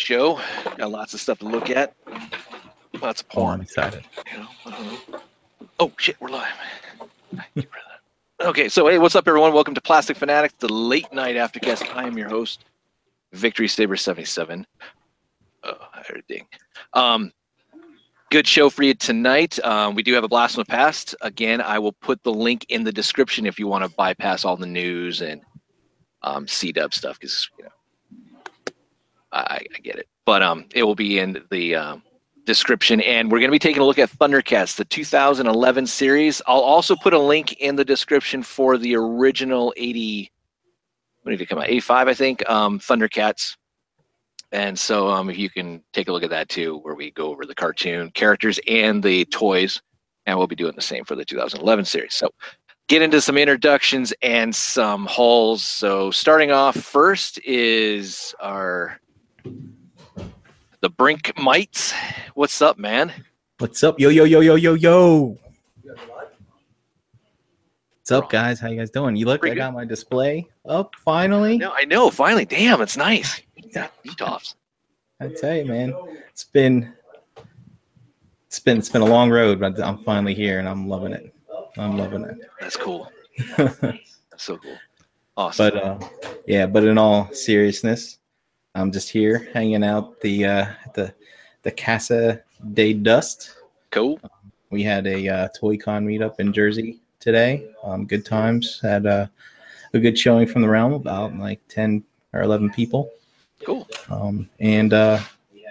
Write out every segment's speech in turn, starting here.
show. Got lots of stuff to look at. Lots of Oh, I'm excited. you know, uh-huh. Oh shit, we're live. okay, so hey, what's up, everyone? Welcome to Plastic Fanatics, the late night aftercast. I am your host, Victory Saber seventy seven. Oh, I heard a ding. Um, good show for you tonight. Um, we do have a blast from the past. Again, I will put the link in the description if you want to bypass all the news and um, C Dub stuff because you know I, I get it, but um, it will be in the um, description. And we're going to be taking a look at Thundercats, the 2011 series. I'll also put a link in the description for the original 80. When did it come out? 85, I think. Um, Thundercats. And so, um, if you can take a look at that too, where we go over the cartoon characters and the toys, and we'll be doing the same for the 2011 series. So, get into some introductions and some hauls. So, starting off first is our the Brink Mites. What's up, man? What's up? Yo, yo, yo, yo, yo, yo. What's up, guys? How you guys doing? You look, I Pretty got my display up finally. No, I know. Finally, damn, it's nice. Yeah, offs. I tell you, man, it's been it's been it's been a long road, but I'm finally here and I'm loving it. I'm loving it. That's cool. That's so cool. Awesome. but uh, yeah, but in all seriousness, I'm just here hanging out the uh, the the Casa de Dust. cool. We had a uh, Toy Con meetup in Jersey today. Um, good times. Had uh, a good showing from the realm, about like 10 or 11 people. Cool. Um, and uh,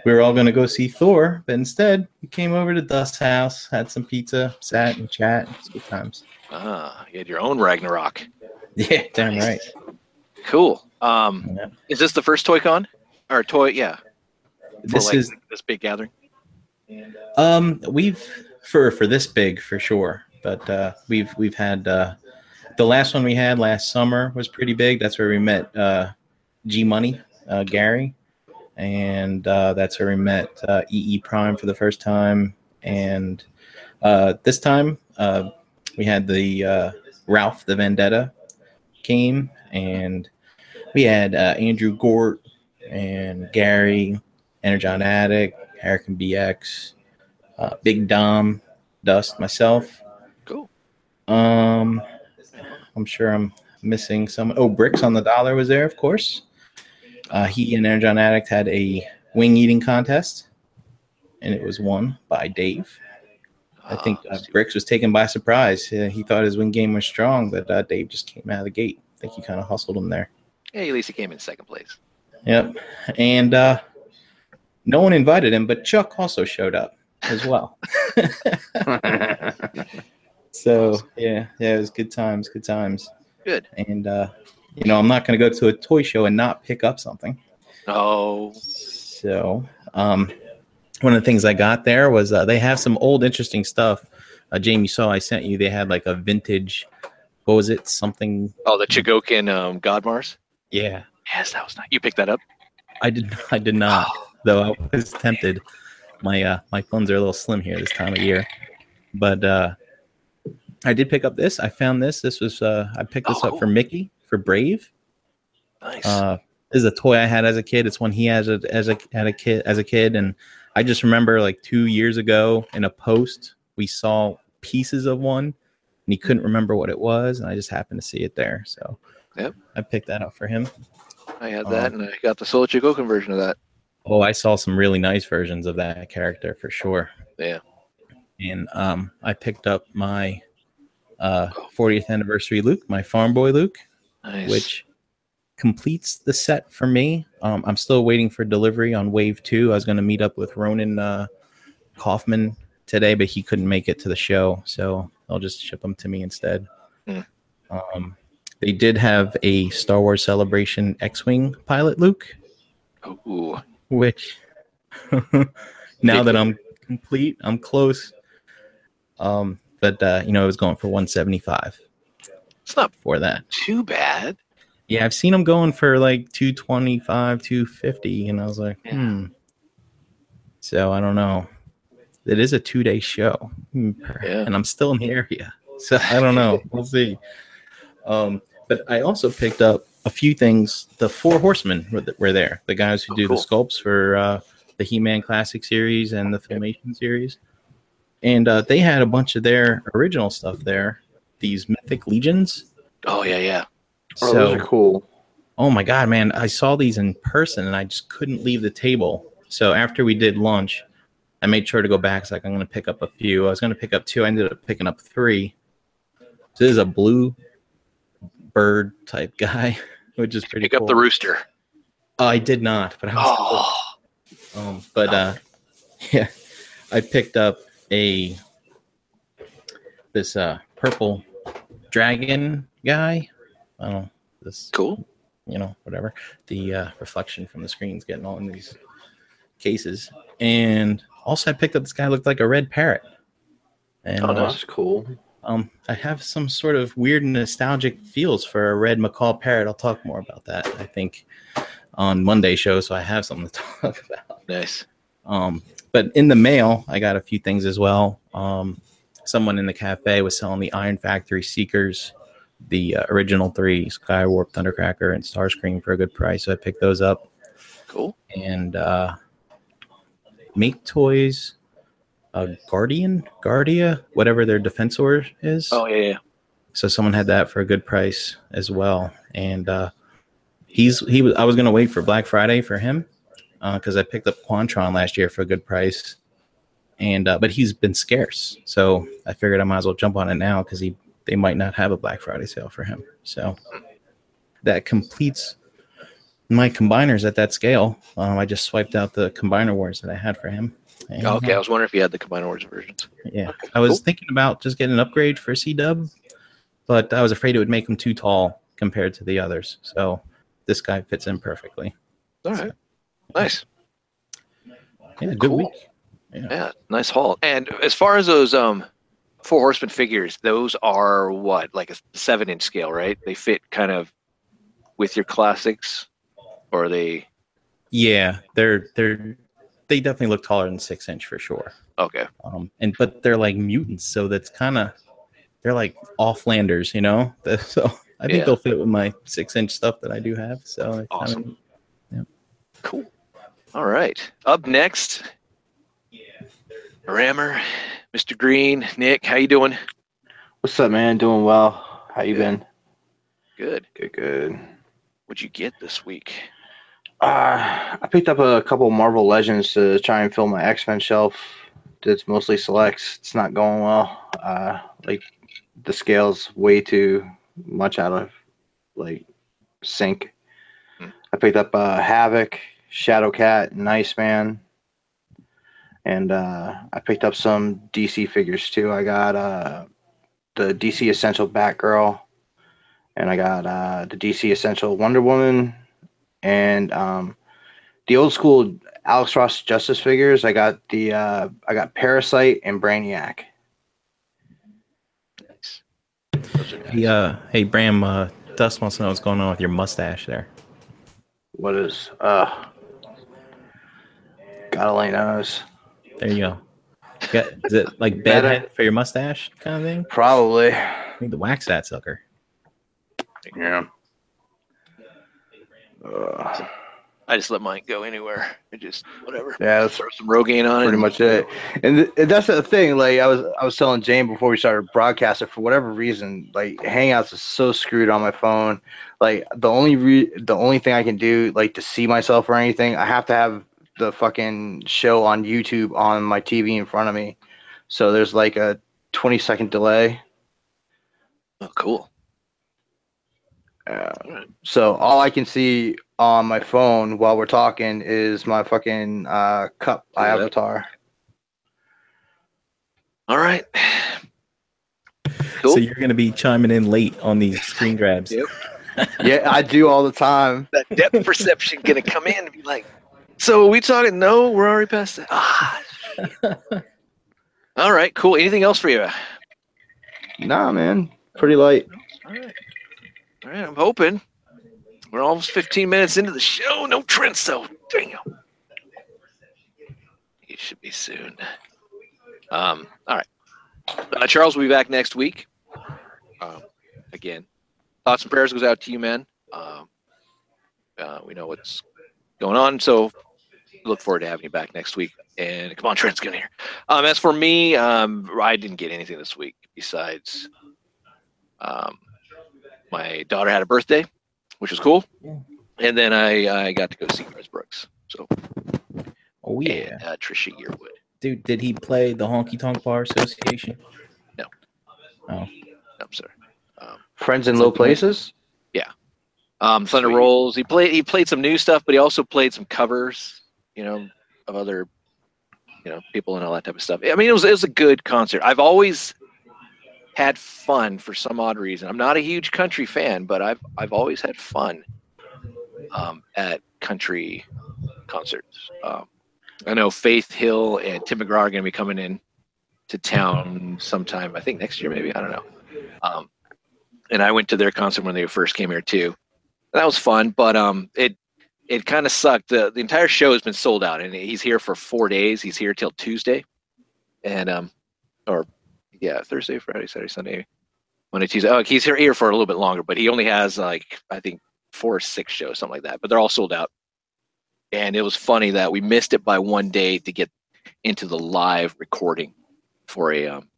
we were all going to go see Thor, but instead we came over to Dust house, had some pizza, sat and chat. It's good times. Ah, you had your own Ragnarok. Yeah, damn right. Cool. Um, Yeah. is this the first Toy Con? Or toy? Yeah. This like is this big gathering. um we've for for this big for sure, but uh, we've we've had uh, the last one we had last summer was pretty big. That's where we met uh, G Money, uh, Gary, and uh, that's where we met uh, EE Prime for the first time. And uh, this time uh, we had the uh, Ralph the Vendetta came, and we had uh, Andrew Gort and Gary, Energon Addict, Eric and BX, uh, Big Dom, Dust, myself. Cool. Um, I'm sure I'm missing some. Oh, Bricks on the Dollar was there, of course. Uh, he and Energon Addict had a wing eating contest, and it was won by Dave. I think uh, Bricks was taken by surprise. He thought his wing game was strong, but uh, Dave just came out of the gate. I think he kind of hustled him there. Yeah, at least he came in second place. Yep. And uh, no one invited him, but Chuck also showed up as well. so yeah, yeah, it was good times, good times. Good. And uh, you know, I'm not going to go to a toy show and not pick up something. Oh, So um, one of the things I got there was uh, they have some old interesting stuff. Uh, Jamie saw I sent you. They had like a vintage. What was it? Something. oh, the Chogokin um, Godmars. Yeah, Yes, that was nice. You picked that up. I did. I did not. Though I was tempted. My uh, my phones are a little slim here this time of year, but uh, I did pick up this. I found this. This was uh, I picked this Oh, up cool. for Mickey for Brave. Nice. Uh, this is a toy I had as a kid. It's one he has a, as a had a kid as a kid, and I just remember like two years ago in a post we saw pieces of one, and he couldn't remember what it was, and I just happened to see it there, so Yep. I picked that up for him. I had that, um, and I got the Soul Chogokin version of that. Oh, I saw some really nice versions of that character for sure. Yeah. And um, I picked up my uh, 40th anniversary Luke, my farm boy Luke, Nice. which completes the set for me. Um, I'm still waiting for delivery on Wave 2. I was going to meet up with Ronan uh, Kaufman today, but he couldn't make it to the show. So I'll just ship them to me instead. Hmm. Um, they did have a Star Wars Celebration X Wing pilot Luke Ooh. which now that I'm complete, I'm close. Um, but uh, you know, it was going for 175 It's not for that. too bad. Yeah, I've seen them going for like 225, 250, and I was like, Yeah. hmm. So I don't know. It is a two day show, Hmm, Yeah. and I'm still in the area, so I don't know. we'll see. Um, but I also picked up a few things. The Four Horsemen were, th- were there. The guys who Oh, do cool. the sculpts for uh, the He-Man Classic series and the Filmation series, and uh, they had a bunch of their original stuff there. These Mythic Legions. Oh yeah, yeah. Oh, so, those are cool. oh my god, man! I saw these in person and I just couldn't leave the table. So after we did lunch, I made sure to go back. It's like I'm going to pick up a few. I was going to pick up two. I ended up picking up three. So this is a blue bird type guy, which is pretty Pick cool. up the rooster. Oh, I did not, but I was. Oh, Um, but uh, yeah, I picked up a this uh purple dragon guy. I don't know this cool. you know, whatever. The uh, reflection from the screen's getting all in these cases. And also, I picked up this guy looked like a red parrot. And Oh, uh, that's cool. Um, I have some sort of weird nostalgic feels for a red macaw parrot. I'll talk more about that, I think, on Monday show. So I have something to talk about. Nice. Um, but in the mail, I got a few things as well. Um, someone in the cafe was selling the Iron Factory Seekers, the uh, original three Skywarp, Thundercracker, and Starscream for a good price. So I picked those up. Cool. And uh, Make Toys, uh, Guardian, Guardia, whatever their Defensor is. Oh yeah, yeah. So someone had that for a good price as well. And uh, he's he was I was gonna wait for Black Friday for him because I picked up Quantron last year for a good price. And uh, but he's been scarce, so I figured I might as well jump on it now because he they might not have a Black Friday sale for him. So that completes my combiners at that scale. Um, I just swiped out the combiner wars that I had for him. And, Oh, okay, I uh, was wondering if you had the Combiner Wars versions. yeah, I was cool. thinking about just getting an upgrade for C Dub, but I was afraid it would make him too tall compared to the others. So this guy fits in perfectly. All right. Nice. Yeah, good Cool. week. Yeah, nice haul. And as far as those um four horseman figures, those are what, like a seven inch scale, right? They fit kind of with your classics, or are they Yeah, they're they're they definitely look taller than six inch for sure. okay? Um, and but they're like mutants, so that's kind of they're like offlanders, you know. So I think Yeah. they'll fit with my six inch stuff that I do have. So it's Awesome. kinda- Cool. All right. Up next, Rammer, Mr. Green, Nick, how you doing? What's up, man? Doing well. How you Good. been? Good. Good, good. What'd you get this week? Uh, I picked up a couple Marvel Legends to try and fill my X Men shelf. It's mostly selects. It's not going well. Uh, like the scale's way too much out of like sync. Hmm. I picked up uh, Havoc, Shadow Cat, and Iceman, and uh, I picked up some DC figures too. I got uh, the DC Essential Batgirl, and I got uh, the DC Essential Wonder Woman, and um, the old school Alex Ross Justice figures. I got the uh, I got Parasite and Brainiac. Nice. Those nice. Hey, uh, hey, Bram. Uh, Dust wants to know what's going on with your mustache there. What is uh? God only knows. There you go. Got, is it like Better. bedhead for your mustache kind of thing? Probably. I need to wax that sucker. Yeah. Uh, I just let mine go anywhere. It just whatever. yeah, Throw some Rogaine on it. pretty much it. And, th- and that's the thing. Like I was, I was telling Jane before we started broadcasting. For whatever reason, like Hangouts is so screwed on my phone. Like the only re- the only thing I can do, like to see myself or anything, I have to have the fucking show on YouTube on my TV in front of me. So there's like a 20 second delay. Oh, cool. Uh, so all I can see on my phone while we're talking is my fucking uh, cup Yeah. avatar. All right. Cool. So you're going to be chiming in late on these screen grabs. Yep. yeah, I do all the time. that depth perception gonna come in and be like, so are we talking? No, we're already past that. Ah. All right, cool. Anything else for you? Nah, man, pretty light. right. All right, I'm hoping. We're almost 15 minutes into the show. No Trent, though. Damn. He should be soon. Um. All right. Uh, Charles will be back next week. Um, again, thoughts and prayers goes out to you, man. Um, uh, we know what's going on, so look forward to having you back next week. And come on, Trent's going here. Um, as for me, um, I didn't get anything this week besides um, my daughter had a birthday, which was cool, and then I I got to go see Chris Brooks. So Oh yeah, and, uh, Trisha Yearwood. dude. Did he play the Honky Tonk Bar Association? No. Oh, I'm sorry. Um, Friends in Is low it- places. Um, Thunder Sweet. Rolls. He played. He played some new stuff, but he also played some covers. You know, of other, you know, people and all that type of stuff. I mean, it was it was a good concert. I've always had fun for some odd reason. I'm not a huge country fan, but I've I've always had fun um, at country concerts. Um, I know Faith Hill and Tim McGraw are going to be coming in to town sometime. I think next year, maybe. I don't know. Um, and I went to their concert when they first came here too that was fun but um it it kind of sucked the, the entire show has been sold out and he's here for four days he's here till tuesday and um or yeah thursday friday saturday sunday monday tuesday oh he's here here for a little bit longer but he only has like i think four or six shows something like that but they're all sold out and it was funny that we missed it by one day to get into the live recording for a um,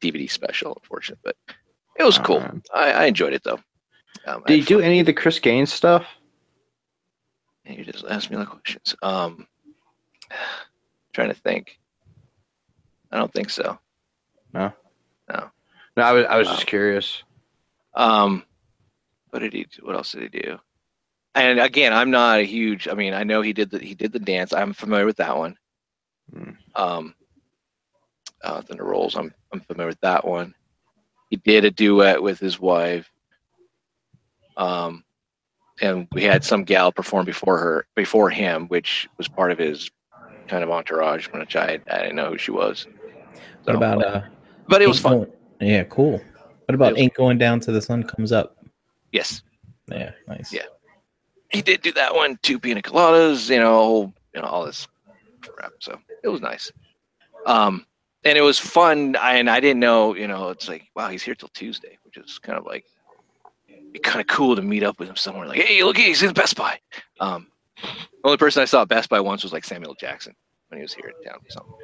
dvd special unfortunately but it was cool Alright. I, I enjoyed it though um, Did you do any of the Chris Gaines stuff? And you just ask me of questions. Um, trying to think. I don't think so. No, No. No, I was I was just curious. Um, what did he? What else did he do? And again, I'm not a huge. I mean, I know he did the he did the dance. I'm familiar with that one. Hmm. Um, uh, Thunder Rolls. I'm I'm familiar with that one. He did a duet with his wife. Um, and we had some gal perform before her before him, which was part of his kind of entourage. Which I I didn't know who she was. what about uh? But it was fun. Going- yeah, cool. What about was- ain't going down till the sun comes up? Yes. Yeah, nice. Yeah. he did do that one, two pina coladas, you know, you know, all this crap. So it was nice. Um, and it was fun. I, and I didn't know, you know, it's like, wow, he's here till Tuesday, which is kind of like, kind of cool to meet up with him somewhere. Like, hey, look, he's in Best Buy. Um, the only person I saw at Best Buy once was like Samuel Jackson when he was here in town. So,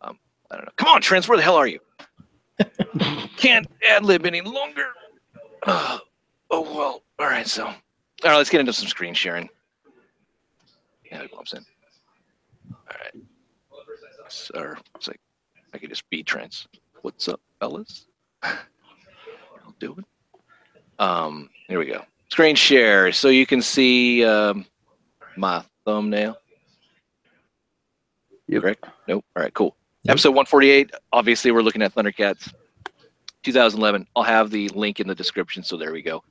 um, I don't know. Come on, Trent, where the hell are you? Can't ad lib any longer. Uh, oh well. All right. So, all right. Let's get into some screen sharing. Yeah, it bumps in. All right. So, it's like I could just be trans. What's up, fellas? I'll do it. Um, here we go. Screen share, so you can see um, my thumbnail. Yep. Correct? Nope. All right, cool. Yep. Episode 148. Obviously, we're looking at Thundercats 2011. I'll have the link in the description, so there we go.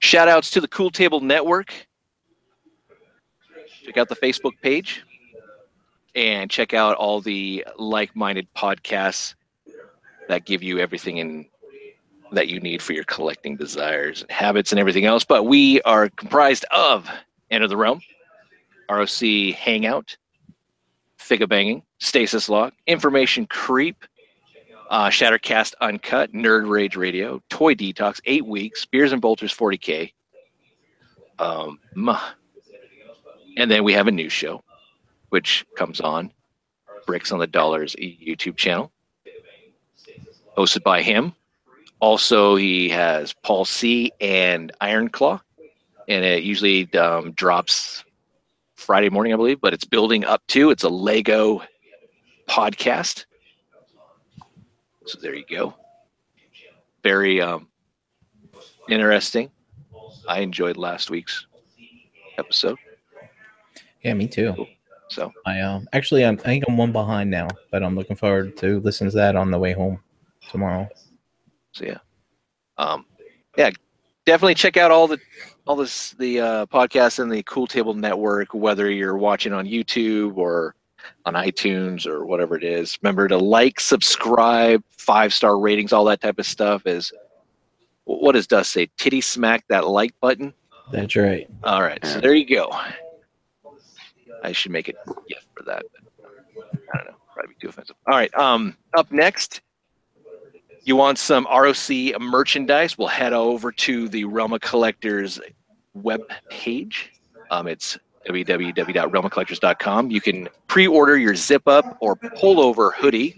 Shout outs to the Cool Table Network. Check out the Facebook page and check out all the like minded podcasts that give you everything in that you need for your collecting desires and habits and everything else. But we are comprised of Enter the Realm, ROC Hangout, Figure Banging, Stasis Log, Information Creep, uh, Shattercast Uncut, Nerd Rage Radio, Toy Detox, Eight Weeks, Beers and Bolters 40K. Um, and then we have a new show, which comes on Bricks on the Dollars YouTube channel, hosted by him. Also, he has Paul C and Iron Claw, and it usually um, drops Friday morning, I believe, but it's building up to. It's a Lego podcast. So there you go. Very um, interesting. I enjoyed last week's episode. Yeah, me too. So I um actually I'm, I think I'm one behind now, but I'm looking forward to listening to that on the way home tomorrow. So yeah, um, yeah, definitely check out all the all this the uh, podcasts in the Cool Table Network, whether you're watching on YouTube or on iTunes or whatever it is. Remember to like, subscribe, five star ratings, all that type of stuff. Is what does Dust say? Titty smack that like button. That's right. All right, so there you go. I should make it gift for that. But I don't know. Probably be too offensive. All right. Um, up next, you want some ROC merchandise? We'll head over to the Realm of Collectors web page. Um, it's www.realmcollectors.com. You can pre-order your zip up or pullover hoodie.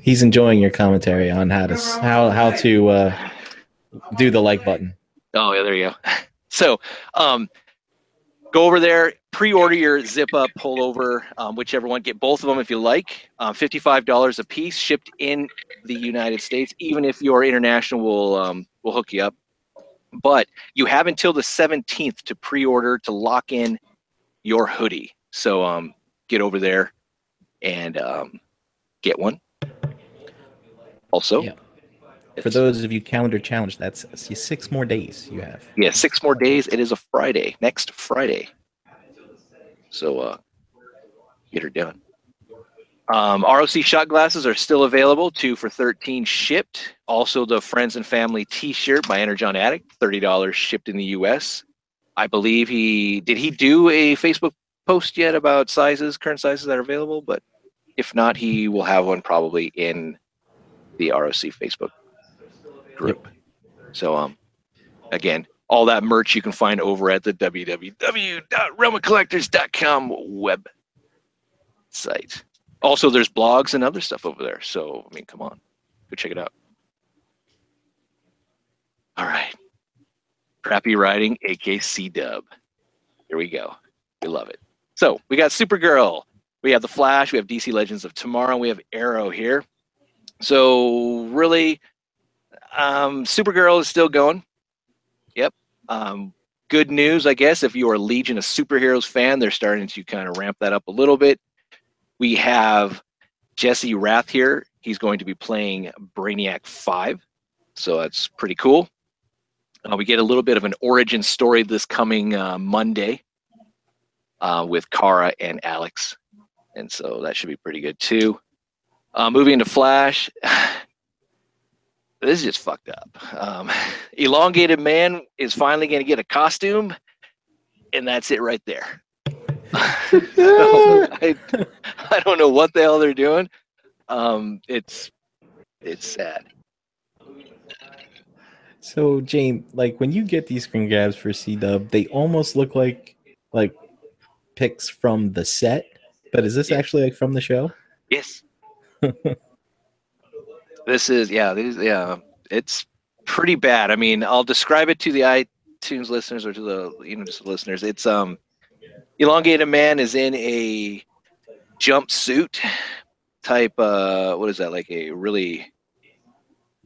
He's enjoying your commentary on how to how how to uh, do the like button. Oh yeah, there you go. So, um, go over there, pre-order your zip up pullover, um, whichever one. Get both of them if you like. Um, Fifty-five dollars a piece, shipped in the United States. Even if you're international will um, will hook you up. But you have until the seventeenth to pre-order to lock in your hoodie. So um, get over there and um, get one. Also, Yeah. For those of you calendar challenged, that's see, six more days you have. yeah, six more days. It is a Friday, next Friday. So uh, get her done. Um, ROC shot glasses are still available, two for 13 shipped. Also, the Friends and Family t shirt by Energon Addict, $30 shipped in the US. I believe he did he do a Facebook post yet about sizes, current sizes that are available, but if not, he will have one probably in the ROC Facebook group. So um again, all that merch you can find over at the www.realmcollectors.com web site. Also, there's blogs and other stuff over there. So, I mean, come on, go check it out. All right. Crappy Riding, AKC Dub. Here we go. We love it. So, we got Supergirl, we have The Flash, we have DC Legends of Tomorrow, we have Arrow here. So, really, um, Supergirl is still going. Yep. Um, good news, I guess, if you are a Legion of Superheroes fan, they're starting to kind of ramp that up a little bit. We have Jesse Rath here. He's going to be playing Brainiac 5. So that's pretty cool. Uh, we get a little bit of an origin story this coming uh, Monday uh, with Kara and Alex. And so that should be pretty good too. Uh, moving into Flash. this is just fucked up. Um, elongated man is finally going to get a costume, and that's it right there. So, I, I don't know what the hell they're doing. Um, it's it's sad. So, James, like when you get these screen grabs for C Dub, they almost look like like pics from the set. But is this Yeah. actually like from the show? Yes. This is yeah, these yeah, it's pretty bad. I mean, I'll describe it to the iTunes listeners or to the you know just listeners. It's um elongated man is in a jumpsuit type uh what is that like a really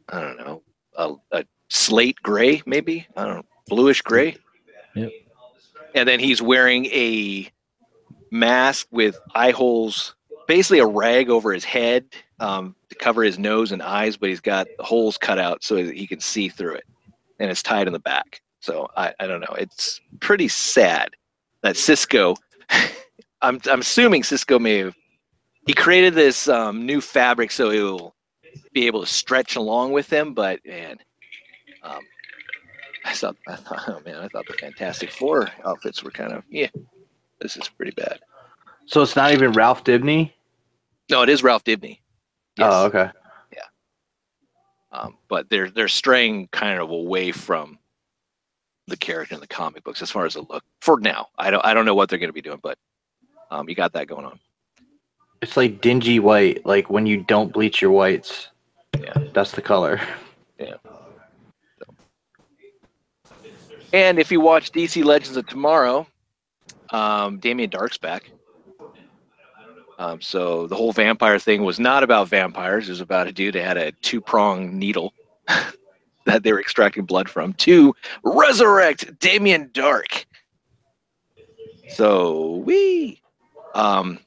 I don't know, a, a slate gray maybe? I don't know, bluish gray. Yep. And then he's wearing a mask with eye holes, basically a rag over his head um, to cover his nose and eyes, but he's got holes cut out so that he can see through it, and it's tied in the back. So I, I don't know. It's pretty sad that Cisco. I'm I'm assuming Cisco may have he created this um, new fabric so it will be able to stretch along with him, but man. Um, I thought, I thought, oh man, I thought the Fantastic Four outfits were kind of, yeah, this is pretty bad. So it's not even Ralph Dibny. No, it is Ralph Dibny. Yes. Oh, okay. Yeah. Um, but they're they're straying kind of away from the character in the comic books as far as the look for now. I don't I don't know what they're going to be doing, but um, you got that going on. It's like dingy white, like when you don't bleach your whites. Yeah. That's the color. Yeah. And if you watch DC Legends of Tomorrow, um, Damien Darhk's back. Um, so the whole vampire thing was not about vampires. It was about a dude that had a two prong needle that they were extracting blood from to resurrect Damien Darhk. So we, um,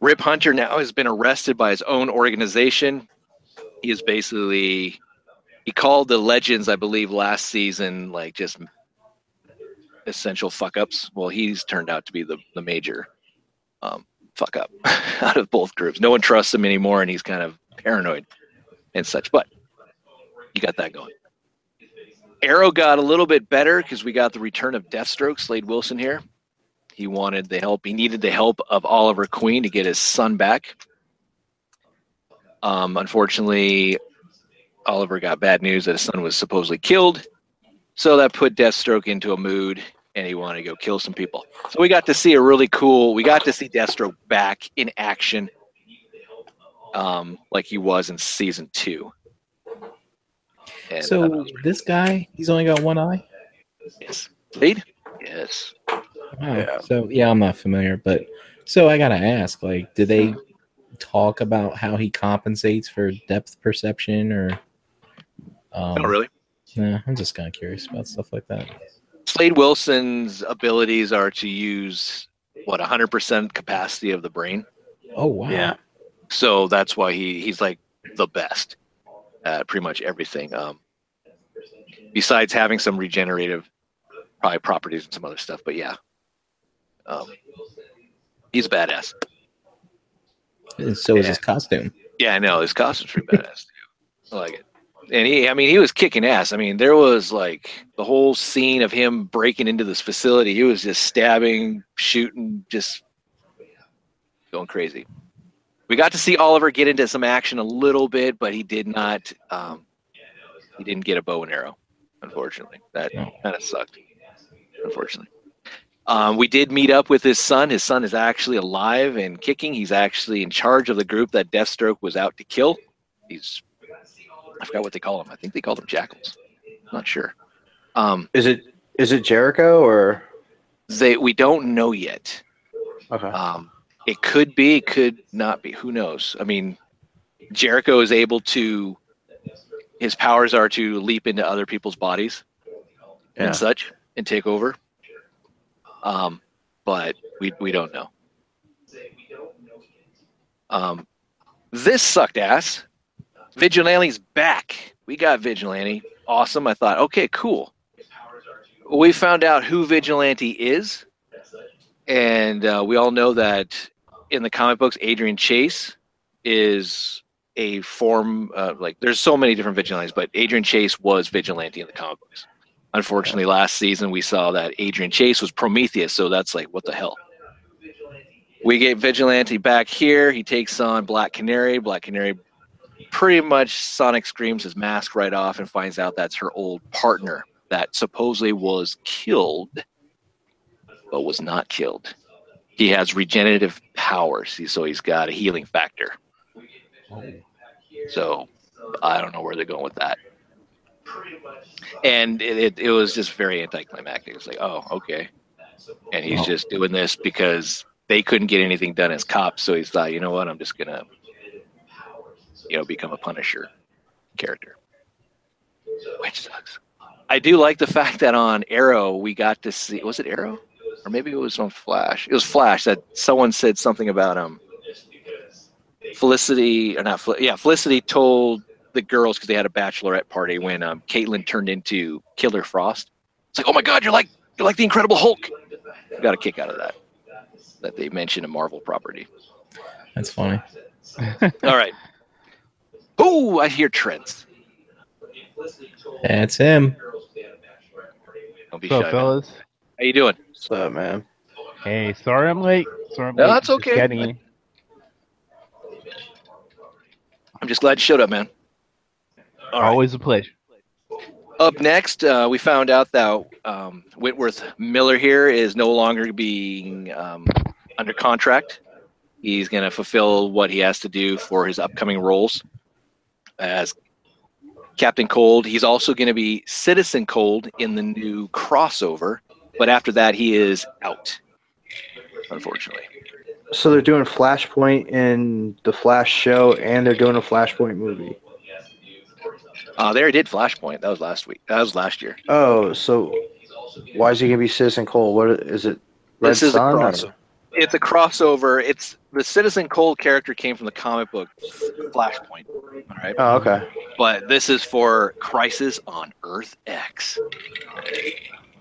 Rip Hunter now has been arrested by his own organization. He is basically he called the Legends, I believe, last season like just essential fuck ups. Well, he's turned out to be the, the major um, fuck up out of both groups. No one trusts him anymore, and he's kind of paranoid and such. But you got that going. Arrow got a little bit better because we got the return of Deathstroke, Slade Wilson here. He wanted the help. He needed the help of Oliver Queen to get his son back. Um, unfortunately, Oliver got bad news that his son was supposedly killed. So that put Deathstroke into a mood and he wanted to go kill some people. So we got to see a really cool, we got to see Deathstroke back in action um, like he was in season two. And, So uh, this guy, he's only got one eye. yes. Blade? Yes. Wow. Yeah. So yeah, I'm not familiar, but so I gotta ask, like, do they talk about how he compensates for depth perception or? Um, Not really. Nah, I'm just kind of curious about stuff like that. Slade Wilson's abilities are to use what 100% capacity of the brain. Oh wow. Yeah. So that's why he he's like the best at pretty much everything. Um, besides having some regenerative probably properties and some other stuff, but yeah, um, he's a badass. And so is Yeah. his costume. Yeah, I know his costume's pretty badass too. I like it. And he, I mean, he was kicking ass. I mean, there was like the whole scene of him breaking into this facility. He was just stabbing, shooting, just going crazy. We got to see Oliver get into some action a little bit, but he did not. Um, he didn't get a bow and arrow, unfortunately. That No. kind of sucked. Unfortunately. Um, we did meet up with his son. His son is actually alive and kicking. He's actually in charge of the group that Deathstroke was out to kill. He's, I forgot what they call him. I think they called them jackals. Not sure. Um, Is it is it Jericho or they we don't know yet. okay? Um, it could be, it could not be. Who knows? I mean, Jericho is able to. His powers are to leap into other people's bodies Yeah. and such and take over. Um, but we we don't know. Um, this sucked ass. Vigilante's back. We got Vigilante. Awesome. I thought, okay, cool. We found out who Vigilante is, and uh, we all know that in the comic books, Adrian Chase is a form uh, like there's so many different vigilantes, but Adrian Chase was Vigilante in the comic books. Unfortunately, last season we saw that Adrian Chase was Prometheus, so that's like what the hell. We get Vigilante back here. He takes on Black Canary. Black Canary pretty much Sonic screams his mask right off and finds out that's her old partner that supposedly was killed, but was not killed. He has regenerative powers, so he's got a healing factor. So I don't know where they're going with that. And it, it, it was just very anticlimactic. It's like, oh, okay. And he's just doing this because they couldn't get anything done as cops. So he's thought, you know what, I'm just going to, you know, become a Punisher character. Which sucks. I do like the fact that on Arrow, we got to see, was it Arrow? Or maybe it was on Flash. It was Flash that someone said something about um Felicity or not Fel- yeah, Felicity told the girls because they had a bachelorette party when um Caitlyn turned into Killer Frost. It's like, oh my god, you're like you're like the Incredible Hulk. Got a kick out of that. That they mentioned a Marvel property. That's funny. All right. Oh, I hear Trent. That's him. Don't be What's shy. up, man. fellas? How you doing? What's up, man? Hey, sorry I'm late. Sorry I'm No, late. that's Just okay. getting in. I'm just glad you showed up, man. All right. Always a pleasure. Up next, uh, we found out that um, Wentworth Miller here is no longer being um, under contract. He's going to fulfill what he has to do for his upcoming roles as Captain Cold. He's also going to be Citizen Cold in the new crossover, but after that, he is out, unfortunately. So they're doing Flashpoint in the Flash show, and they're doing a Flashpoint movie. Uh, they already did Flashpoint. That was last week. That was last year. Oh, so why is he gonna be Citizen Cold? What is it? Red This is a Sun? or- crossover. It's a crossover. It's the Citizen Cold character came from the comic book Flashpoint. All right. Oh, okay. but this is for Crisis on Earth X.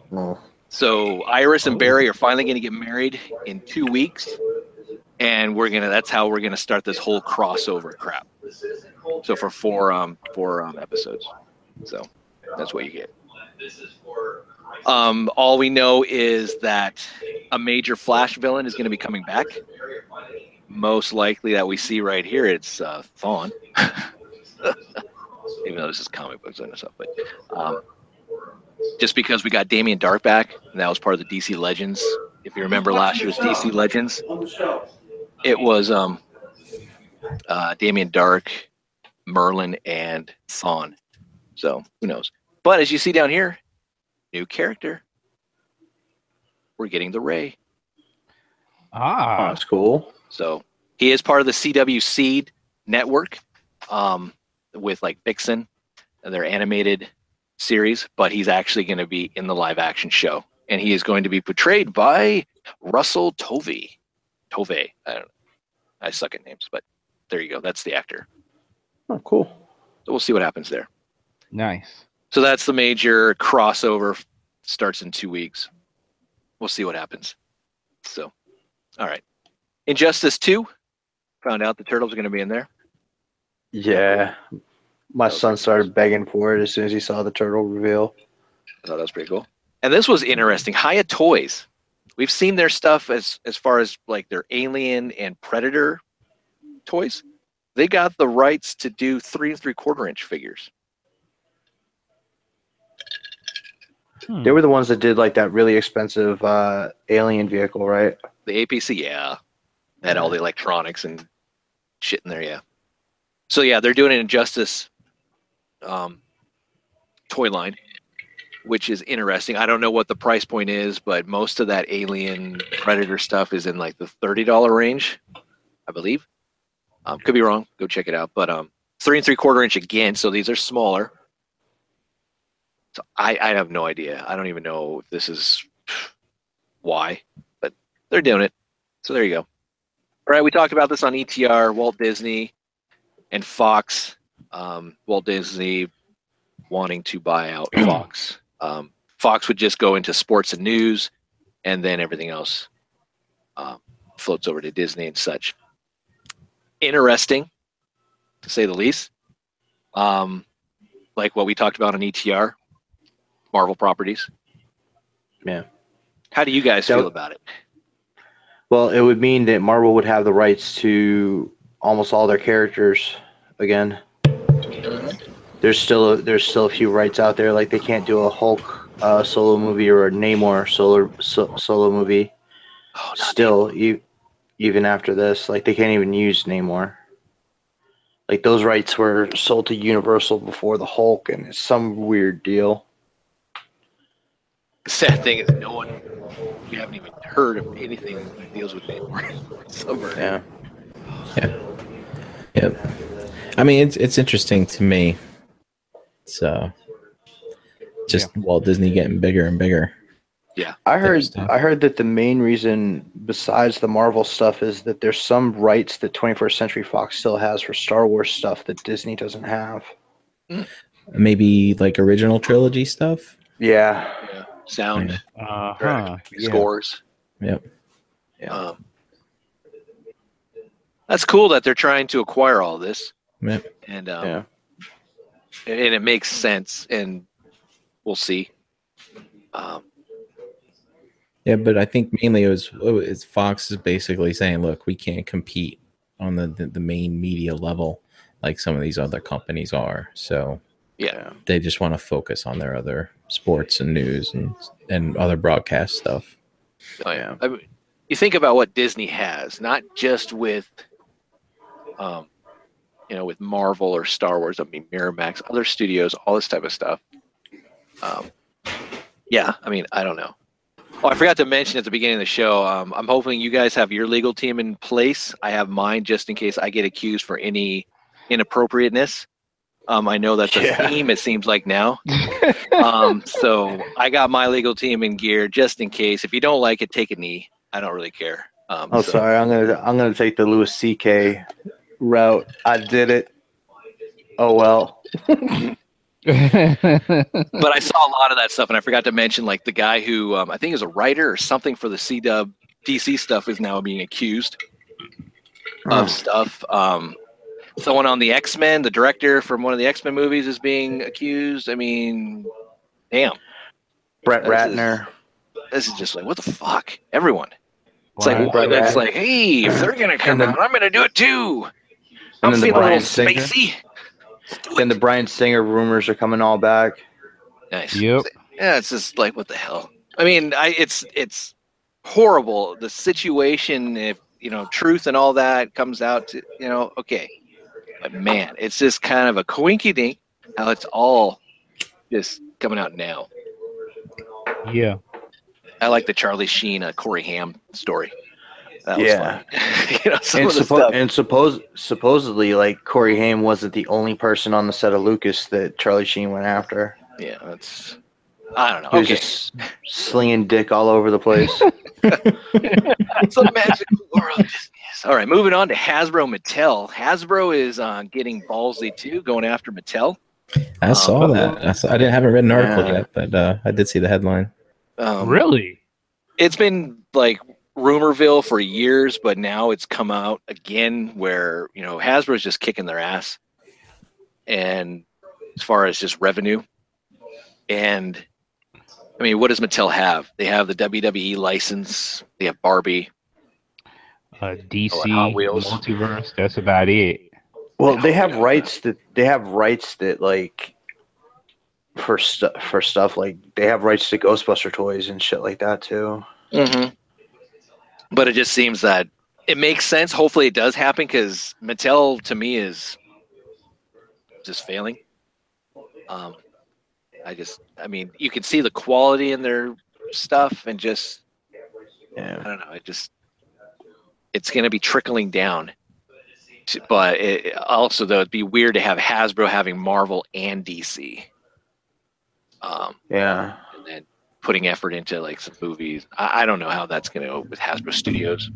Well, So Iris and Barry are finally going to get married in two weeks, and we're gonna. That's how we're gonna start this whole crossover crap. So for four um four um episodes, so that's what you get. Um, all we know is that a major Flash villain is going to be coming back. Most likely that we see right here, it's uh, Thawne. even though this is comic books and stuff. But um, just because we got Damien Darhk back, and that was part of the DC Legends. If you remember last year's DC Legends, it was um, uh, Damien Darhk, Merlin, and Thawne. So who knows? But as you see down here, new character. We're getting the Ray. Oh, Ah, that's cool. So he is part of the CW Seed network um, with like Vixen and their animated series, but he's actually going to be in the live action show. And he is going to be portrayed by Russell Tovey. Tovey. I don't know. I suck at names, but there you go. That's the actor. Oh, cool. So we'll see what happens there. nice. So that's the major crossover. Starts in two weeks. We'll see what happens. So, all right. Injustice 2. Found out the Turtles are going to be in there. Yeah. My son started begging for it as soon as he saw the turtle reveal. I thought that was pretty cool. And this was interesting. Hiya Toys. We've seen their stuff as as far as like their Alien and Predator toys. They got the rights to do three and three quarter inch figures. Hmm. They were the ones that did like that really expensive uh, alien vehicle, right? The APC, yeah, had all the electronics and shit in there, yeah. So yeah, they're doing an Injustice um, toy line, which is interesting. I don't know what the price point is, but most of that Alien Predator stuff is in like the thirty dollar range, I believe. Um, could be wrong. Go check it out. But um, three and three quarter inch again. So these are smaller. So I, I have no idea. I don't even know if this is why, but they're doing it. So there you go. All right, we talked about this on ETR, Walt Disney and Fox. Um, Walt Disney wanting to buy out Fox. Um, Fox would just go into sports and news, and then everything else um, floats over to Disney and such. Interesting, to say the least. Um, like what we talked about on ETR, Marvel properties. Yeah. How do you guys So- feel about it? Well, it would mean that Marvel would have the rights to almost all their characters again. There's still a, there's still a few rights out there. Like they can't do a Hulk uh, solo movie or a Namor solo so, solo movie. Oh, Still, e- even after this, like they can't even use Namor. Like those rights were sold to Universal before the Hulk, and it's some weird deal. The sad thing is, no one, we haven't even heard of anything that deals with Namor. Summer. Yeah. Yep. I mean, it's it's interesting to me. So, uh, just Walt Disney getting bigger and bigger. Yeah. I heard stuff. I heard that the main reason besides the Marvel stuff is that there's some rights that 21st Century Fox still has for Star Wars stuff that Disney doesn't have. Maybe like original trilogy stuff. Yeah. Yeah. Sound, Uh huh. correct. scores. Yep. Yeah. Um, that's cool that they're trying to acquire all this, Yep. and um, Yeah. and it makes sense, and we'll see. Um, Yeah, but I think mainly it was it's Fox is basically saying, look, we can't compete on the, the the main media level like some of these other companies are. So yeah, they just want to focus on their other sports and news and and other broadcast stuff. Oh, yeah. I mean, you think about what Disney has, not just with, um, you know, with Marvel or Star Wars. I mean, Miramax, other studios, all this type of stuff. Um, yeah, I mean, I don't know. Oh, I forgot to mention at the beginning of the show. Um, I'm hoping you guys have your legal team in place. I have mine just in case I get accused for any inappropriateness. Um, I know that's a Yeah. theme. It seems like now. um, so I got my legal team in gear just in case. If you don't like it, take a knee. I don't really care. Um, Oh, so- sorry. I'm gonna I'm gonna take the Louis C.K. route. I did it. Oh well. but I saw a lot of that stuff, and I forgot to mention like the guy who um, I think is a writer or something for the CW DC stuff is now being accused Oh. of stuff. Um, someone on the X Men, the director from one of the X Men movies, is being accused. I mean, damn, Brett This is- Ratner. this is just like what the fuck? Everyone. It's Why? like Brett it's Ratner. like, hey, if they're gonna come And then- out, I'm gonna do it too. I'm then the feeling a little Bryan Singer. spacey. Then the Bryan Singer rumors are coming all back. Nice. Yep. Yeah, it's just like what the hell. I mean, I it's it's horrible. The situation, if you know, truth and all that comes out to you know, okay. But man, it's just kind of a coinky dink how it's all just coming out now. Yeah. I like the Charlie Sheen, uh, Corey Haim story. That Yeah. funny. you know, some And, of the suppo- stuff. and suppose supposedly, like Corey Haim wasn't the only person on the set of Lucas that Charlie Sheen went after. Yeah, that's. I don't know. He was just slinging dick all over the place. it's a magical world. Disney is. All right, moving on to Hasbro Mattel. Hasbro is uh, getting ballsy too, going after Mattel. I saw Um, that. I, saw, I didn't haven't read an article Yeah. yet, but uh, I did see the headline. Um, really? It's been like rumorville for years, but now it's come out again where you know Hasbro's just kicking their ass, and as far as just revenue, and I mean, what does Mattel have? They have the WWE license. They have Barbie. Uh, DC Oh, Wheels. multiverse. That's about it. well, they have rights that they have rights that like for stuff for stuff like they have rights to Ghostbuster toys and shit like that too. Mm-hmm. But it just seems that it makes sense. Hopefully, it does happen because Mattel to me is just failing. Um, I just, I mean, you can see the quality in their stuff, and just, yeah. I don't know, it just, it's going to be trickling down. But it, also, though, it'd be weird to have Hasbro having Marvel and DC. Um, Yeah. and then putting effort into like some movies. I, I don't know how that's going to go with Hasbro Studios.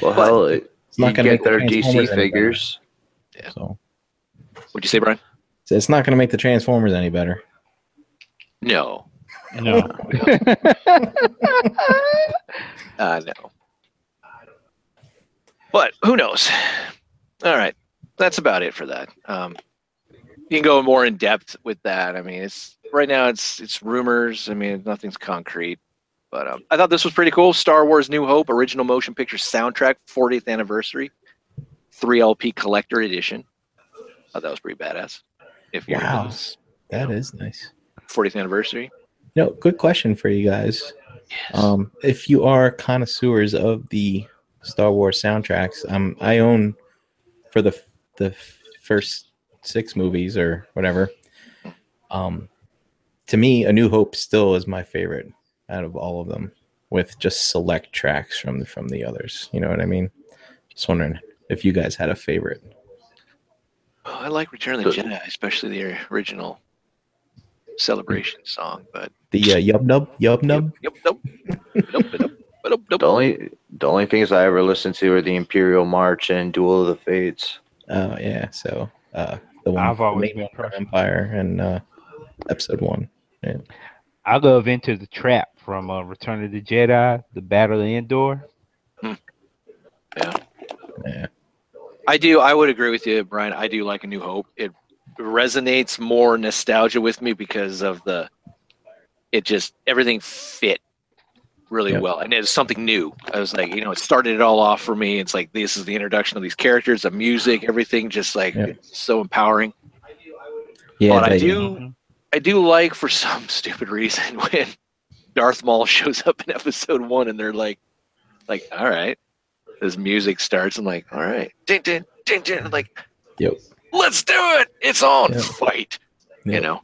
Well, But- hell, it, It's not going to get their DC figures. Yeah. So What'd you say, Brian? so it's not going to make the Transformers any better. No, No. uh, no. But who knows? All right, that's about it for that. Um, you can go more in depth with that. I mean, it's right now it's it's rumors. I mean, nothing's concrete. But um, I thought this was pretty cool. Star Wars: New Hope original motion picture soundtrack, 40th anniversary, three LP collector edition. thought that was pretty badass. If you're Wow. this That is nice. 40th anniversary, You know, good question for you guys. Um, if you are connoisseurs of the Star Wars soundtracks, um, I own for the the first six movies or whatever. Um, to me, A New Hope still is my favorite out of all of them, with just select tracks from the from the others. You know what I mean? Just wondering if you guys had a favorite. Oh, I like Return of the So- Jedi, especially the original celebration song. But The uh, Yub Nub Yub Nub. Yep, nope. nope, nope, nope, nope, nope. The only the only things I ever listened to are the Imperial March and Duel of the Fates. Oh yeah, so uh, the one I've always the been Main Empire and uh, episode one. I love Into the Trap from uh, Return of the Jedi, The Battle of Endor. Yeah, Yeah. I do. I would agree with you, Brian. I do like A New Hope. It resonates more nostalgia with me because of the. It just everything fit really Yeah. well, and it's something new. I was like, you know, it started it all off for me. It's like this is the introduction of these characters, the music, everything, just like Yeah. so empowering. Yeah, But I they- do- Mhm. I do like for some stupid reason when Darth Maul shows up in episode one and they're like, like, all right, this music starts. I'm like, all right, ding, ding, ding, ding. I'm like, Yep. let's do it. It's on. Yeah. Fight. You know.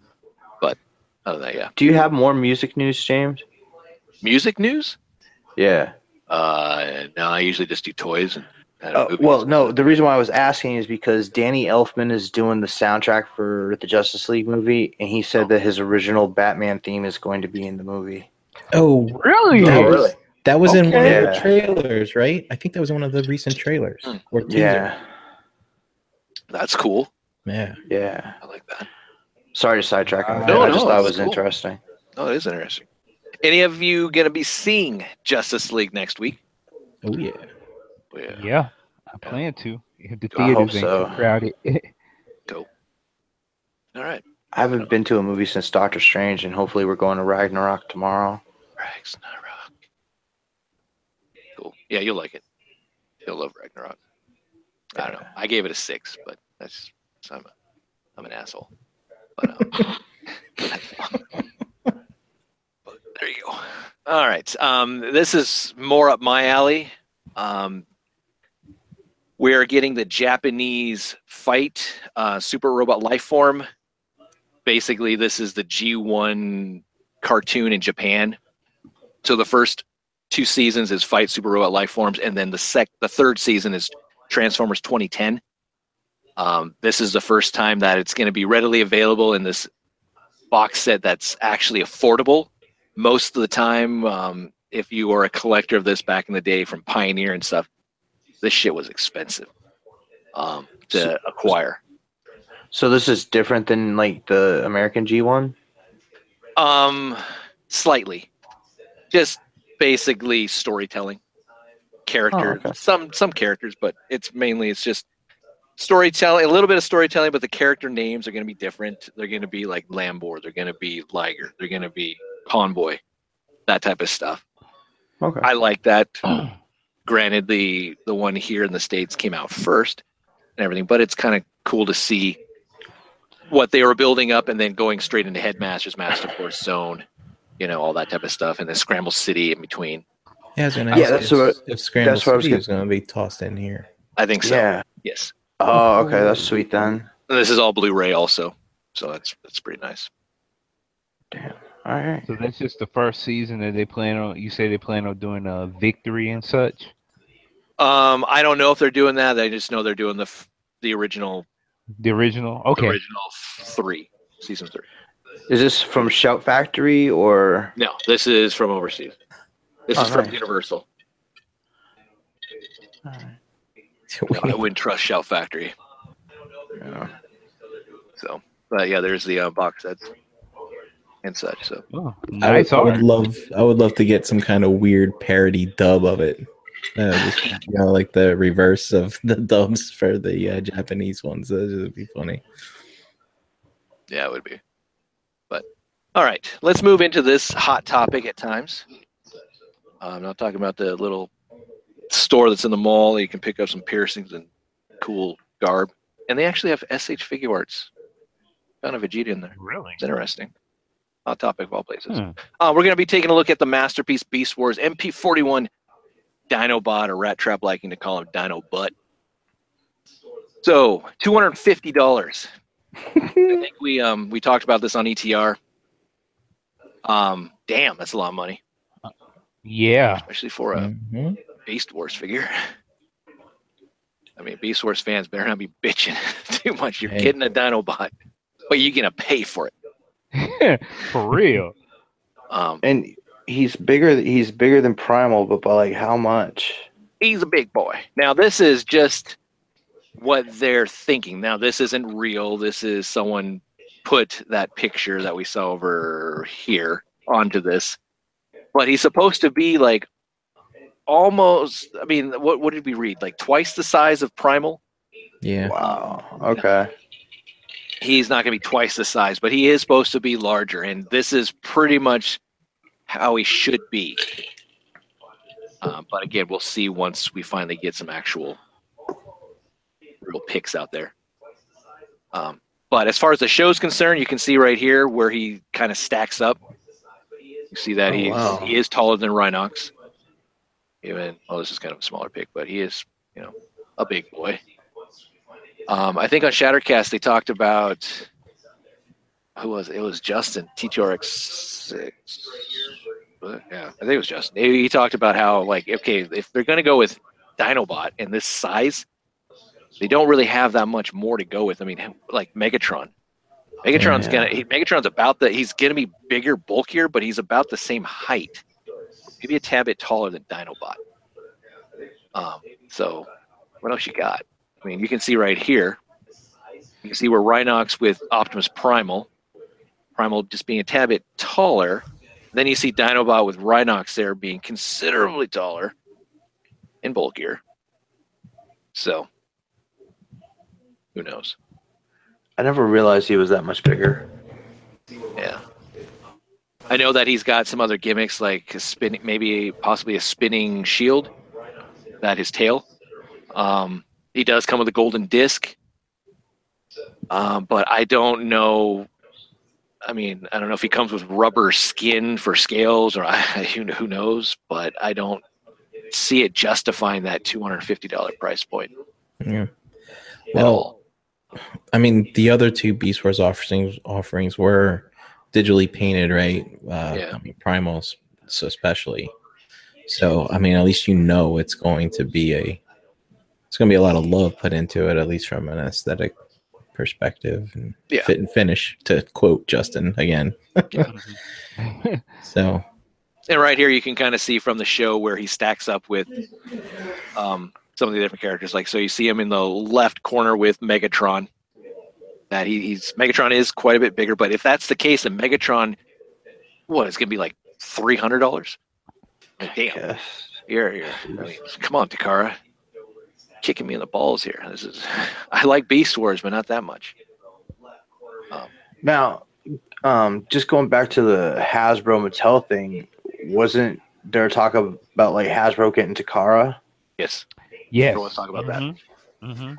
But other than that, yeah. Do you have more music news, James? Music news? Yeah. Uh, no, I usually just do toys and. and Uh, well, no. The reason why I was asking is because Danny Elfman is doing the soundtrack for the Justice League movie, and he said that his original Batman theme is going to be in the movie. Oh, Really? that Oh, was, really? that was in one of the trailers, right? I think that was one of the recent trailers Hmm. or teaser. Yeah. that's cool. Yeah. Yeah. I like that. Sorry to sidetrack him. No, I no, just thought it was cool. interesting. Oh, it is interesting. Any of you gonna be seeing Justice League next week? Oh yeah. Yeah. Yeah, I plan to. If the I hope theaters ain't so. too crowded. All right. I haven't been to a movie since Doctor Strange, and hopefully we're going to Ragnarok tomorrow. Ragnarok. Cool. Yeah, you'll like it. You'll love Ragnarok. I don't know. I gave it a six, but that's I'm a I'm an asshole. But, um, but there you go. All right. Um, this is more up my alley. Um, we're getting the Japanese fight uh, super robot life form. Basically, this is the G1 cartoon in Japan. So the first two seasons is Fight Super Robot Life Forms, and then the sec the third season is Transformers 2010. Um, this is the first time that it's going to be readily available in this box set that's actually affordable. Most of the time, um, if you were a collector of this back in the day from Pioneer and stuff, this shit was expensive um, to So- acquire. So this is different than like the American G1. Um, slightly, just basically storytelling, character, okay. some some characters, but it's mainly it's just storytelling, a little bit of storytelling, but the character names are going to be different. They're going to be like Lambor, they're going to be Liger, they're going to be Convoy, that type of stuff. Okay. I like that. Granted, the the one here in the states came out first and everything, but it's kind of cool to see what they were building up and then going straight into Headmasters, Master Force Zone, you know, all that type of stuff, and then Scramble City in between. Yeah, I Yeah, ask that's if, what- if Scramble that's what I was City gonna- is going to be tossed in here. I think so. Yeah. Yes. Oh, okay. That's sweet then. And this is all Blu-ray also, so that's that's pretty nice. Damn. All right. So that's just the first season that they plan on. You say they plan on doing a victory and such. Um, I don't know if they're doing that. I just know they're doing the f- the original The original. the Okay. original three season three. Is this from Shout Factory or? No, this is from overseas. This Oh, is from nice. Universal. No, I wouldn't trust Shout Factory. Yeah. So, but yeah, there's the uh, box sets and such. So, Oh, I would, nice I would love, I would love to get some kind of weird parody dub of it. Uh, just, you know, like the reverse of the dubs for the uh, Japanese ones. That would be funny. yeah, it would be. But all right, let's move into this hot topic at times. Uh, I'm not talking about the little store that's in the mall. that You can pick up some piercings and cool garb, and they actually have S.H. Figuarts. Found a Vegeta in there. Really? It's interesting. Topic of all places. Hmm. Uh, we're going to be taking a look at the masterpiece Beast Wars MP41 Dinobot, or Rat Trap liking to call him Dino Butt. So, two hundred and fifty dollars. I think we um we talked about this on ETR. Um, damn, that's a lot of money, Yeah. especially for a Mhm. Beast Wars figure. I mean, Beast Wars fans better not be bitching too much. You're Hey. getting a Dinobot, but you're gonna pay for it. For real. Um, And he's bigger. He's bigger than Primal, but by like how much? he's a big boy. Now this is just what they're thinking. Now this isn't real. This is someone put that picture that we saw over here onto this. But he's supposed to be like almost I mean, what what did we read? Like twice the size of Primal? Yeah. Wow. Okay. He's not gonna be twice the size, but he is supposed to be larger, and this is pretty much how he should be. Um, but again, we'll see once we finally get some actual real pics out there. Um, but as far as the show's concerned, you can see right here where he kind of stacks up. You see that Oh, he wow. he is taller than Rhinox. Even well, this is kind of a smaller pic, but he is you know a big boy. Um, I think on Shattercast they talked about who was it? It was Justin TTRX six. Yeah, I think it was Justin. He, he talked about how like okay, if they're gonna go with Dinobot in this size, they don't really have that much more to go with. I mean, like Megatron. Megatron's Yeah. gonna he, Megatron's about the he's gonna be bigger, bulkier, but he's about the same height, maybe a tad bit taller than Dinobot. Um, so what else you got? I mean, you can see right here. You can see where Rhinox with Optimus Primal, Primal just being a tad bit taller. Then you see Dinobot with Rhinox there being considerably taller and bulkier. So, who knows? I never realized he was that much bigger. Yeah. I know that he's got some other gimmicks like a spinning, maybe possibly a spinning shield, that his tail. Um, he does come with a golden disc. Um, but I don't know. I mean, I don't know if he comes with rubber skin for scales, or I, who who knows. But I don't see it justifying that two hundred fifty dollar price point. Yeah. Well. I mean, the other two Beast Wars offerings offerings were digitally painted, right? Uh, Yeah. I mean, primals, so especially. So, I mean, at least you know it's going to be a. It's going to be a lot of love put into it, at least from an aesthetic perspective and Yeah. fit and finish. To quote Justin again, so And right here, you can kind of see from the show where he stacks up with um, some of the different characters. Like, so you see him in the left corner with Megatron. That he, he's Megatron is quite a bit bigger, but if that's the case, then Megatron, what it's gonna be like three hundred dollars? Damn, Yes. here, here. I mean, come on, Takara, kicking me in the balls here. This is, I like Beast Wars, but not that much. Now, um, just going back to the Hasbro Mattel thing, wasn't there talk about like Hasbro getting Takara? Yes, yes. I want to talk about that. hmm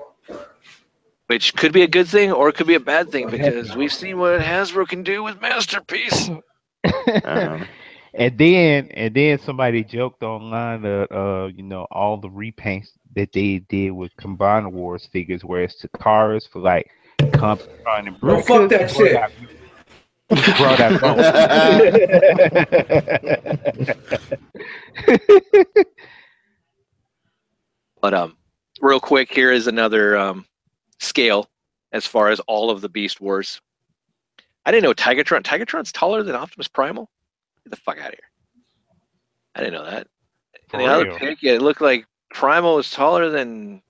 which could be a good thing or it could be a bad thing because we've seen what Hasbro can do with Masterpiece. Um, And then and then somebody joked online that uh you know all the repaints that they did with Combined Wars figures where it's the cars for like Computron and Bro, fuck that shit. out- brought out But um, real quick, here is another um, scale as far as all of the Beast Wars. I didn't know Tigatron. Tigatron's taller than Optimus Primal. Get the fuck out of here! I didn't know that. And the other real. pic, it looked like Primal was taller than.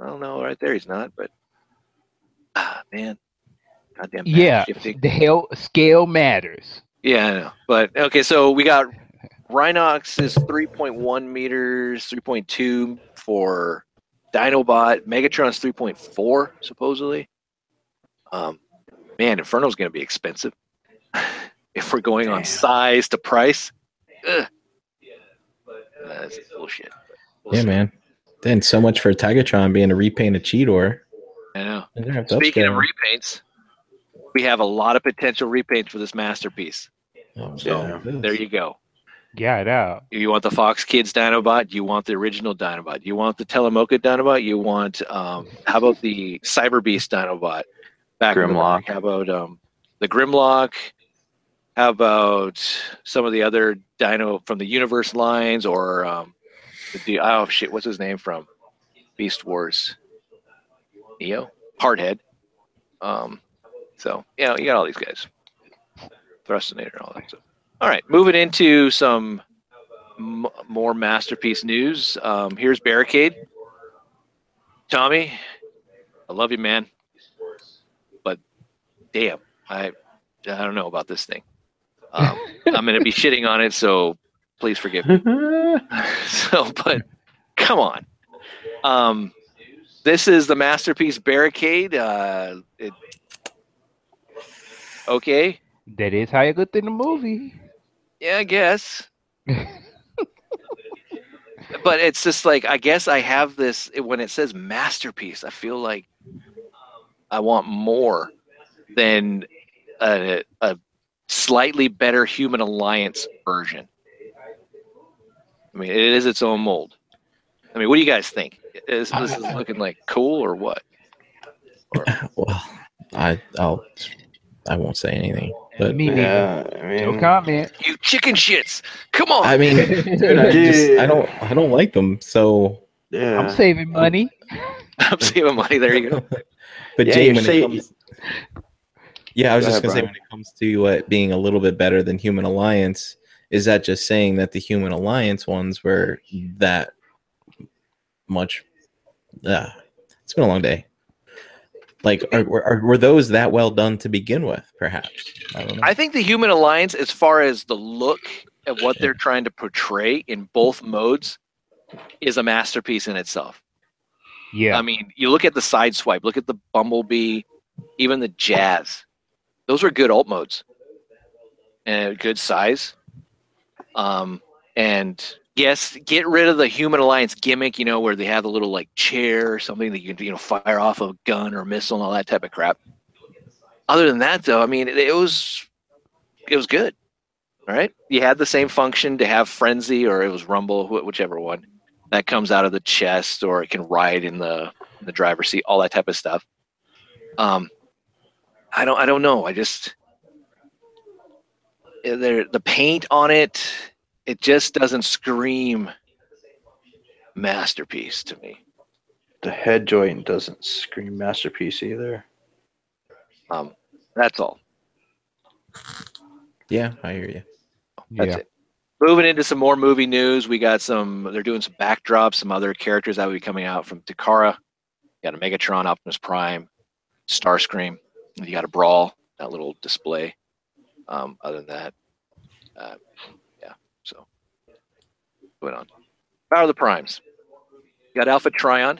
I don't know. Right there, he's not. But ah, man, goddamn. yeah, shifting. the hell scale matters. Yeah, I know. But okay, so we got Rhinox is 3.1 meters, 3.2 for Dinobot. Megatron's 3.4 supposedly. Um, man, Inferno's going to be expensive if we're going on size to price. Ugh. That's bullshit. We'll yeah, man. Then so much for Tigatron being a repaint repainted Cheetor. I know. They're gonna have to Speaking of repaints, we have a lot of potential repaints for this masterpiece. Oh, So yeah. there you go. Yeah, it out. You want the Fox Kids Dinobot? You want the original Dinobot? You want the Telemocha Dinobot? You want um how about the Cyber Beast Dinobot? Back in the Grimlock. How about um the Grimlock? How about some of the other Dino from the Universe lines or um the oh shit, what's his name from Beast Wars? Neo? Hardhead. Um so you know, you got all these guys. Thrustinator, all that stuff. All right, moving into some m- more masterpiece news. Um, here's Barricade. Tommy, I love you, man, but damn, I I don't know about this thing. Um, I'm going to be shitting on it, so please forgive me. so, but come on. Um, this is the masterpiece Barricade. Uh, it, okay, That is how it looked in the movie. yeah, I guess. but it's just like I guess I have this when it says masterpiece. I feel like I want more than a, a slightly better Human Alliance version. I mean, it is its own mold. I mean, what do you guys think? Is this is looking like cool or what? Well, I I'll I won't say anything. But Me neither. yeah, I No comment. You chicken shits! Come on! I mean, dude, I just I don't I don't like them. So, yeah. I'm saving money. I'm saving money. There you go. but Yeah, Jay, you're when it comes, yeah, I was Go just ahead, gonna say when it comes to it being a little bit better than Human Alliance, is that just saying that the Human Alliance ones were that much? Yeah, it's been a long day. Like, are, are, were those that well done to begin with? Perhaps I don't know. I think the Human Alliance, as far as the look of what they're trying to portray in both modes, is a masterpiece in itself. Yeah. I mean, you look at the side swipe, look at the Bumblebee, even the Jazz. Those were good alt modes and good size. Um, and Yes, get rid of the Human Alliance gimmick, you know, where they have the little like chair or something that you can, you know, fire off a gun or missile and all that type of crap. Other than that, though, I mean, it, it was it was good. All right, you had the same function to have frenzy or it was rumble, wh- whichever one that comes out of the chest, or it can ride in the in the driver's seat, all that type of stuff. Um, I don't, I don't know. I just eh, there the paint on it, it just doesn't scream masterpiece to me. The head joint doesn't scream masterpiece either. Um, that's all. Yeah, I hear you. That's yeah. it. Moving into some more movie news, we got some. They're doing some backdrops, some other characters that will be coming out from Takara. Got a Megatron, Optimus Prime, Starscream. You got a Brawl, that little display. Um, other than that, uh, yeah. So, moving on. Power of the Primes. You got Alpha Trion,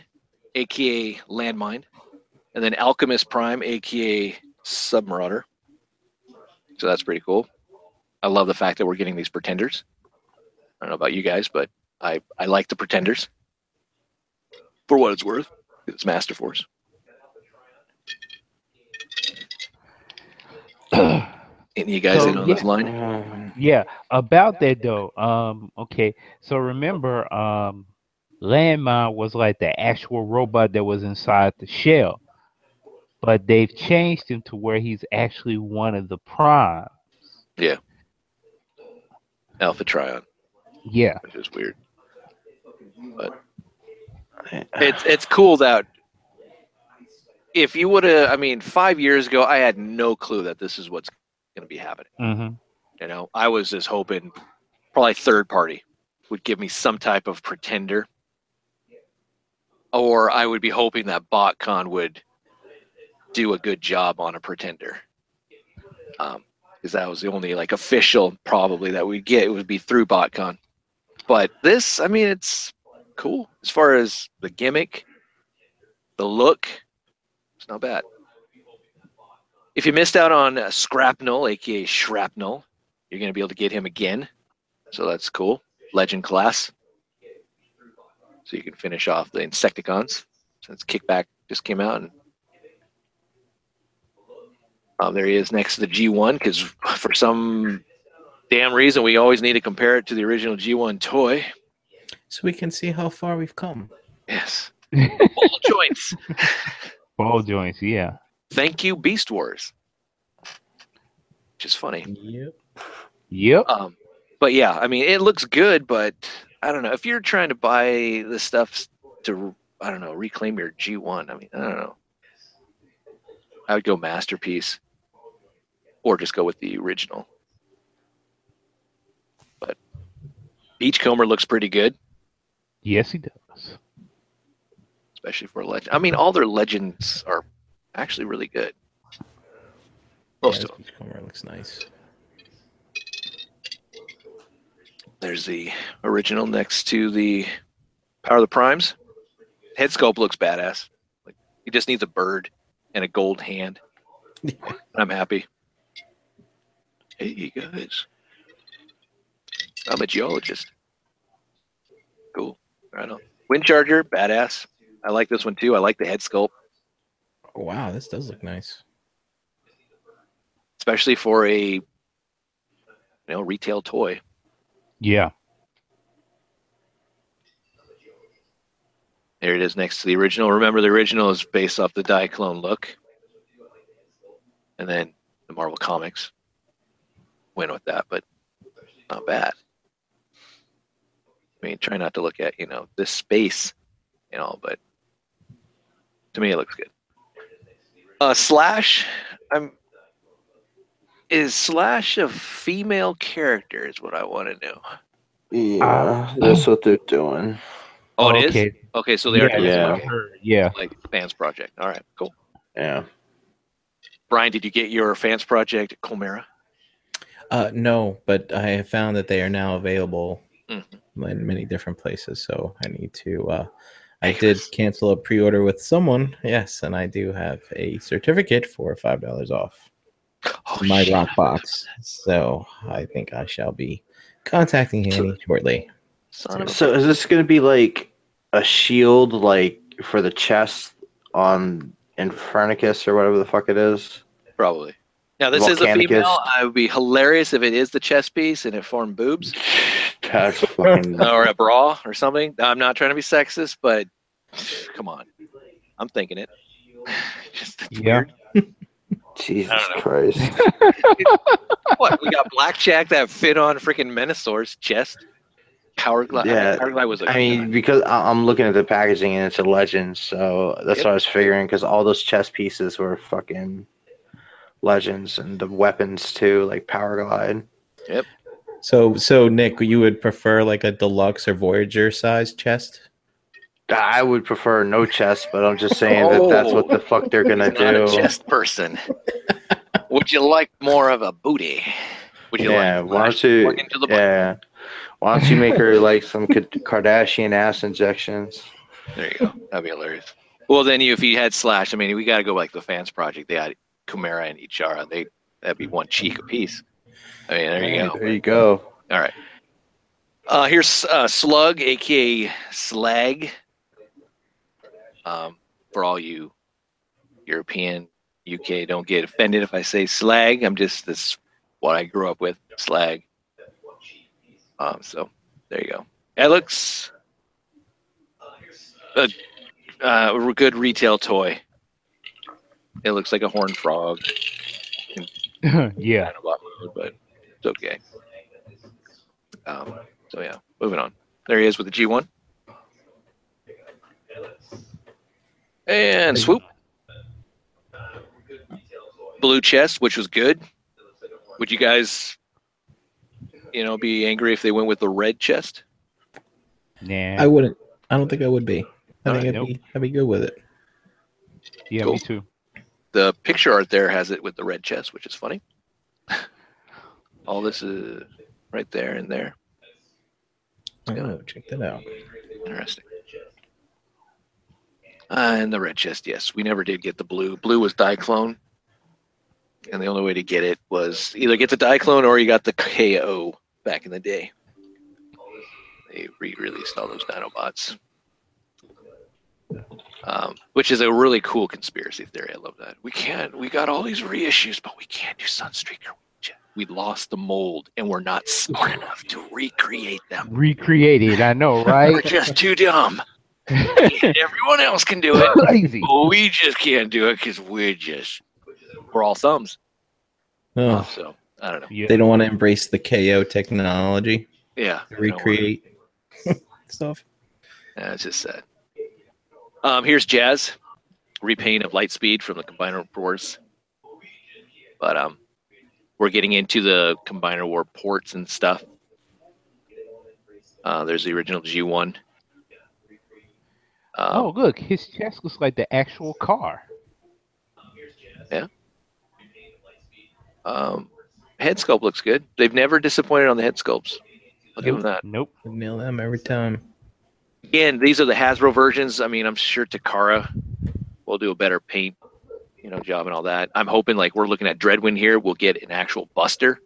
aka Landmine, and then Alchemist Prime, aka Submarauder. So that's pretty cool. I love the fact that we're getting these pretenders. I don't know about you guys, but I, I like the pretenders for what it's worth. It's Master Force. Any of you guys So, in on yeah. this line? Um, Yeah, about that though. Um, okay, so remember, um, Landmine was like the actual robot that was inside the shell, but they've changed him to where he's actually one of the primes. Yeah. Alpha Trion, Yeah, which is weird. But it's it's cool that if you would have, I mean, five years ago, I had no clue that this is what's going to be happening. hmm You know, I was just hoping probably third party would give me some type of pretender. Or I would be hoping that BotCon would do a good job on a pretender. Um, because that was the only like official probably that we'd get. It would be through BotCon. But this, I mean, it's cool as far as the gimmick, the look. It's not bad. If you missed out on uh, Scrapnel, aka Shrapnel, you're going to be able to get him again. So that's cool. Legend class. So you can finish off the Insecticons. Since Kickback just came out. And um, there he is next to the G1 because for some damn reason we always need to compare it to the original G1 toy. So we can see how far we've come. Yes. Ball joints. ball joints. Yeah, Thank you, Beast Wars. Which is funny. Yep. yep. Um, but yeah, I mean, it looks good, but I don't know if you're trying to buy the stuff to, I don't know, reclaim your G1. I mean, I don't know. I would go masterpiece, or just go with the original. But Beachcomber looks pretty good, Yes, he does. especially for a legend. I mean, all their legends are actually really good. Most yeah, of them. this looks nice. There's the original next to the Power of the Primes. Head sculpt looks badass. Like he just needs a bird and a gold hand. I'm happy. Hey guys. I'm a geologist. Cool. Right on. Wind Charger, badass. I like this one too. I like the head sculpt, Oh, wow, this does look nice. especially for a you know retail toy. Yeah. There it is next to the original. Remember, the original is based off the Diaclone look. And then the Marvel Comics went with that, but not bad. I mean, try not to look at, you know, this space and all, but to me, it looks good. Uh, Slash, I'm. Is Slash a female character? Is what I want to know. yeah, that's what they're doing. Oh, it is. okay. Okay, so they are yeah, doing yeah. some that's what I heard. Yeah. like fans project. All right, cool. Yeah. Brian, did you get your fans project Chimera? Uh, no, but I have found that they are now available Mhm. in many different places. So I need to. Uh, I did cancel a pre-order with someone, yes, and I do have a certificate for five dollars off Oh, my shit. lockbox. So I think I shall be contacting Annie shortly. Son So is this going to be like a shield, like for the chest on Infernicus or whatever the fuck it is? Probably. Now this is a female. I would be hilarious if it is the chest piece and it formed boobs That's fucking. Uh, or a bra or something. I'm not trying to be sexist, but come on, I'm thinking it. Just Yeah. weird. Jesus I don't know. Christ. What we got blackjack that fit on freaking Menosaur's chest. Power glide. Yeah, Power glide was. A, I mean, because I- I'm looking at the packaging and it's a legend, so that's Yep. what I was figuring. Because all those chest pieces were fucking legends, and the weapons too, like Power Glide. So so Nick, you would prefer like a deluxe or Voyager size chest? I would prefer no chest, but I'm just saying that that's what the fuck they're gonna He's not a do. chest person. Would you like more of a booty? Would you Yeah, like why don't you? into the? Yeah, why don't you make her like some Kardashian ass injections? There you go. That'd be hilarious. Well, then you, if you had Slash, I mean, we got to go like the fans project. They had Kumara and Ichara. They that'd be one cheek apiece. I mean, there you go. There you go. All right. Uh, here's uh, Slug, aka Slag. Um, for all you European, UK, don't get offended if I say slag. I'm just this what I grew up with, slag. Um, so there you go. It looks a, uh, a good retail toy. It looks like a horned frog, yeah. but it's okay. Um, so yeah, moving on. There he is with the G1. And swoop. Blue chest, which was good. Would you guys, you know, be angry if they went with the red chest? Nah. I wouldn't. I don't think I would be. I think Alright, I'd be. I'd be good with it. yeah, cool. me too. The picture art there has it with the red chest, which is funny. All this is right there and there. Oh, check that out. Interesting. Uh, and the red chest, yes. We never did get the blue. Blue was Diaclone. And the only way to get it was either get the Diaclone or you got the KO back in the day. They re released all those Dinobots. Um, which is a really cool conspiracy theory. I love that. We can't, we got all these reissues, but we can't do Sunstreaker. We lost the mold and we're not smart enough to recreate them. Recreated. I know, right? We're just too dumb. Everyone else can do it. Crazy. But we just can't do it because we're just we're all thumbs. Oh, So I don't know. Yeah. they don't want to embrace the KO technology Yeah, to recreate stuff. Yeah, it's just sad. Um, here's Jazz, repaint of Lightspeed from the Combiner Wars. But um, we're getting into the Combiner War ports and stuff. Uh, there's the original G1. Um, Oh, look, his chest looks like the actual car. um, head sculpt looks good. They've never disappointed on the head sculpts. I'll give them that. Nope. Nail them every time. Again, these are the Hasbro versions. I mean, I'm sure Takara will do a better paint, you know, job and all that. I'm hoping like we're looking at Dreadwind here, we'll get an actual Buster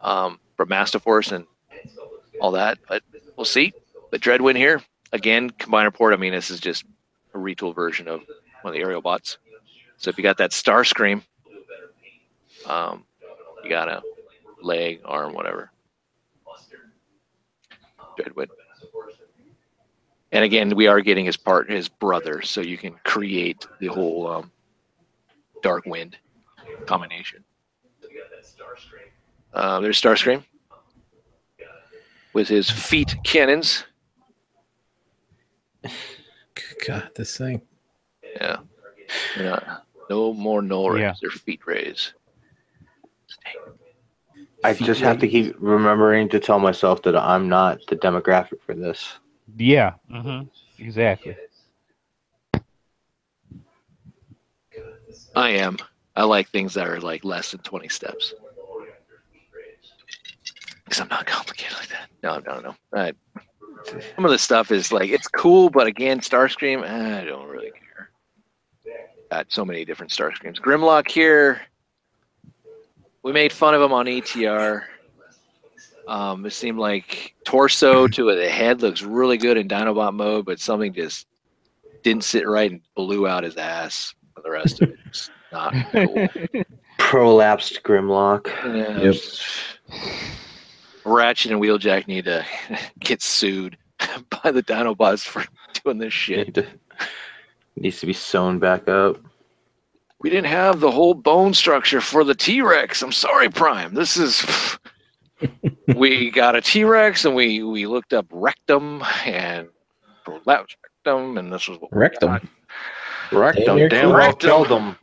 um, from Masterforce and all that, but we'll see. But Dreadwind here, again, combiner port. I mean, this is just a retool version of one of the aerial bots. So if you got that Starscream, um, you got a leg, arm, whatever. Dreadwind. And again, we are getting his part, his brother, so you can create the whole um, Dark Wind combination. Uh, there's Starscream with his feet cannons. God, this thing. Yeah, yeah. no more Norris. Yeah. Their feet raise. I just have to keep remembering to tell myself that I'm not the demographic for this. Yeah. hmm Exactly. I am. I like things that are like less than 20 steps. Because I'm not complicated like that. No, no, no. I, some of the stuff is like, it's cool, but again, Starscream, I don't really care. Got so many different Starscreams. Grimlock here. We made fun of him on ETR. Um, it seemed like torso to the head looks really good in Dinobot mode, but something just didn't sit right and blew out his ass. For the rest of it, it's not cool. Prolapsed Grimlock. Yeah, Yep. Ratchet and Wheeljack need to get sued by the Dinobots for doing this shit. Need to- Needs to be sewn back up. We didn't have the whole bone structure for the T Rex. I'm sorry, Prime. This is. we got a T Rex and we we looked up rectum and prolapsed rectum, and this was what we Rectum. Got. Wrecked Damn them. near Damn killed well them. killed them.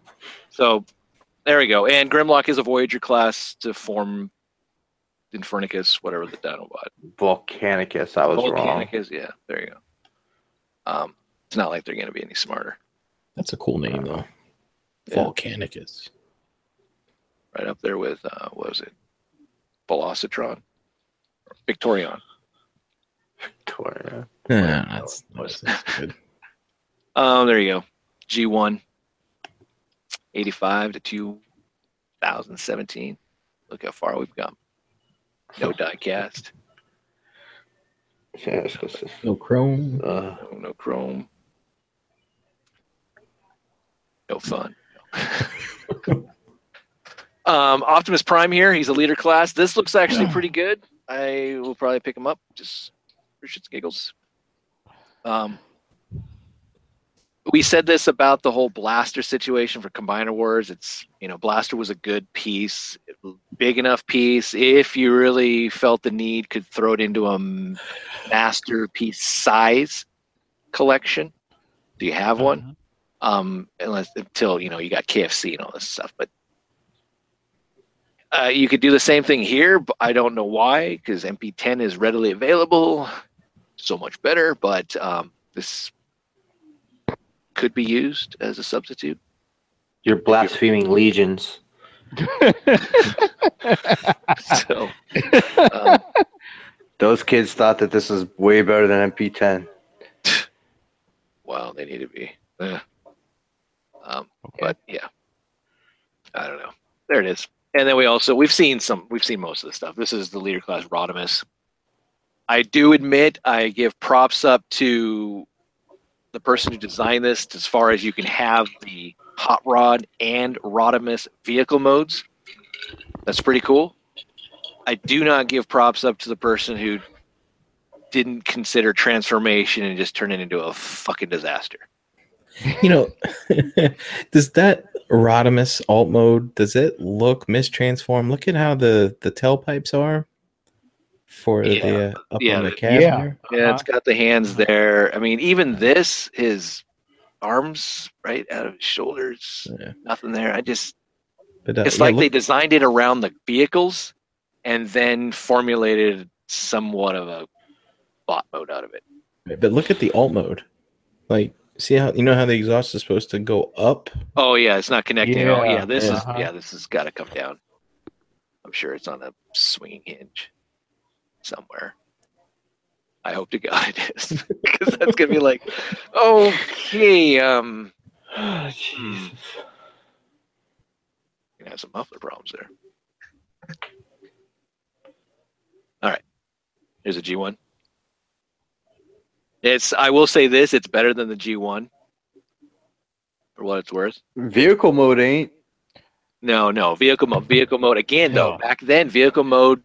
So there we go. And Grimlock is a Voyager class to form Infernicus, whatever the Dinobot. Volcanicus. I was wrong. Volcanicus, yeah, there you go. Um, it's not like they're going to be any smarter. That's a cool name though. Yeah. Volcanicus. Right up there with uh, what was it? Velocitron, Victorion. Victoria. Yeah, that's, was- that's good. Um, there you go. G1, 85 to 2017. Look how far we've come. No die cast, Yeah, it's 'cause it's- No chrome. uh, no, no chrome, no fun. um, Optimus Prime here. He's a leader class. This looks actually pretty good. I will probably pick him up just for shits and giggles. Um, we said this about the whole blaster situation for combiner wars. It's you know blaster was a good piece big enough piece. If you really felt the need could throw it into a masterpiece size collection. Do you have one? Um unless until you know you got kfc and all this stuff but uh, you could do the same thing here but i don't know why because mp10 is readily available. So much better but um this could be used as a substitute. you're blaspheming legions. So, um, Those kids thought that this was way better than MP10. wow, they need to be. eh. Um, Okay. but yeah, I don't know. There it is. And then we also we've seen some we've seen most of the stuff. This is the leader class Rodimus. I do admit I give props up to the person who designed this as far as you can have the hot rod and Rodimus vehicle modes. That's pretty cool. I do not give props up to the person who didn't consider transformation and just turned it into a fucking disaster. You know, does that Rodimus alt mode does it look mistransformed? Look at how the the tailpipes are for Yeah. the uh, up Yeah, on the the- cab. yeah. there. Yeah, it's got the hands there. I mean, even this, his arms right out of his shoulders, Yeah. nothing there. I just, But uh, it's yeah, like they designed it around the vehicles and then formulated somewhat of a bot mode out of it. but look at the alt mode. Like, see how you know how the exhaust is supposed to go up? Oh yeah, it's not connecting. oh Yeah, yeah, this is Uh-huh. yeah, this has got to come down. I'm sure it's on a swinging hinge somewhere. I hope to God it is, because that's gonna be like, okay, um, Oh, Jesus. gonna have some muffler problems there. All right, here's a G1. It's. I will say this: it's better than the G1 for what it's worth. Vehicle mode ain't. No, no, vehicle mode. Vehicle mode again, though. No. Back then, vehicle mode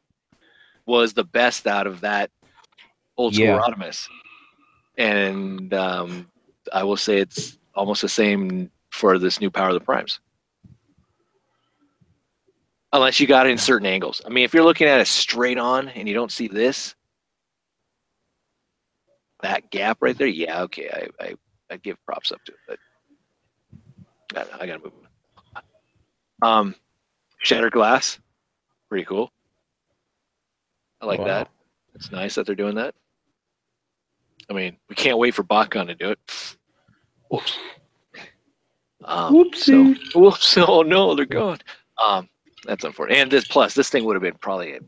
was the best out of that old school Yeah. Rodimus, and um, I will say it's almost the same for this new Power of the Primes. Unless you got it in certain angles. I mean, if you're looking at it straight on and you don't see this, that gap right there, yeah, okay, I I I give props up to it, but I, I gotta move. on. Um, Shattered Glass, pretty cool. I like Wow. that. It's nice that they're doing that. I mean, we can't wait for BotCon to do it. Whoops. Um, Whoopsie. So, whoops! Oh no, they're gone. Um, that's unfortunate. And this plus, this thing would have been probably. A,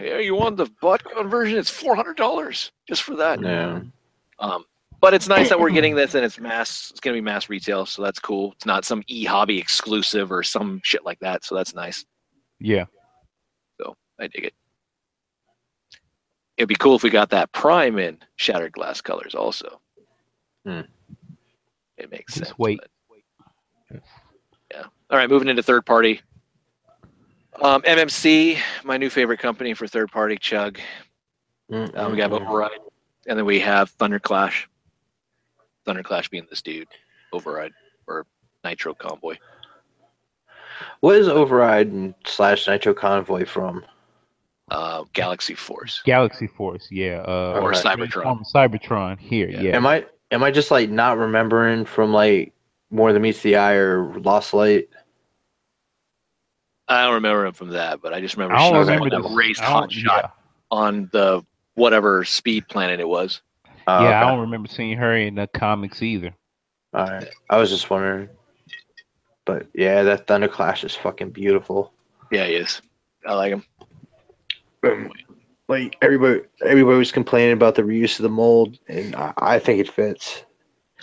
yeah, you want the BotCon version? It's four hundred dollars just for that. No. Um, but it's nice that we're getting this and it's mass. It's going to be mass retail, so that's cool. It's not some e hobby exclusive or some shit like that. So that's nice. Yeah. So I dig it. It'd be cool if we got that prime in shattered glass colors also. Hmm. It makes Just sense. wait. but- Yeah. All right, moving into third party. Um, MMC, my new favorite company for third party chug. Mm, Um, we have mm, mm. Override, and then we have Thunder Clash. Thunder Clash being this dude, Override or Nitro Convoy. What is Override and slash Nitro Convoy from? Uh, Galaxy Force. Galaxy Force, yeah. Uh, Or Cybertron. Cybertron here, Yeah. yeah. Am I am I just like not remembering from like More Than Meets the Eye or Lost Light? I don't remember him from that, but I just remember I she don't remember the this. raised hot don't- shot on the whatever speed planet it was. Oh, Yeah, yeah I don't remember seeing her in the comics either. All right. I was just wondering. But yeah, that Thunder Clash is fucking beautiful. Yeah, he is. I like him. Like everybody, everybody was complaining about the reuse of the mold, and I, I think it fits.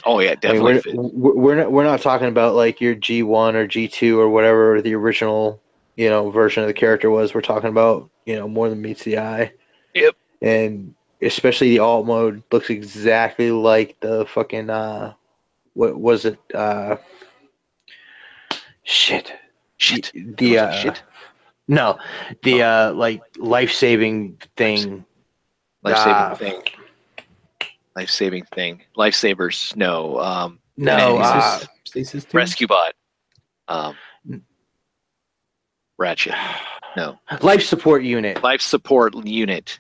Oh yeah, I mean, definitely. we're, we're not we're not talking about like your G one or G two or whatever the original you know version of the character was. We're talking about you know more than meets the eye. Yep. And especially the alt mode looks exactly like the fucking uh, what was it? Uh, shit. Shit. The it uh, shit. No, the uh like life saving thing. Life saving ah. thing. Life saving thing. Lifesavers. No. Um, No, Yeah, uh, Stasis- Stasis? Rescue Bot. Um, Ratchet. No. life support unit. Life support unit.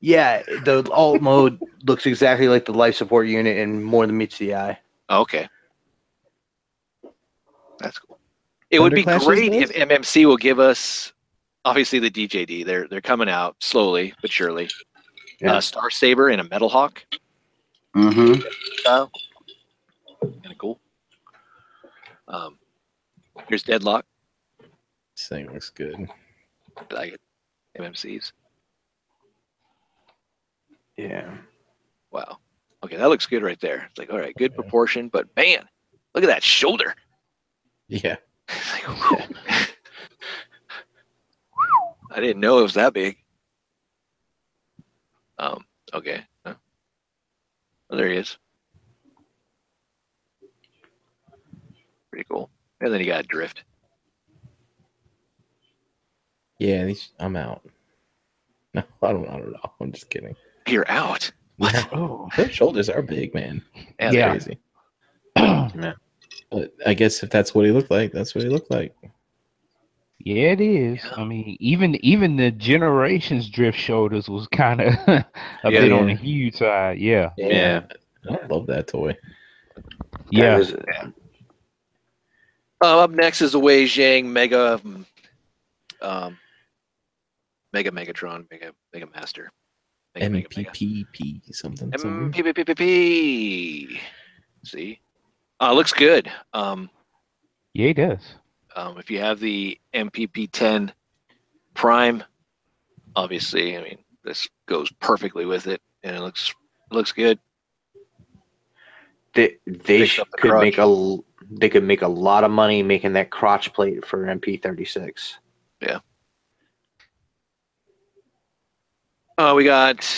Yeah, the alt mode looks exactly like the life support unit and more than meets the eye. Okay. That's cool. It would be Clash great if MMC will give us obviously the DJD. They're they're coming out slowly but surely. Yeah. Uh, Star Saber and a Metal Hawk Mm-hmm. style. Kind of cool. Um, here's Deadlock. This thing looks good. I like it. MMCs. Yeah. Wow. Okay, that looks good right there. It's like, all right, good Yeah. proportion, but man, look at that shoulder. Yeah. It's like, whew. I didn't know it was that big. Um. Okay. Oh, there he is. Pretty cool. And then he got drift. Yeah, these, I'm out. No, I don't, I don't know. I'm just kidding. You're out. Yeah. Oh. Their shoulders are big, man. Yeah. Yeah. Crazy. But I guess if that's what he looked like, that's what he looked like. Yeah, it is. Yeah. I mean, even even the generations drift shoulders was kind of a Yeah. bit on the Yeah. huge side. Yeah, Yeah. I love that toy. yeah. That is- Uh, up next is the Weijiang Mega, um, Mega Megatron, Mega Mega Master. Mega, Mega, Mega. MPPP something. something. MPPPP. See, uh, looks good. Um, Yeah, it does. Um, if you have the MPP10 Prime, obviously, I mean, this goes perfectly with it, and it looks it looks good. They they the could crotch. make a they could make a lot of money making that crotch plate for MP36. Uh, we got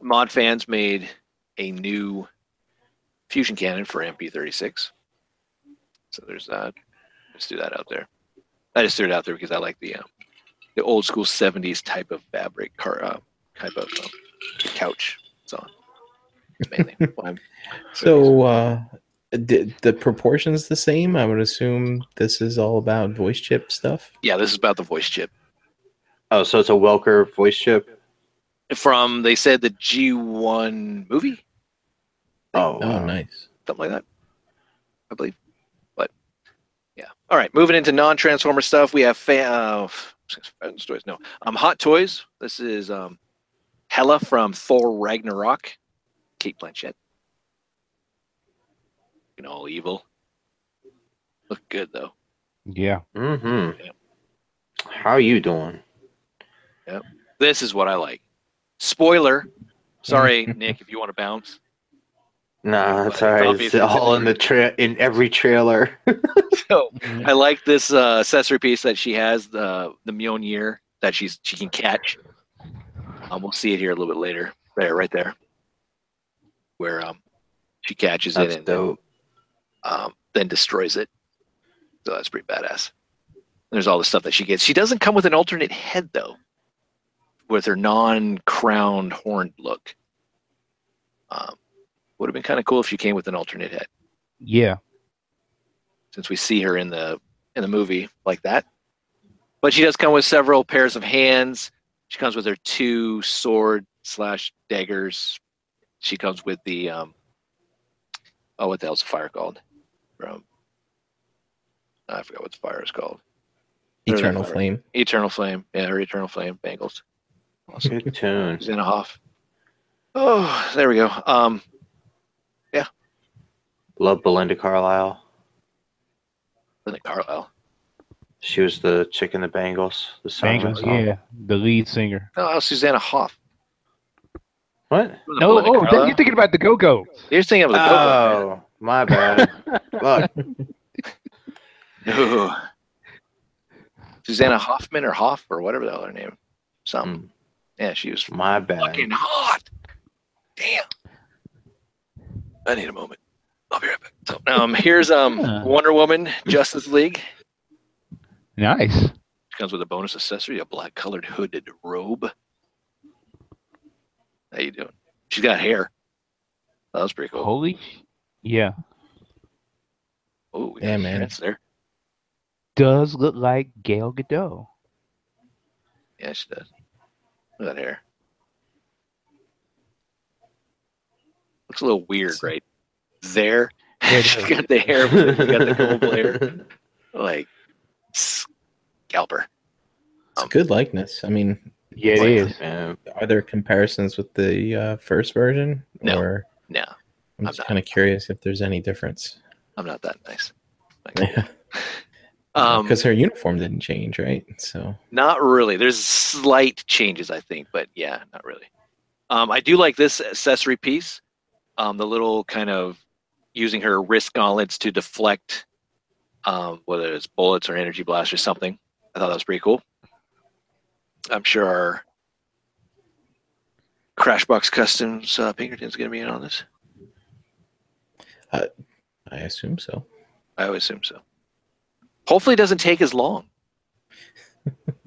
mod fans made a new fusion cannon for MP36. So there's that. Let's do that out there. I just threw it out there because I like the um, the old school '70s type of fabric car uh, type of um, couch. It's on. Mainly why So, uh, the, the proportions the same? I would assume this is all about voice chip stuff. yeah, this is about the voice chip Oh, so it's a Welker voice chip. from they said the G1 movie, Oh, Oh, wow. nice. something like that, I believe. But yeah, all right. Moving into non-transformer stuff, we have fa- uh, toys. No, um, Hot Toys. This is um, Hela from Thor Ragnarok. Cate Blanchett. You know, all evil. Look good though. Yeah. Mm-hmm. Yeah. How you doing? Yep. This is what I like. Spoiler. Sorry, Nick, if you want to bounce. Nah, that's But all right. It's all in in the tra- in every trailer. So I like this uh, accessory piece that she has the the Mjolnir that she's she can catch. Um, we'll see it here a little bit later. There, right there, where um, she catches That's it and dope. um, then destroys it. So that's pretty badass. There's all the stuff that she gets. She doesn't come with an alternate head though, with her non-crowned horned look. Um, would have been kind of cool if she came with an alternate head, Yeah. since we see her in the in the movie like that. But she does come with several pairs of hands. She comes with her two sword slash daggers. She comes with the um, oh, what the hell's the fire called? From I forgot what the fire is called. Eternal Alright. Flame. Eternal Flame. Yeah, her Eternal Flame bangles. Awesome. Good tune. Xenohoff. Oh, there we go. Um, Love Belinda Carlisle. Linda Carlisle. She was the chick in the Bangles. The song. Bangles, yeah. The lead singer. Oh, Susanna Hoff. What? No, Belinda oh, that, Carlisle? you're thinking about the Go Go. You're thinking of the Go-Go Oh, my bad. Fuck. Man. Ooh. Susanna Hoffman or Hoff or whatever the hell her name. Something. Mm, Yeah, she was My bad. fucking hot. Damn. I need a moment. I'll be right back. So, um, here's um Huh. Wonder Woman Justice League. Nice. She comes with a bonus accessory, a black colored hooded robe. How you doing? She's got hair. That was pretty cool. Holy. Yeah. Oh, Yeah, man. That's there. Does look like Gal Gadot. Yeah, she does. Look at that hair. Looks a little weird, right? There. Yeah, it she got the hair, you got the gold hair. Like, scalper. It's a good likeness. I mean, Yeah, it Like- is. Man, are there comparisons with the uh, first version? No. Or No, I'm I'm just kind of curious if there's any difference. I'm not that nice. Yeah. Because Um, her uniform didn't change, right? So Not really. There's slight changes, I think, but yeah, not really. Um, I do like this accessory piece. Um, the little kind of using her wrist gauntlets to deflect, um, whether it's bullets or energy blasts or something. I thought that was pretty cool. I'm sure our Crashbox Customs uh, Pinkerton's going to be in on this. I assume so. I would assume so. Hopefully, it doesn't take as long.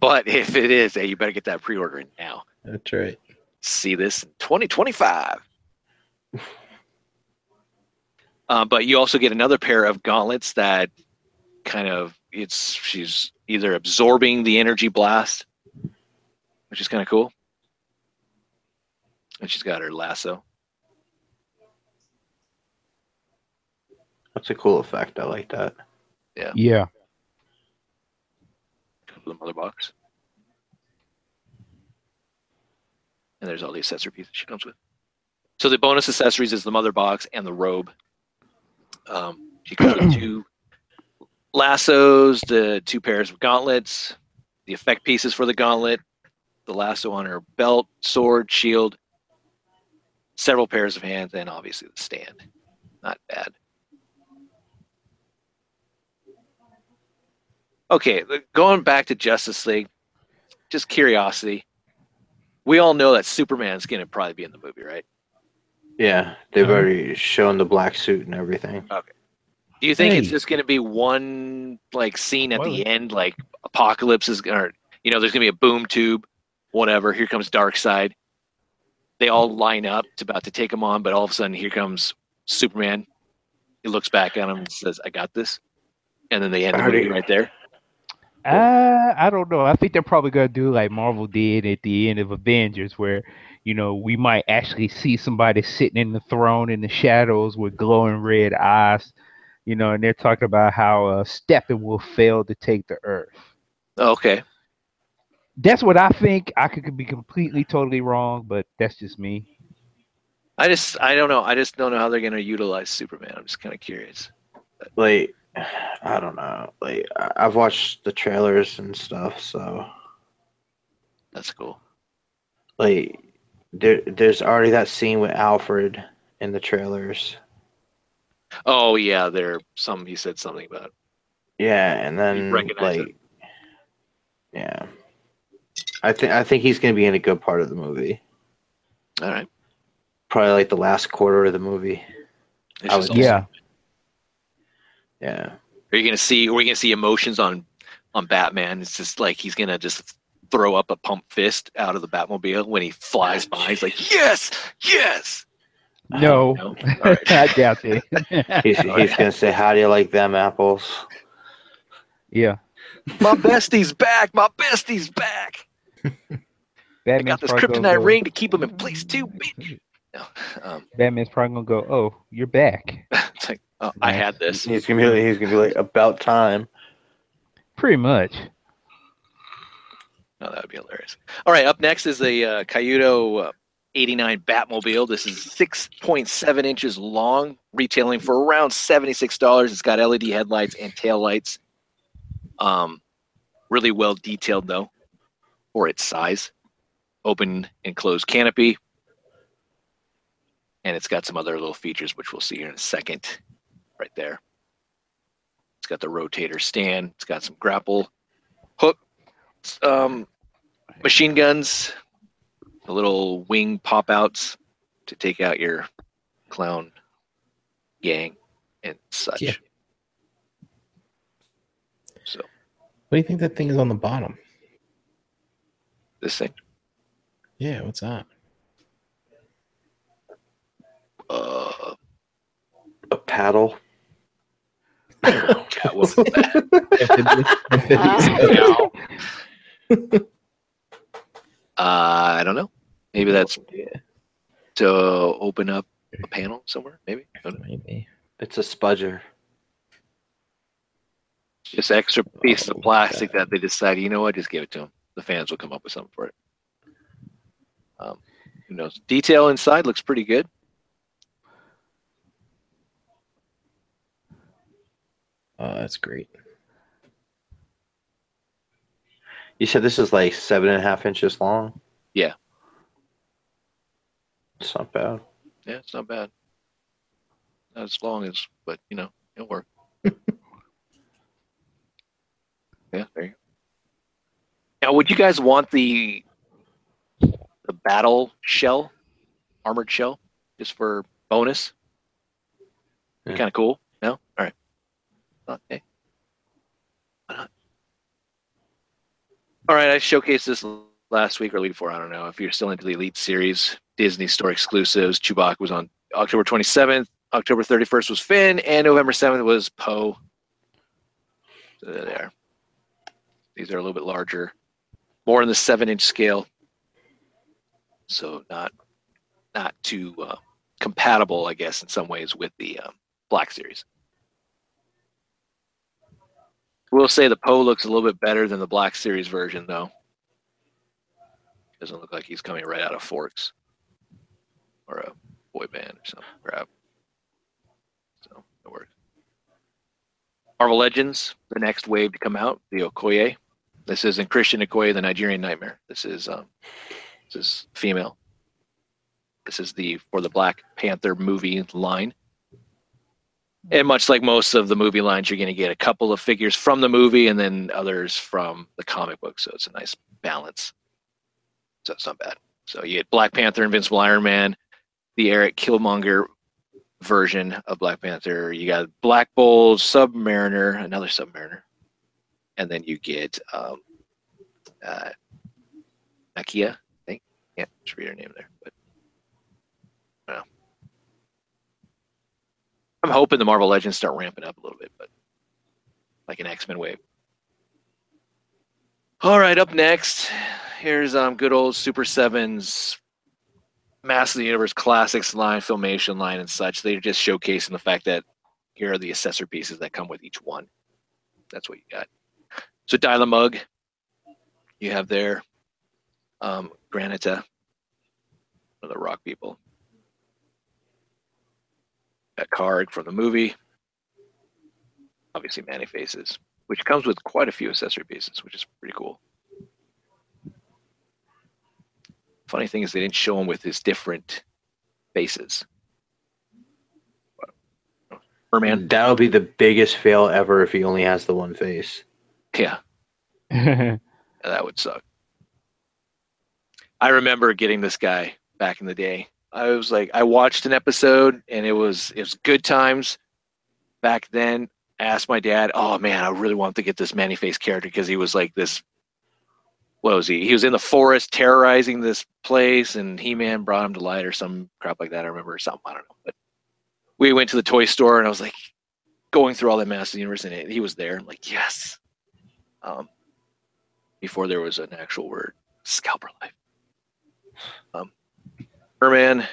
but if it is, hey, you better get that pre-order in now. That's right. see this in 2025. uh, but you also get another pair of gauntlets that kind of it's she's either absorbing the energy blast, which is kind of cool, and she's got her lasso. that's a cool effect. I like that. Yeah. Yeah. The mother box. And there's all the accessory pieces she comes with. So the bonus accessories is the mother box and the robe. Um, she comes with two lassos, the two pairs of gauntlets, the effect pieces for the gauntlet, the lasso on her belt, sword, shield, several pairs of hands, and obviously the stand. Not bad. Okay, going back to Justice League, just curiosity. We all know that Superman's going to probably be in the movie, right? Yeah, they've Uh-huh. already shown the black suit and everything. Okay. Do you think it's just going to be one like scene at the end, like Apocalypse is, or you know, there's going to be a boom tube, whatever. Here comes Darkseid. They all line up to about to take him on, but all of a sudden, here comes Superman. He looks back at him and says, "I got this," and then they end the movie right there. Uh, I don't know. I think they're probably gonna do like Marvel did at the end of Avengers, where you know we might actually see somebody sitting in the throne in the shadows with glowing red eyes, you know, and they're talking about how uh, Steppenwolf failed to take the Earth. Oh, okay, That's what I think. I could be completely, totally wrong, but that's just me. I just, I don't know. I just don't know how they're going to utilize Superman. I'm just kind of curious. Like, I don't know. Like, I've watched the trailers and stuff, so That's cool. like, there, there's already that scene with Alfred in the trailers. Oh yeah, there. Some he said something about. Yeah, and then recognize like, yeah, I think I think he's going to be in a good part of the movie. All right. Probably like the last quarter of the movie. I would- awesome. yeah. Yeah. Are you gonna see? Are we gonna see emotions on on Batman? It's just like he's gonna just throw up a pump fist out of the Batmobile when he flies by. He's like, "Yes, yes." No, No? All right. I doubt it. He's he's going to say, "How do you like them apples?" yeah, My bestie's back. My bestie's back. I got this kryptonite go- ring to keep him in place too, bitch. No, um, Batman's probably gonna go. Oh, you're back. it's like, oh, I had this. He's going to be he's going to be like about time. Pretty much. Oh, that would be hilarious. All right, up next is a uh, Cayuto uh, 89 Batmobile. This is 6.7 inches long, retailing for around $76. It's got LED headlights and tail lights. Um, really well detailed, though, for its size. Open and closed canopy. And it's got some other little features, which we'll see here in a second, right there. It's got the rotator stand. It's got some grapple hook um, machine guns, the little wing pop outs to take out your clown gang and such. Yeah. So What do you think that thing is on the bottom? this thing, Yeah, what's that? uh, A paddle. yeah, what was that? Uh, I don't know. Maybe that's yeah, to open up a panel somewhere. Maybe I don't know. maybe. It's a spudger. just extra piece of Oh, plastic that they decided, you know what, just give it to them. The fans will come up with something for it. Um, who knows? Detail inside looks pretty good. Oh, that's great. You said this is like seven and a half inches long. Yeah. It's not bad. Yeah, it's not bad. Not as long as, but you know, it'll work. yeah, there you go. Now, would you guys want the the battle shell, armored shell, just for bonus? Yeah. Kind of cool. No, all right. Okay. Why not? All right, I showcased this last week or week before. I don't know if you're still into the Elite series. Disney Store exclusives. Chewbacca was on October 27th. October 31st was Finn, and November 7th was Poe. So there. These are a little bit larger, more in the seven-inch scale. So not not too uh, compatible, I guess, in some ways with the um, Black Series. We'll say the Poe looks a little bit better than the Black Series version, though. Doesn't look like he's coming right out of Forks or a boy band or something. Crap. So it works. Marvel Legends, the next wave to come out, the Okoye. This isn't Christian Okoye, the Nigerian Nightmare. This is um, this is female. This is the for the Black Panther movie line. And much like most of the movie lines, you're going to get a couple of figures from the movie and then others from the comic book. So it's a nice balance. So it's not bad. So you get Black Panther, Invincible Iron Man, the Erik Killmonger version of Black Panther. You got Black Bolt, Submariner, another Submariner, and then you get um, uh, Nakia. I think can't just read her name there, but I don't know. I'm hoping the Marvel Legends start ramping up a little bit, but like an X Men wave. All right, up next, here's um good old Super Sevens Master of the Universe Classics line, Filmation line, and such. They're just showcasing the fact that here are the accessory pieces that come with each one. That's what you got. So Dylamug, you have there. Um, Granita, the rock people. That card from the movie. Obviously, Man-E-Faces, which comes with quite a few accessory pieces, which is pretty cool. Funny thing is, they didn't show him with his different faces. Merman, mm, That'll be the biggest fail ever if he only has the one face. yeah, that would suck. I remember getting this guy back in the day. I was like, I watched an episode and it was it was good times back then. I asked my dad, "Oh man, I really want to get this Man-E-Face character because he was like this. What was he? He was in the forest terrorizing this place, and He-Man brought him to light or some crap like that. I remember or something. I don't know, but we went to the toy store and I was like going through all that Masters Universe, and he was there. I'm like, yes. Um, before there was an actual word, scalper life. Um, Merman,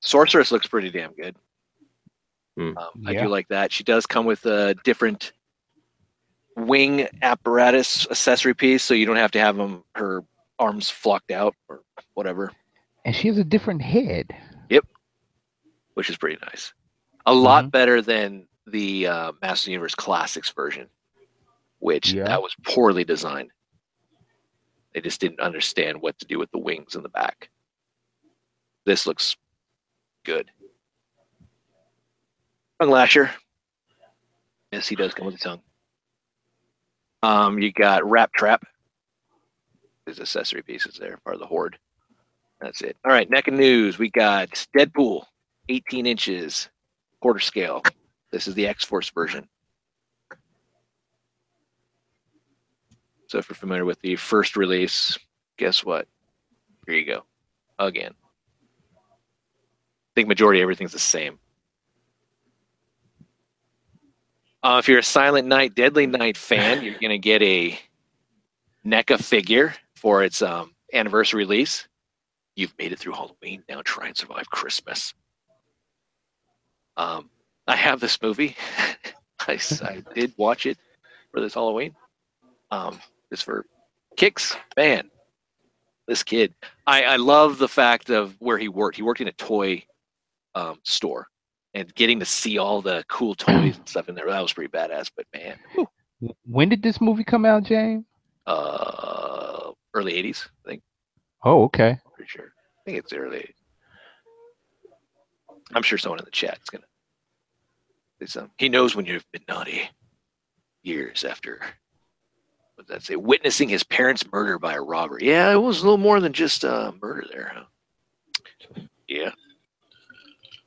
Sorceress looks pretty damn good. Hmm. Um, I Yeah. do like that. She does come with a different wing apparatus accessory piece, so you don't have to have them her arms flocked out or whatever, And she has a different head. Yep, which is pretty nice. A lot better than the uh, Master Universe Classics version, which Yeah. that was poorly designed. They just didn't understand what to do with the wings in the back. This looks good. Tung Lashor. Yes, he does come with a tongue. Um, you got Wrap Trap. His accessory pieces there, part of the horde. That's it. All right, NECA news. We got Deadpool, 18 inches, quarter scale. This is the X Force version. So if you're familiar with the first release, guess what? Here you go. Again. I think majority everything's the same. Uh, if you're a Silent Night, Deadly Night fan, you're going to get a NECA figure for its um, anniversary release. You've made it through Halloween. Now try and survive Christmas. Um, I have this movie. I, I, did watch it for this Halloween. Um, just for kicks, man. This kid, I, I love the fact of where he worked. He worked in a toy um, store, and getting to see all the cool toys and stuff in there. That was pretty badass. But man, whew, When did this movie come out, James? uh, early '80s, I think. Oh, okay. Pretty sure. I think it's early. I'm sure someone in the chat is gonna. say something. He knows when you've been naughty. Years after. What did that say? Witnessing his parents' murder by a robber. Yeah, it was a little more than just uh, murder there. Huh? Yeah.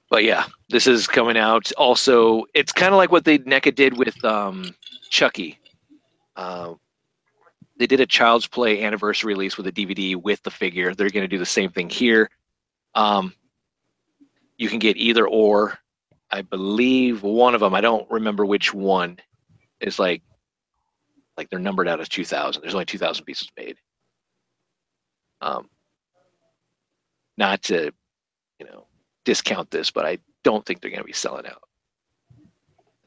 But yeah, this is coming out. Also, it's kind of like what they NECA did with um, Chucky. Uh, they did a Child's Play anniversary release with a DVD with the figure. They're going to do the same thing here. Um, you can get either or. I believe one of them. I don't remember which one. Is like, like they're numbered out as two thousand. There's only two thousand pieces made. Um, not to, you know, discount this, but I don't think they're going to be selling out.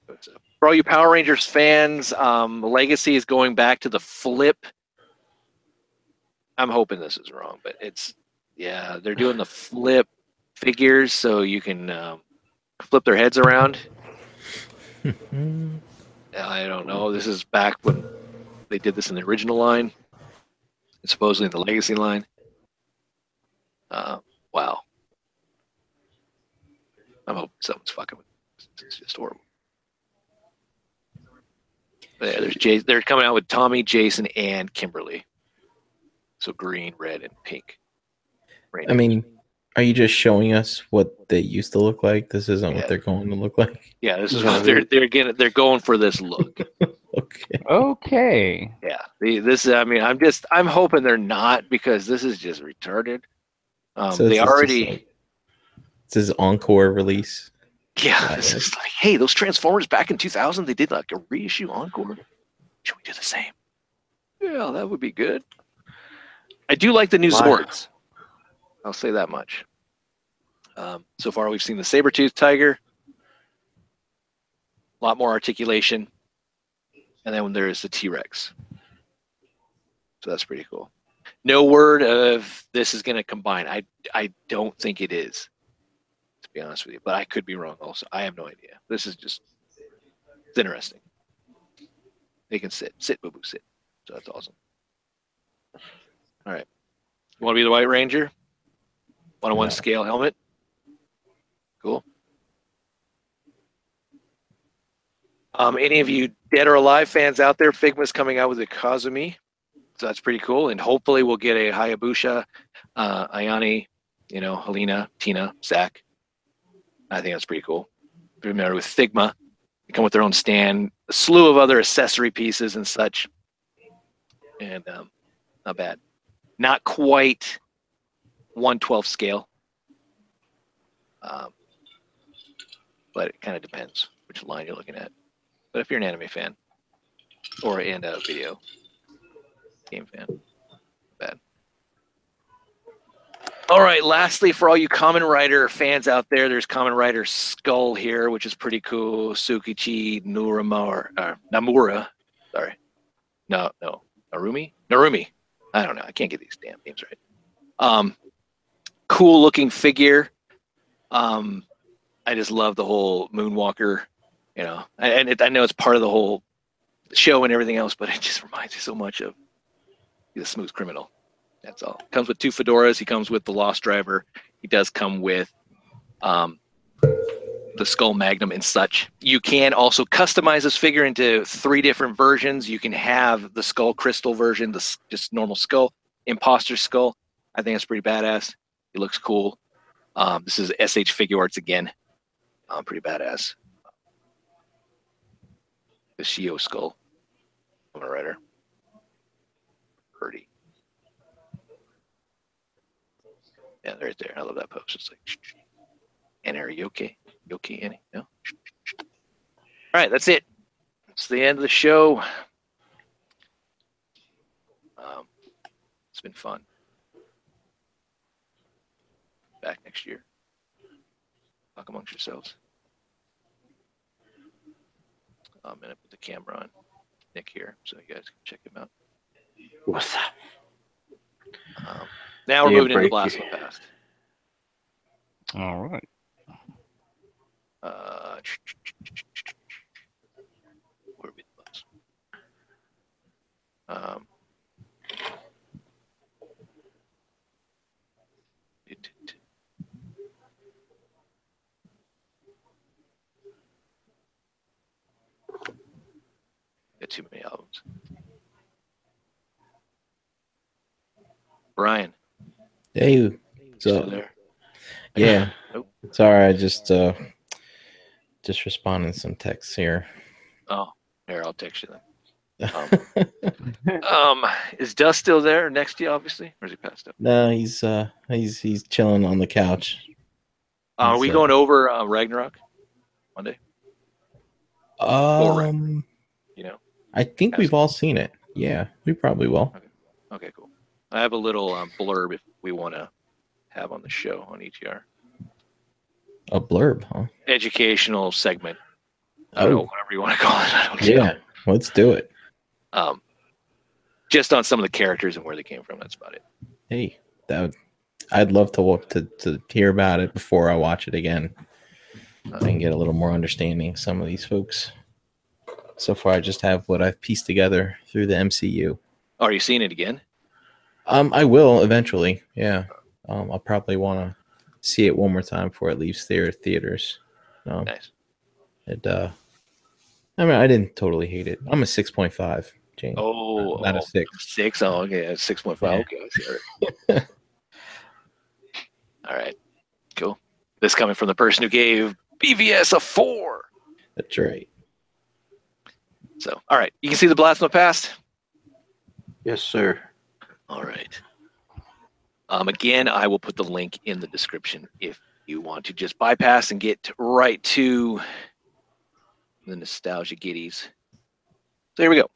Uh, for all you Power Rangers fans, um, Legacy is going back to the flip. I'm hoping this is wrong, but it's yeah, they're doing the flip figures so you can um, flip their heads around. I don't know. This is back when they did this in the original line, and supposedly in the Legacy line. Uh, wow. I'm hoping someone's fucking with. This. It's just horrible. But yeah, there's Jay. They're coming out with Tommy, Jason, and Kimberly. So green, red, and pink. I mean, are you just showing us what they used to look like? This isn't Yeah. what they're going to look like. yeah, this is what they're they're getting. They're going for this look. Okay. Okay. Yeah, the, this. I mean, I'm just. I'm hoping they're not because this is just retarded. Um, So they this just already. like- This is encore release. yeah, this is like, hey, those Transformers back in 2000, they did like a reissue encore. Should we do the same? Yeah, that would be good. I do like the new Why? Zords. I'll say that much. Um, so far, we've seen the saber-toothed tiger, a lot more articulation, and then there's the T-Rex. So that's pretty cool. No word of this is going to combine. I I don't think it is, to be honest with you. But I could be wrong. Also, I have no idea. This is just it's interesting. They can sit, sit, boo boo, sit. So that's awesome. All right. You want to be the White Ranger? One on one scale helmet. Cool. Um, any of you dead or alive fans out there, Figma's coming out with a Kasumi. So that's pretty cool. And hopefully we'll get a Hayabusa uh, Ayane, you know, Helena, Tina, Zack. I think that's pretty cool. Remember with Figma, they come with their own stand, a slew of other accessory pieces and such. And um, not bad. Not quite 112 scale. Um, but it kind of depends which line you're looking at. But if you're an anime fan or and a video game fan, bad. All right. Lastly, for all you Kamen Rider fans out there, there's Kamen Rider Skull here, which is pretty cool. Sukichi Nuramura, uh, Namura. Sorry. No, no. Narumi? Narumi. I don't know. I can't get these damn names right. Um, cool looking figure. Um, I just love the whole Moonwalker, you know, and it, I know it's part of the whole show and everything else, but it just reminds me so much of the Smooth Criminal. That's all. Comes with two fedoras. He comes with the Lost Driver. He does come with um, the Skull Magnum and such. You can also customize this figure into three different versions. You can have the Skull Crystal version, the just normal skull, Imposter Skull. I think that's pretty badass. It looks cool. Um, this is S.H. Figuarts again. Um, pretty badass. The Shio Skull. I'm a writer. Pretty. Yeah, right there. I love that pose. It's like, and are you okay? You okay, Annie? No? All right, that's it. It's the end of the show. Um, it's been fun. Back next year. Talk amongst yourselves. I'm gonna put the camera on Nick here so you guys can check him out. What's up? Um, now we're moving into. Blast from the Past. All right. Uh, where we close? Um, it- it- too many albums. Brian, Hey, so there? yeah. Sorry, I just uh just responding some texts here. Oh, here, I'll text you then. Um, um, is Dust still there next to you, obviously? Or is he passed out? no, he's uh he's he's chilling on the couch. Uh, are we So- going over uh, Ragnarok Monday? Um, You know? I think we've all seen it. Yeah, we probably will. Okay, cool. I have a little um, blurb if we want to have on the show on ETR. A blurb, huh? Educational segment. I don't know, Oh, whatever you want to call it. I don't know. yeah. Let's do it. Um, just on some of the characters and where they came from. That's about it. Hey, that would, I'd love to, to to hear about it before I watch it again. I can get a little more understanding of some of these folks. So far, I just have what I've pieced together through the MCU. Oh, are you seeing it again? Um, I will eventually. Yeah, um, I'll probably want to see it one more time before it leaves theater theaters. Um, Nice. it. Uh, I mean, I didn't totally hate it. I'm a six point five. Jane. Oh, not oh, a six. six. Oh, okay. 6.5. Yeah. Okay. I. All right. All right. Cool. This coming from the person who gave BVS a four. That's right. So, all right. You can see the blast in the past. Yes, sir. All right. Um, again, I will put the link in the description if you want to just bypass and get right to the nostalgia giddies. So here we go.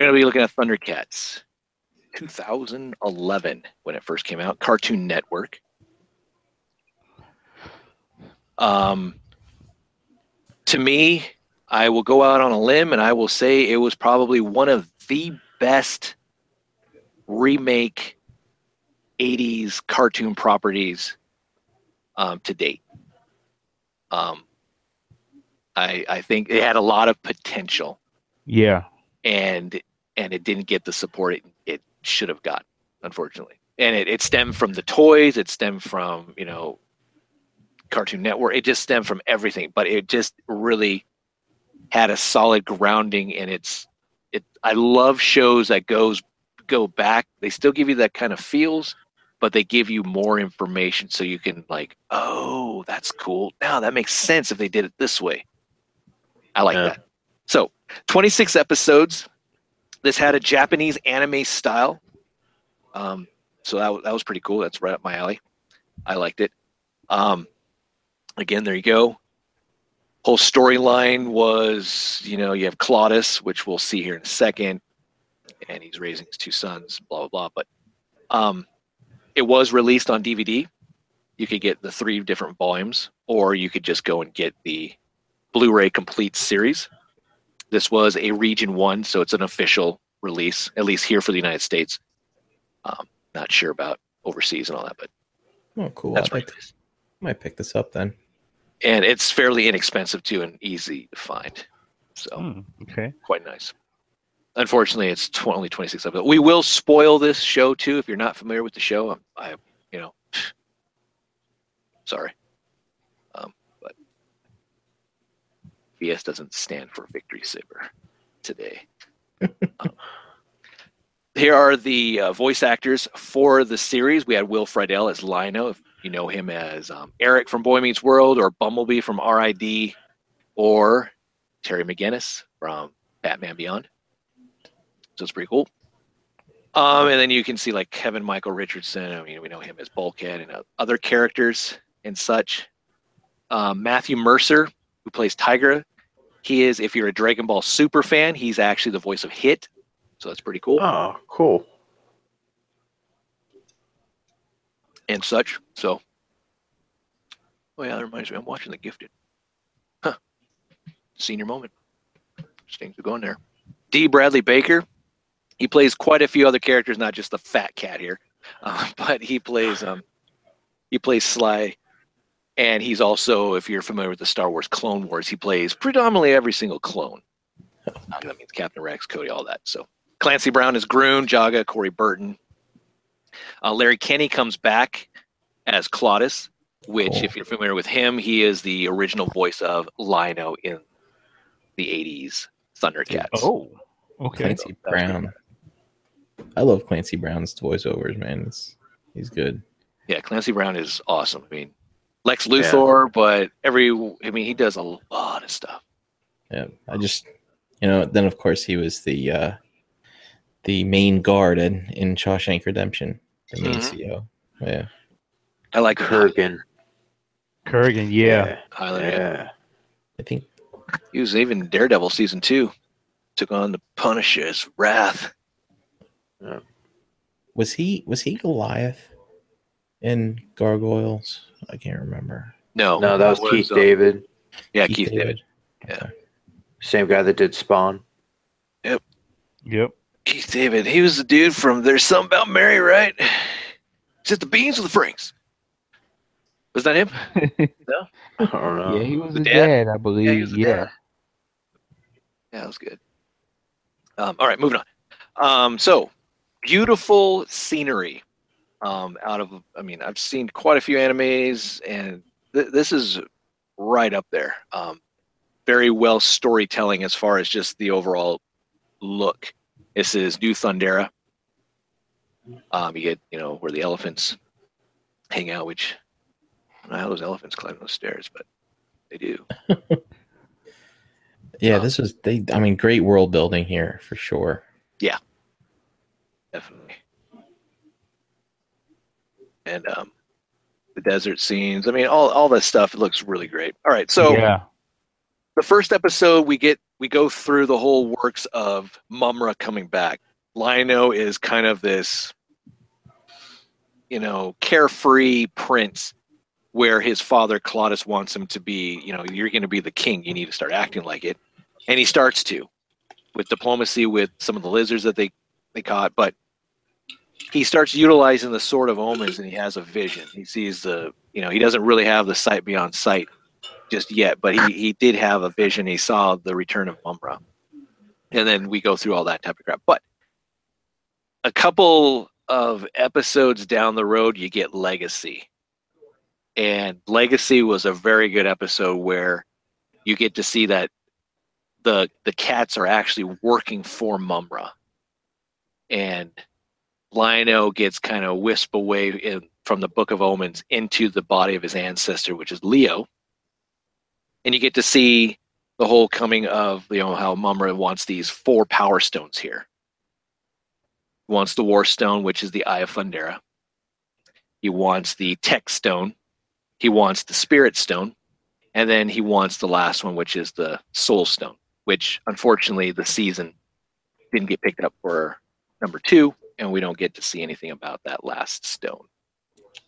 We're going to be looking at Thundercats 2011 when it first came out, Cartoon Network. Um, to me, I will go out on a limb and I will say it was probably one of the best remake 80s cartoon properties um, to date. Um, I, I think it had a lot of potential Yeah. and and it didn't get the support it, it should have got, unfortunately. And it, it stemmed from the toys, it stemmed from, you know, Cartoon Network, it just stemmed from everything, but it just really had a solid grounding and it's it I love shows that goes go back. They still give you that kind of feels, but they give you more information so you can like, oh, that's cool. Now that makes sense if they did it this way. I like Yeah. that. So, 26 episodes. This had a Japanese anime style. Um, so that, that was pretty cool. That's right up my alley. I liked it. Um, again, there you go. Whole storyline was, you know, you have Claudius, which we'll see here in a second, and he's raising his two sons, blah blah blah. But um, it was released on DVD. You could get the three different volumes, or you could just go and get the Blu-ray complete series. This was a region one, so it's an official release, at least here for the United States. Um, not sure about overseas and all that, but Oh, cool. that's I right. might, might pick this up then. And it's fairly inexpensive too and easy to find. So Hmm, okay. quite nice. Unfortunately, it's tw- only 26 episodes. We will spoil this show too if you're not familiar with the show. I'm, I, you know, sorry, um, but VS doesn't stand for Victory Saber today. Um, here are the uh, voice actors for the series. We had Will Friedle as Lion-O, if you know him as um, Eric from Boy Meets World, or Bumblebee from RID, or Terry McGinnis from Batman Beyond. So it's pretty cool. Um, and then you can see like Kevin Michael Richardson. I mean, we know him as Bulkhead and uh, other characters and such. Um, Matthew Mercer, who plays Tygra, he is. If you're a Dragon Ball Super fan, he's actually the voice of Hit. So that's pretty cool Oh, cool. and such. So, oh yeah, that reminds me. I'm watching The Gifted. Huh. Senior moment. Just things are going there. D. Bradley Baker. He plays quite a few other characters, not just the fat cat here, uh, but he plays um, he plays Sly, and he's also, if you're familiar with the Star Wars Clone Wars, he plays predominantly every single clone. Uh, that means Captain Rex, Cody, all that. So Clancy Brown is Grune, Jaga, Corey Burton. Uh, Larry Kenney comes back as Claudius, which, Cool. if you're familiar with him, he is the original voice of Lion-O in the 80s Thundercats. Oh, okay. Clancy Brown. I love Clancy Brown's voiceovers, man. It's, he's good. Yeah, Clancy Brown is awesome. I mean, Lex Luthor, but every, I mean, he does a lot of stuff. Yeah, I just, you know, then of course he was the uh the main guard in, in Shawshank Redemption, the main Mhm. CO. Yeah, I like Kurgan. Kurgan, yeah. Highlander. yeah. Yeah. I think He was even Daredevil season two. Took on the Punisher's wrath. Was he was he Goliath in Gargoyles? I can't remember. No, No, that was Keith uh, David. Yeah, Keith, David. Yeah. Same guy that did Spawn. Yep. Yep. Keith David. He was the dude from There's Something About Mary, right? Is it the beans or the franks? Was that him? no? I don't know. yeah, he was The the dad? dad, I believe. Yeah, Yeah. he was the dad. Yeah, that was good. Um, all right, moving on. Um, so, beautiful scenery. Um, out of, I mean, I've seen quite a few animes, and th- this is right up there. Um, very well storytelling as far as just the overall look. This is New Thundera. Um, you get, you know, where the elephants hang out, which I don't know how those elephants climb those stairs, but they do. Yeah, Uh, this was they. I mean, great world building here for sure. Definitely. And um, the desert scenes. I mean, all all that stuff looks really great. All right, so yeah. the first episode we get we go through the whole works of Mumm-Ra coming back. Lion-O is kind of this, you know, carefree prince where his father Claudius wants him to be. You know, you're going to be the king. You need to start acting like it, and he starts to with diplomacy with some of the lizards that they they caught, but he starts utilizing the sword of omens and he has a vision. He sees the, you know, he doesn't really have the sight beyond sight just yet, but he, he did have a vision. He saw the return of Mumm-Ra. And then we go through all that type of crap. But a couple of episodes down the road, you get Legacy. And Legacy was a very good episode where you get to see that the the cats are actually working for Mumm-Ra. And Lion-O gets kind of wisped away in, from the Book of Omens into the body of his ancestor, which is Leo. And you get to see the whole coming of you know how Mumm-Ra wants these four power stones here. He wants the War Stone, which is the Eye of Thundera. He wants the Tech Stone. He wants the Spirit Stone, and then he wants the last one, which is the Soul Stone. Which unfortunately the season didn't get picked up for number two, and we don't get to see anything about that last stone.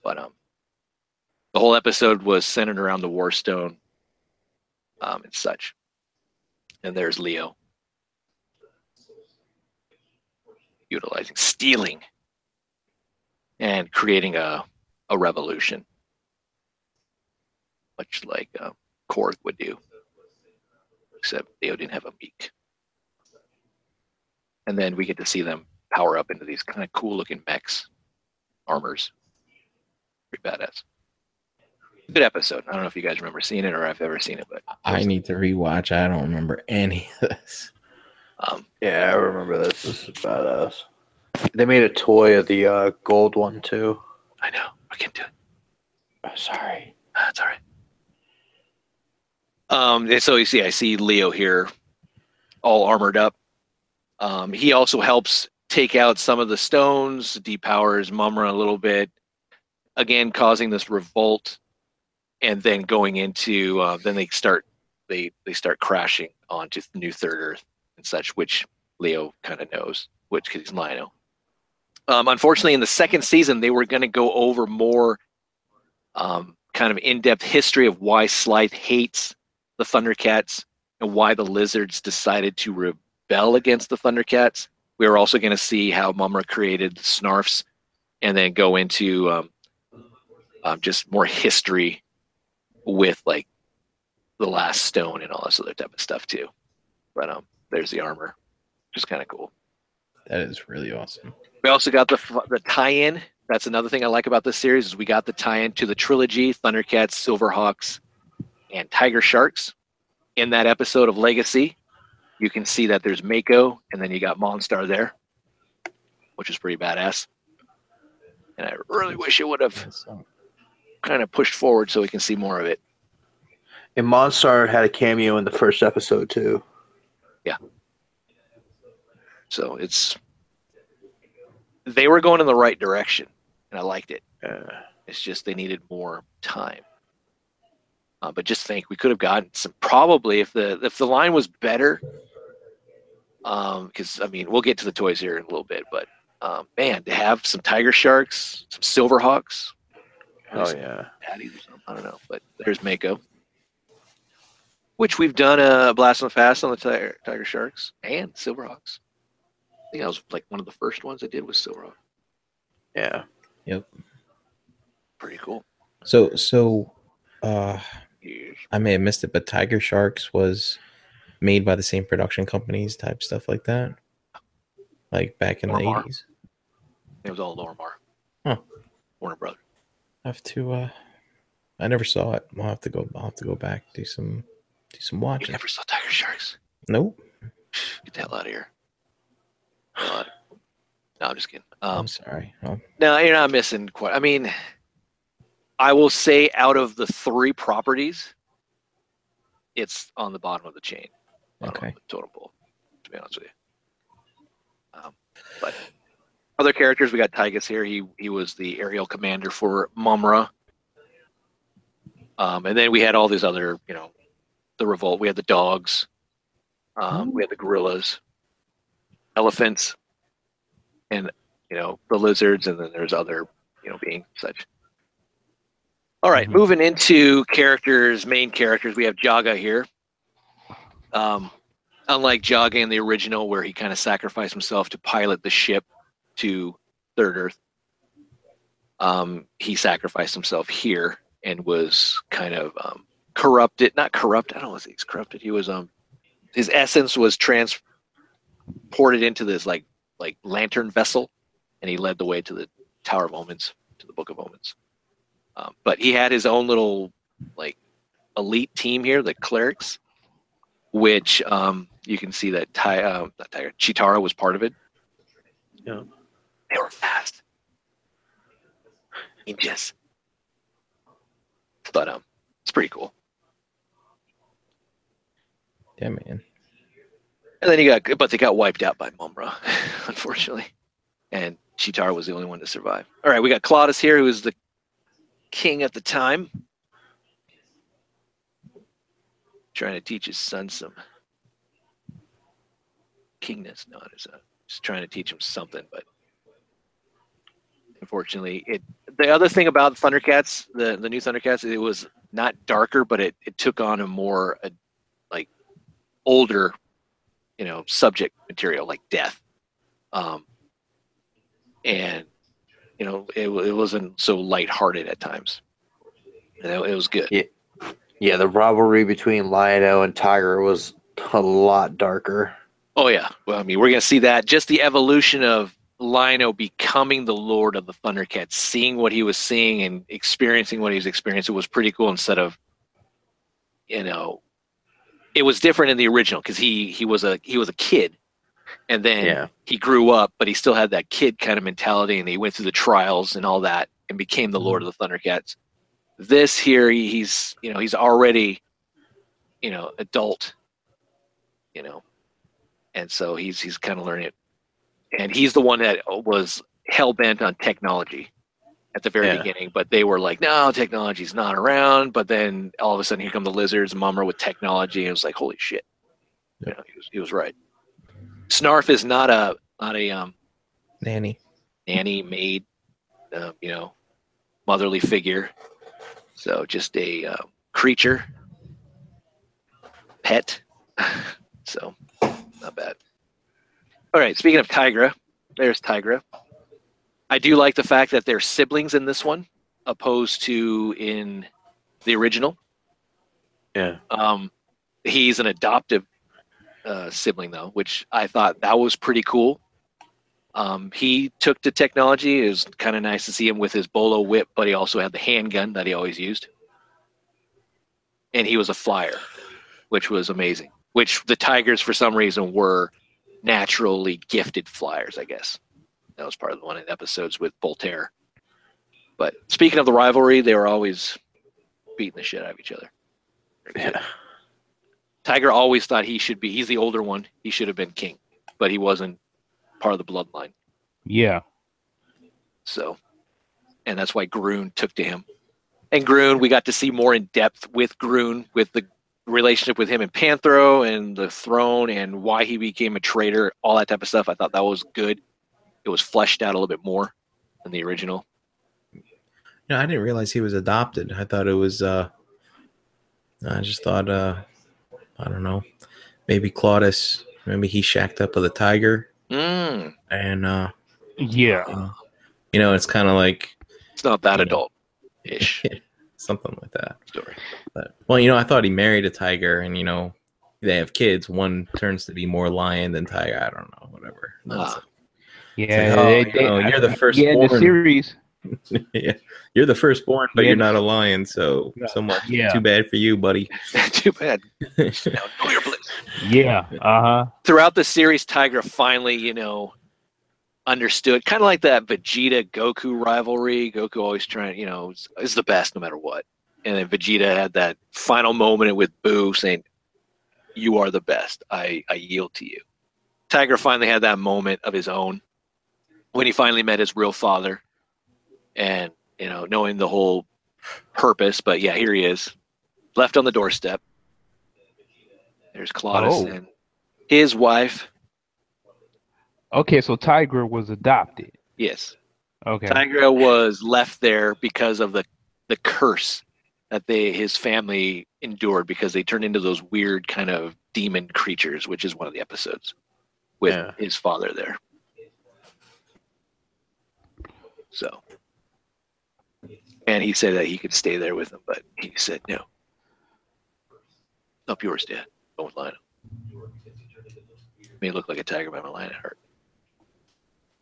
But um, the whole episode was centered around the War Stone um, and such. And there's Leo utilizing stealing and creating a a revolution, much like uh, Korg would do, except Leo didn't have a meek. And then we get to see them power up into these kind of cool looking mechs, armors. Pretty badass. Good episode. I don't know if you guys remember seeing it or I've ever seen it, but I need to rewatch. I don't remember any of this. um, Yeah, I remember this. This is badass. They made a toy of the uh, gold one too. I know I can't do it. Oh, sorry. That's all right. Um, so you see, I see Leo here, all armored up. Um, he also helps take out some of the stones, depowers Mumm-Ra a little bit, again causing this revolt, and then going into uh, then they start they they start crashing onto New Third Earth and such, which Leo kind of knows, which because he's Lion-O. Um, unfortunately, in the second season, they were going to go over more um, kind of in-depth history of why Slithe hates the Thundercats and why the Lizards decided to rebel against the Thundercats. We are also going to see how Mumm-Ra created the Snarfs, and then go into um, um, just more history with like the Last Stone and all this other type of stuff too. But um, there's the armor, which is kind of cool. That is really awesome. We also got the the tie-in. That's another thing I like about this series is we got the tie-in to the trilogy: Thundercats, Silverhawks, and Tiger Sharks. In that episode of Legacy, you can see that there's Mako, and then you got Monstar there, which is pretty badass. And I really wish it would have kind of pushed forward so we can see more of it. And Monstar had a cameo in the first episode too. Yeah. So it's they were going in the right direction, and I liked it. Yeah. It's just they needed more time. Uh, but just think, we could have gotten some. Probably if the if the line was better, because I mean we'll get to the toys here in a little bit, but um, man, to have some tiger sharks, some silver hawks, Oh yeah. patties or something, I don't know. But there's Mako, which we've done a blast on the fast on the tiger, tiger sharks and silverhawks. I think that was like one of the first ones I did was silverhawk. Yeah. yep. Pretty cool. So so uh Yes. I may have missed it, but Tiger Sharks was made by the same production companies, type stuff like that. Like back in the eighties. It was all Lorimar. Huh. Warner Brothers. I have to uh I never saw it. I'll have to go I'll have to go back, do some do some watching. You never saw Tiger Sharks? Nope. Get the hell out of here. No, I'm just kidding. I'm Um, sorry. Oh, no, you're not missing quite. I mean, I will say out of the three properties, it's on the bottom of the chain. okay. the totem pole. To be honest with you. Um, but other characters, we got Tygus here. He he was the aerial commander for Mumm-Ra. Um, and then we had all these other, you know, the revolt. We had the dogs. Um, we had the gorillas, elephants, and you know the lizards, and then there's other, you know, beings such. All right, Mhm. moving into characters, main characters. We have Jaga here. Um, unlike Jaga in the original, where he kind of sacrificed himself to pilot the ship to Third Earth, um, he sacrificed himself here and was kind of um, corrupted. Not corrupt. I don't know if he's corrupted. He was um, his essence was transported into this like like lantern vessel, and he led the way to the Tower of Omens, to the Book of Omens. Um, but he had his own little like elite team here, the clerics, which um, you can see that Ty, uh, not Tiger, Cheetara was part of it. Yeah. They were fast. Ninjas. But um, it's pretty cool. Yeah, man. And then he got, but they got wiped out by Mumm-Ra, unfortunately. And Cheetara was the only one to survive. All right, we got Claudius here, who is the king at the time, trying to teach his son some kingness. No, it's just trying to teach him something, but unfortunately, it. The other thing about Thundercats, the the new Thundercats, it was not darker, but it it took on a more uh, like older, you know, subject material like death, um, and you know, it it wasn't so lighthearted at times. And it, it was good. Yeah. Yeah, the rivalry between Lion-O and Tiger was a lot darker. Oh yeah. Well, I mean, we're gonna see that just the evolution of Lion-O becoming the Lord of the Thundercats, seeing what he was seeing and experiencing what he was experiencing was pretty cool. Instead of, you know, it was different in the original because he he was a he was a kid, and then Yeah. he grew up, but he still had that kid kind of mentality, and he went through the trials and all that, and became the Lord mm-hmm. of the Thundercats. This here, he, he's you know he's already, you know, adult, you know, and so he's he's kind of learning it, and he's the one that was hell bent on technology at the very Yeah. beginning, but they were like, no, technology's not around. But then all of a sudden, here come the lizards, Mumm-Ra with technology, and it was like, holy shit, you know, he was he was right. Snarf is not a not a um Nanny. nanny maid, uh, you know, motherly figure. So just a uh, creature, pet. so not bad. All right. Speaking of Tygra, there's Tygra. I do like the fact that they're siblings in this one, opposed to in the original. Yeah. Um, he's an adoptive uh, sibling, though, which I thought that was pretty cool. Um, he took to technology. It was kind of nice to see him with his bolo whip, but he also had the handgun that he always used. And he was a flyer, which was amazing. Which the Tigers, for some reason, were naturally gifted flyers, I guess. That was part of the one of the episodes with Vultaire. But speaking of the rivalry, they were always beating the shit out of each other. Yeah. Tiger always thought he should be. He's the older one. He should have been king, but he wasn't part of the bloodline. Yeah. So, and that's why Grune took to him. And Grune, we got to see more in depth with Grune, with the relationship with him and Panthro and the throne and why he became a traitor, all that type of stuff. I thought that was good. It was fleshed out a little bit more than the original. No, I didn't realize he was adopted. I thought it was. uh I just thought. uh I don't know. Maybe Claudius. Maybe he shacked up with a tiger, Mm, and uh Yeah. you know, you know it's kind of like it's not that adult ish something like that. story. But well, you know, I thought he married a tiger, and you know, they have kids. One turns to be more lion than tiger. I don't know, whatever. Ah. Yeah. oh, they- you they- know, you're the Yeah, in the series. yeah, you're the firstborn, but Yeah. you're not a lion. So, Yeah. so much. Yeah. Too bad for you, buddy. Too bad. Now, know your place. Yeah. Uh huh. throughout the series, Tiger finally, you know, understood kind of like that Vegeta Goku rivalry. Goku always trying, you know, is, is the best no matter what. And then Vegeta had that final moment with Buu saying, "You are the best. I I yield to you." Tiger finally had that moment of his own when he finally met his real father, and you know, knowing the whole purpose. But yeah, here he is, left on the doorstep. There's Claudius Oh. and his wife. Okay, so Tiger was adopted. Yes. Okay. Tygra was left there because of the the curse that they his family endured because they turned into those weird kind of demon creatures, which is one of the episodes with Yeah. his father there. So, and he said that he could stay there with him, but he said no. Up yours, Dad. Go with Lion-O. May look like a tiger, but I'm lion at heart.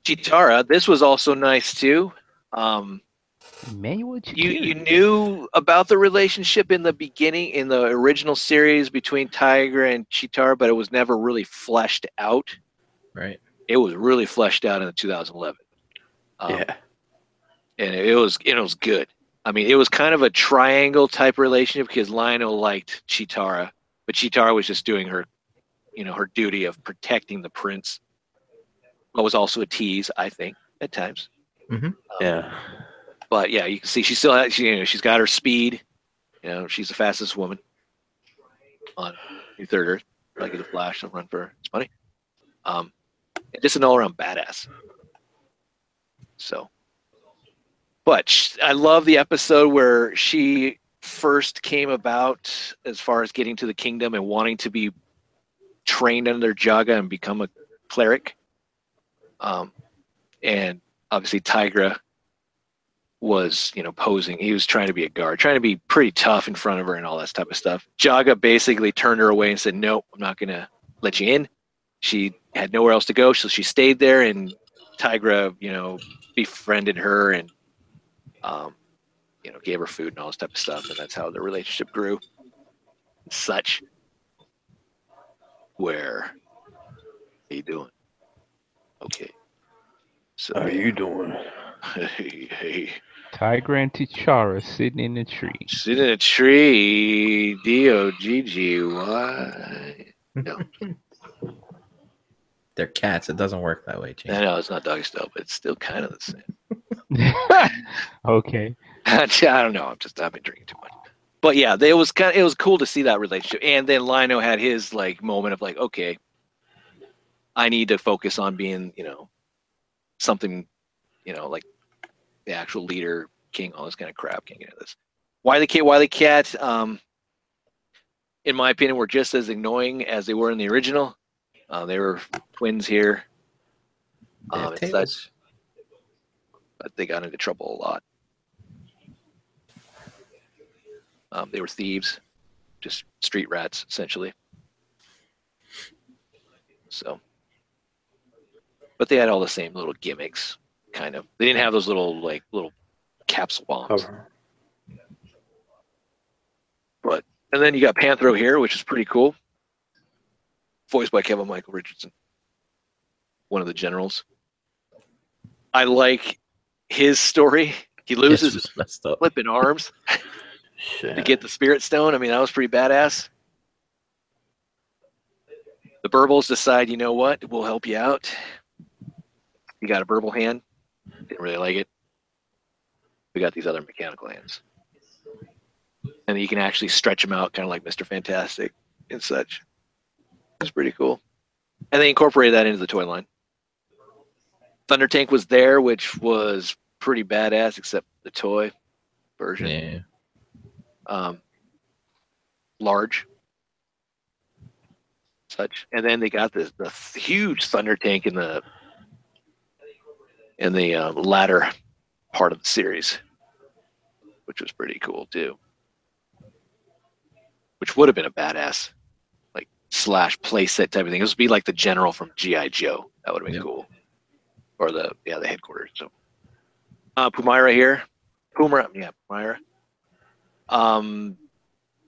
Cheetara, this was also nice too. Um, Emmanuel you you knew about the relationship in the beginning in the original series between Tiger and Cheetara, but it was never really fleshed out. Right. It was really fleshed out in 2011. Um, yeah. And it was it was good. I mean, it was kind of a triangle type relationship because Lion-O liked Cheetara, but Cheetara was just doing her, you know, her duty of protecting the prince. But was also a tease, I think, at times. Yeah. But yeah, you can see she still has, she, you know, she's got her speed. You know, she's the fastest woman on New Third Earth, like the Flash. She'll run for its funny. Um, and just an all-around badass. So, but I love the episode where she first came about as far as getting to the kingdom and wanting to be trained under Jaga and become a cleric. Um, and obviously Tygra was, you know, posing. He was trying to be a guard, trying to be pretty tough in front of her and all that type of stuff. Jaga basically turned her away and said, "No, I'm not going to let you in." She had nowhere else to go, so she stayed there, and Tygra, you know, befriended her and, um, you know, gave her food and all this type of stuff, and that's how the relationship grew. Such. Where? How you doing? Okay. So How you doing? hey, hey. Tiger and T'Challa sitting in the tree. Sitting in a tree. D O G G Y. No, They're cats. It doesn't work that way, James. I know it's not doggy style, but it's still kind of the same. okay. I don't know. I'm just I've been drinking too much. But yeah, it was kind. Of, it was cool to see that relationship. And then Lion-O had his like moment of like, okay, I need to focus on being, you know, something, you know, like the actual leader, king, all this kind of crap. Can't get into this. WilyKat, Wiley Cat. Um, in my opinion, were just as annoying as they were in the original. Uh, they were twins here. They Um, and such, but they got into trouble a lot. Um, they were thieves, just street rats, essentially. So, but they had all the same little gimmicks, kind of. They didn't have those little like little capsule bombs. Cover. And then you got Panthro here, which is pretty cool. Voiced by Kevin Michael Richardson, one of the generals. I like his story. He loses his was messed up. flipping arms to get the spirit stone. I mean, that was pretty badass. The Berbils decide, you know what, we'll help you out. You got a Berbil hand. Didn't really like it. We got these other mechanical hands. And you can actually stretch them out, kind of like Mr. Fantastic and such. It's pretty cool. And they incorporated that into the toy line. Thunder Tank was there, which was pretty badass, except the toy version Yeah. um, large, such, and then they got this the huge thunder tank in the in the uh, latter part of the series, which was pretty cool too. Which would have been a badass slash playset type of thing. This would be like the general from GI Joe. That would have been Yep. cool, or the yeah the headquarters. So, uh, Pumyra here, Pumyra, yeah Pumyra. Um,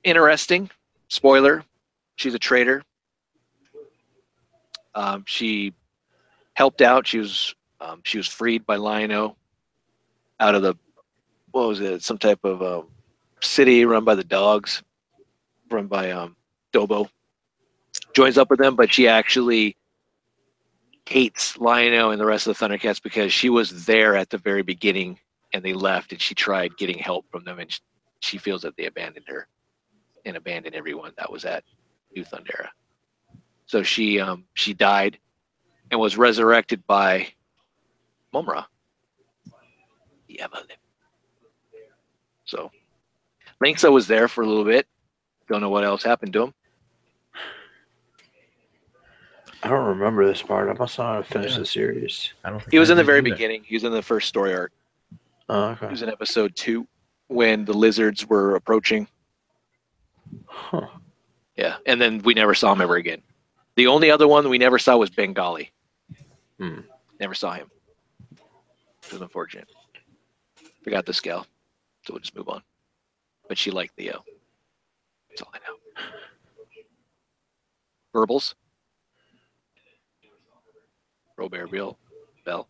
interesting. Spoiler: she's a traitor. Um, she helped out. She was um, she was freed by Lion-O out of the what was it? Some type of um, city run by the dogs, run by um, Dobo. Joins up with them, but she actually hates Lion-O and the rest of the Thundercats because she was there at the very beginning and they left, and she tried getting help from them, and she, feels that they abandoned her and abandoned everyone that was at New Thundera. So she um, she died and was resurrected by Mumm-Ra. The Evelyn. So Lynx-O was there for a little bit. Don't know what else happened to him. I don't remember this part. I must not have finished Yeah. the series. I don't. Think He was I in the very either. beginning. He was in the first story arc. Oh, He was in episode two when the lizards were approaching. Huh. Yeah, and then we never saw him ever again. The only other one we never saw was Bengali. Hmm. Never saw him. It was unfortunate. Forgot the scale, so we'll just move on. But she liked Theo. That's all I know. Verbals. Robert Bill. Bell.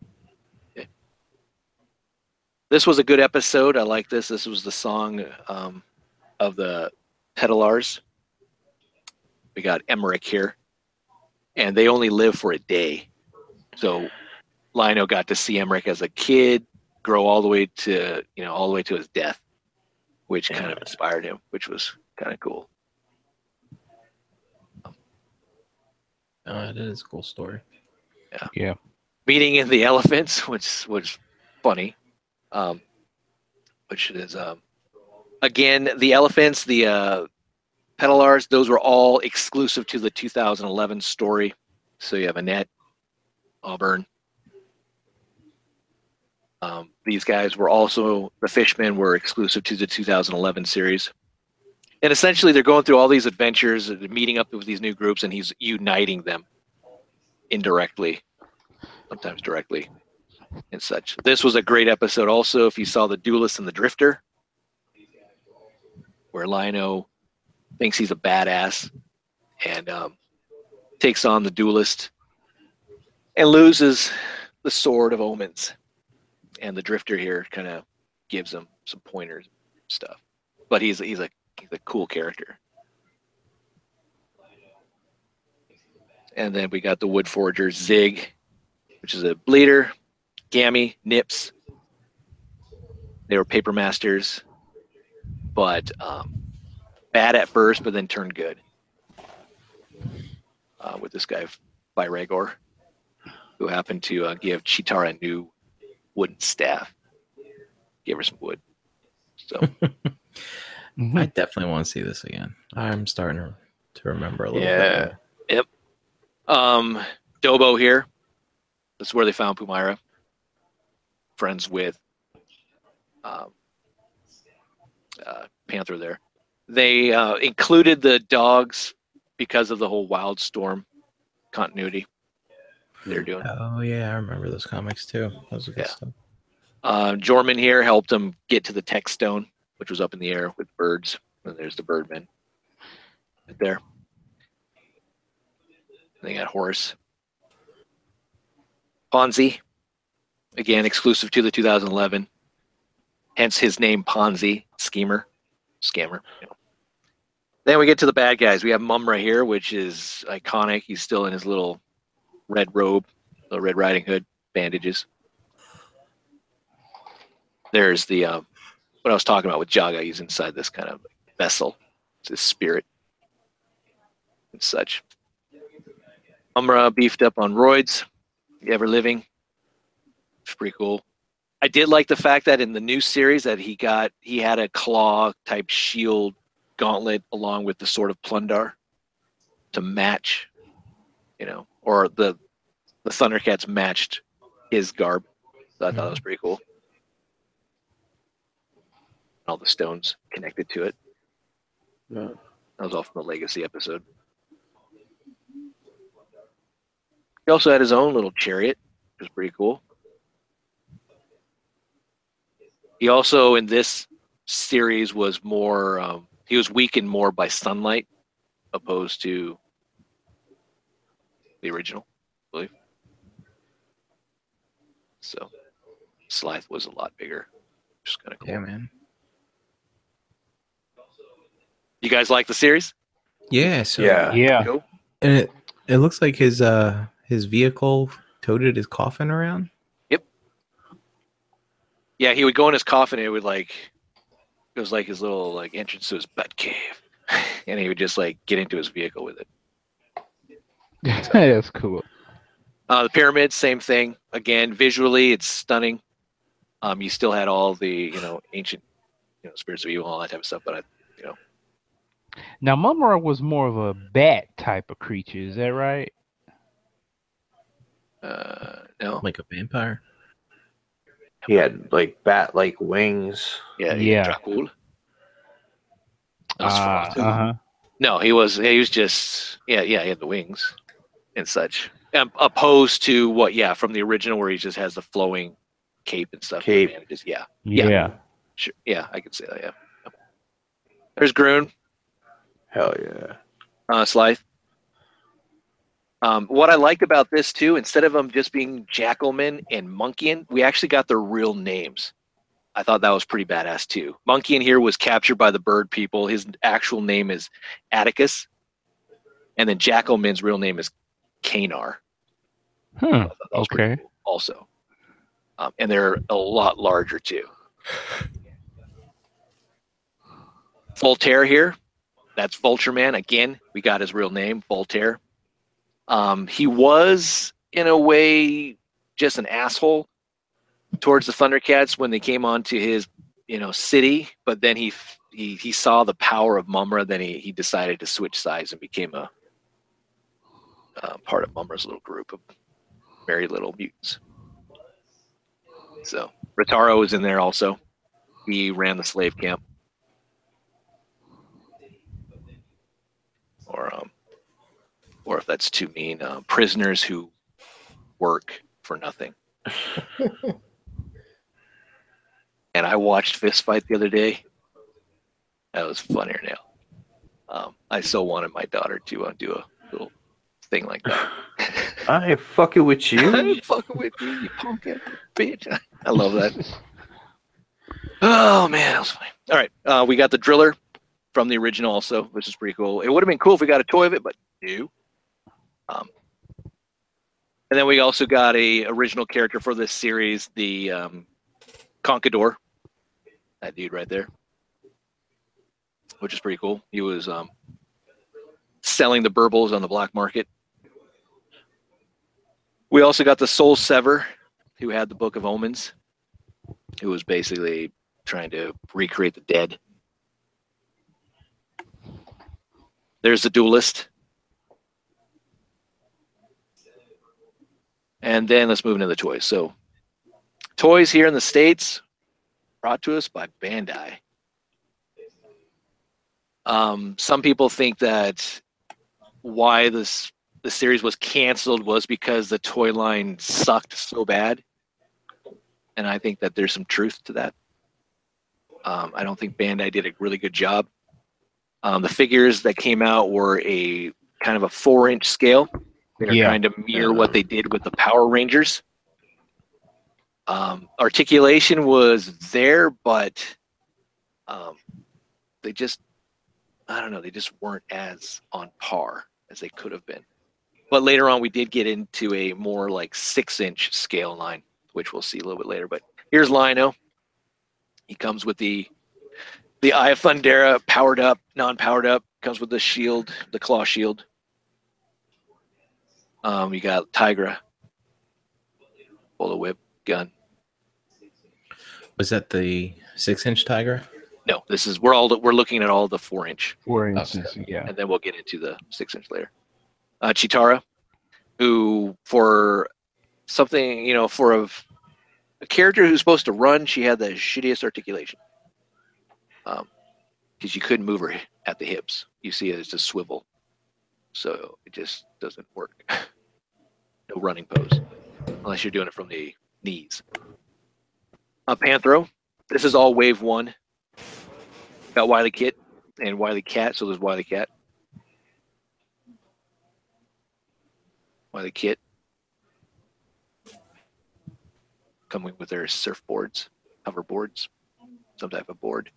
This was a good episode. I like this. This was the song um, of the Petalars. We got Emrick here, and they only live for a day. So Lion-O got to see Emrick as a kid grow all the way to you know all the way to his death, which kind of inspired him, which was kind of cool. Uh, that is a cool story. Meeting in the elephants, which was funny. Um, which is um, again the elephants, the uh, Petalars. Those were all exclusive to the 2011 story. So you have Annette, Auburn. Um, these guys were also the fishmen were exclusive to the 2011 series. And essentially, they're going through all these adventures, meeting up with these new groups, and he's uniting them indirectly sometimes directly and such. This was a great episode. Also if you saw the duelist and the drifter where Lion-O thinks he's a badass and um, takes on the duelist and loses the sword of omens. And the drifter here kind of gives him some pointers stuff. But he's he's a he's a cool character and then we got the wood forger zig which is a bleeder, Gammy, Nips. They were paper masters, but um, bad at first, but then turned good. Uh, with this guy, by Regor, who happened to uh, give Cheetara a new wooden staff. Gave her some wood. So. I definitely want to see this again. I'm starting to, to remember a little Yeah. bit. Um, Dobo here. That's where they found Pumyra. Friends with um, uh, Panther there. They uh, included the dogs because of the whole Wildstorm continuity they're doing. Oh yeah, I remember those comics too. Those Yeah. stuff. Uh, Jorman here helped him get to the tech stone, which was up in the air with birds. And there's the birdman right there. They got Horace. Ponzi, again, exclusive to the 2011. Hence his name, Ponzi, schemer, scammer. Then we get to the bad guys. We have Mumm-Ra here, which is iconic. He's still in his little red robe, the Red Riding Hood bandages. There's the um, what I was talking about with Jaga. He's inside this kind of vessel. It's his spirit and such. Umra beefed up on roids. Ever living. It's pretty cool. I did like the fact that in the new series that he got he had a claw type shield gauntlet along with the sword of Plun-Darr to match, you know, or the the Thundercats matched his garb. So I thought that was pretty cool. All the stones connected to it. Yeah. That was all from the Legacy episode. He also had his own little chariot, which was pretty cool. He also, in this series, was more, um, he was weakened more by sunlight opposed to the original, I believe. So, Slithe was a lot bigger. Just kind of cool. Yeah, man. You guys like the series? Yeah. So Yeah. Yeah. Cool. and it it looks like his uh his vehicle toted his coffin around. Yep. Yeah, he would go in his coffin and it would like it was like his little like entrance to his butt cave. and he would just like get into his vehicle with it. That's cool. Uh, the pyramids, same thing. Again, visually it's stunning. Um, you still had all the, you know, ancient you know, spirits of evil, all that type of stuff, but I you know, Now, Mumm-Ra was more of a bat type of creature. Is that right? Uh no. Like a vampire. He had like bat like wings. Yeah, Yeah. Dracul. Uh Nosferatu. huh. No, he was he was just yeah, yeah, he had the wings and such. Um, opposed to what, yeah, from the original where he just has the flowing cape and stuff. Cape. Bandages. Yeah. Yeah. Yeah. Sure. Yeah, I could say that. Yeah. There's Grune, Hell yeah. uh, Slithe. Um, what I liked about this too, instead of them just being Jackalman and Monkian, we actually got their real names. I thought that was pretty badass too. Monkey in here was captured by the bird people. His actual name is Addicus, and then Jackalman's real name is Kaynar. Hmm. I that was Okay. cool also, um, and they're a lot larger too. Vultaire here, that's Vulture Man again. We got his real name, Vultaire. Um, he was in a way just an asshole towards the Thundercats when they came onto his, you know, city. But then he he he saw the power of Mumm-Ra. Then he he decided to switch sides and became a uh, part of Mumm-Ra's little group of merry little mutants. So Rotaro was in there also. He ran the slave camp. Or um, or if that's too mean, uh, prisoners who work for nothing. and I watched Fist Fight the other day. That was funnier now. Um, I so wanted my daughter to uh, do a little thing like that. I ain't fucking with you. I'm fucking with you, you punk ass bitch. I love that. Oh man, that was funny. All right, uh, we got the driller from the original also, which is pretty cool. It would have been cool if we got a toy of it, but no. Um, and then we also got a original character for this series, the um, Conquidor. That dude right there, which is pretty cool. He was um, selling the Berbils on the black market. We also got the Soul Sever, who had the Book of Omens, who was basically trying to recreate the dead. There's the Duelist. And then let's move into the toys. So, toys here in the States brought to us by Bandai. Um, some people think that why this the series was canceled was because the toy line sucked so bad. And I think that there's some truth to that. Um, I don't think Bandai did a really good job. Um, the figures that came out were a kind of a four inch scale. They're Yeah. trying to mirror what they did with the Power Rangers. Um, articulation was there, but um, they just, I don't know, they just weren't as on par as they could have been. But later on, we did get into a more like six inch scale line, which we'll see a little bit later. But here's Lion-O. He comes with the the Eye of Thundera powered up, non powered up. Comes with the shield, the claw shield. Um, you got Tygra, Bola Whip gun. Was that the six inch tiger? No, this is we're all we're looking at all the four inch. For instance, yeah. and then we'll get into the six inch later. Uh, Cheetara, who for something you know for a, a character who's supposed to run, she had the shittiest articulation. Um, because you couldn't move her at the hips. You see it as a swivel, so it just doesn't work. no running pose unless you're doing it from the knees. Uh, Panthro, this is all wave one. Got WilyKit and WilyKat, so there's Wiley Cat. WilyKit. Coming with their surfboards, hoverboards, some type of board.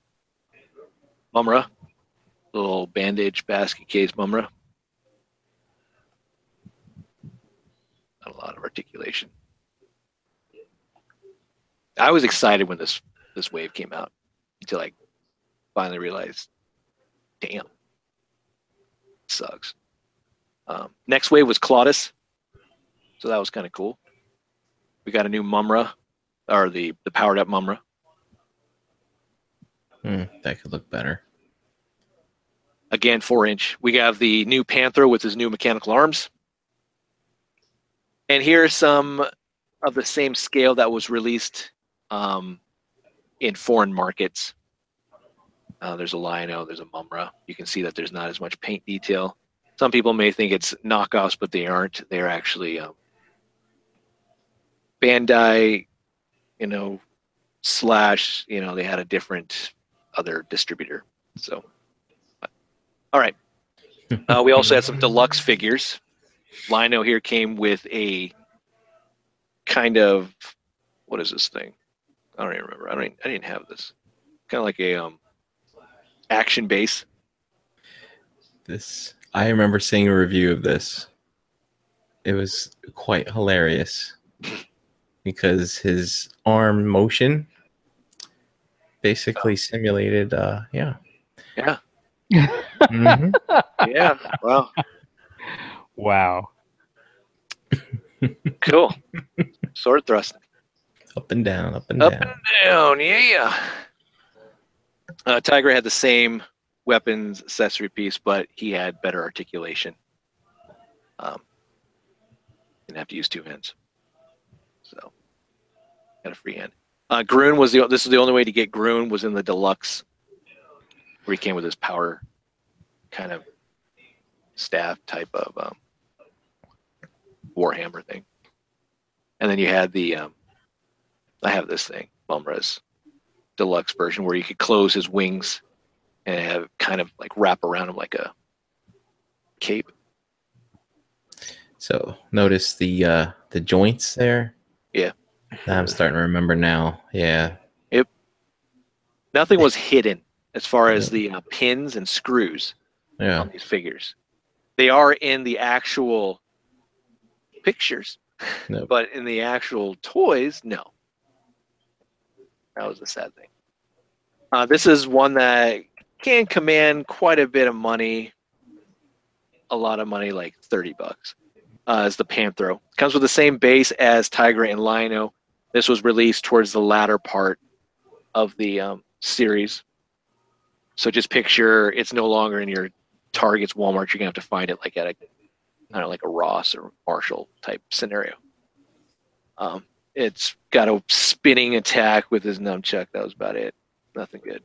Mumm-Ra, little bandage basket case Mumm-Ra. A lot of articulation. I was excited when this this wave came out until I finally realized, damn, sucks. Um, next wave was Claudus, so that was kind of cool. We got a new Mumm-Ra, or the the powered up Mumm-Ra. Hmm, that could look better. Again, four inch. We have the new Panther with his new mechanical arms. And here's some of the same scale that was released um, in foreign markets. Uh, there's a Lion-O, there's a Mumm-Ra. You can see that there's not as much paint detail. Some people may think it's knockoffs, but they aren't. They're actually um, Bandai, you know, slash, you know, they had a different other distributor. So, all right. Uh, we also had some deluxe figures. Lion-O here came with a kind of what is this thing? I don't even remember. I don't. Even, I didn't have this. Kind of like a um, action base. This I remember seeing a review of this. It was quite hilarious because his arm motion basically simulated uh yeah. Yeah. mm-hmm. Yeah. Wow. Wow. Cool. Sword thrust. Up and down, up and Up down. Up and down. Yeah. Uh, Tiger had the same weapons accessory piece, but he had better articulation. Um, didn't have to use two hands, so had a free hand. Uh, Grune was the this is the only way to get Grune was in the deluxe, where he came with his power kind of staff type of um, warhammer thing, and then you had the um, I have this thing, Mumm-Ra's deluxe version, where you could close his wings and have kind of like wrap around him like a cape. So notice the uh the joints there. Yeah. I'm starting to remember now. Yeah. Yep. Nothing was hidden as far as the uh, pins and screws Yeah. on these figures. They are in the actual pictures, No. but in the actual toys, no. That was a sad thing. Uh, this is one that can command quite a bit of money, a lot of money, like thirty bucks. Uh, is the Panthro comes with the same base as Tiger and Lion-O. This was released towards the latter part of the um, series. So just picture it's no longer in your Targets, Walmart. You're gonna have to find it like at a kind of like a Ross or Marshall type scenario. Um, it's got a spinning attack with his nunchuck. That was about it. Nothing good.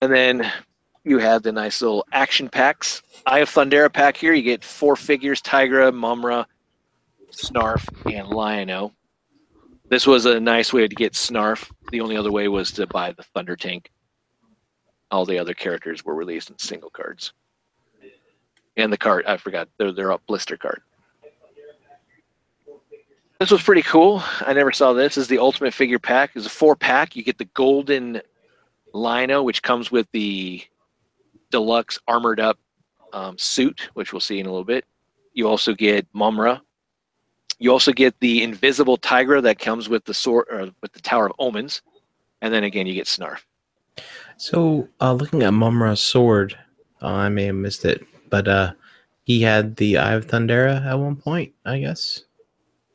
And then you have the nice little action packs. I have Thundera pack here. You get four figures: Tygra, Mumm-Ra, Snarf, and Lion-O. This was a nice way to get Snarf. The only other way was to buy the Thunder Tank. All the other characters were released in single cards. And the card, I forgot, they're, they're a blister card. This was pretty cool. I never saw this. this is the Ultimate Figure Pack. It's a four pack. You get the golden Lion-O, which comes with the deluxe armored up um, suit, which we'll see in a little bit. You also get Mumm-Ra. You also get the invisible Tygra that comes with the sword or with the Tower of Omens, and then again you get Snarf. So uh looking at Mumm-Ra's sword, uh, I may have missed it, but uh he had the Eye of Thundera at one point, I guess.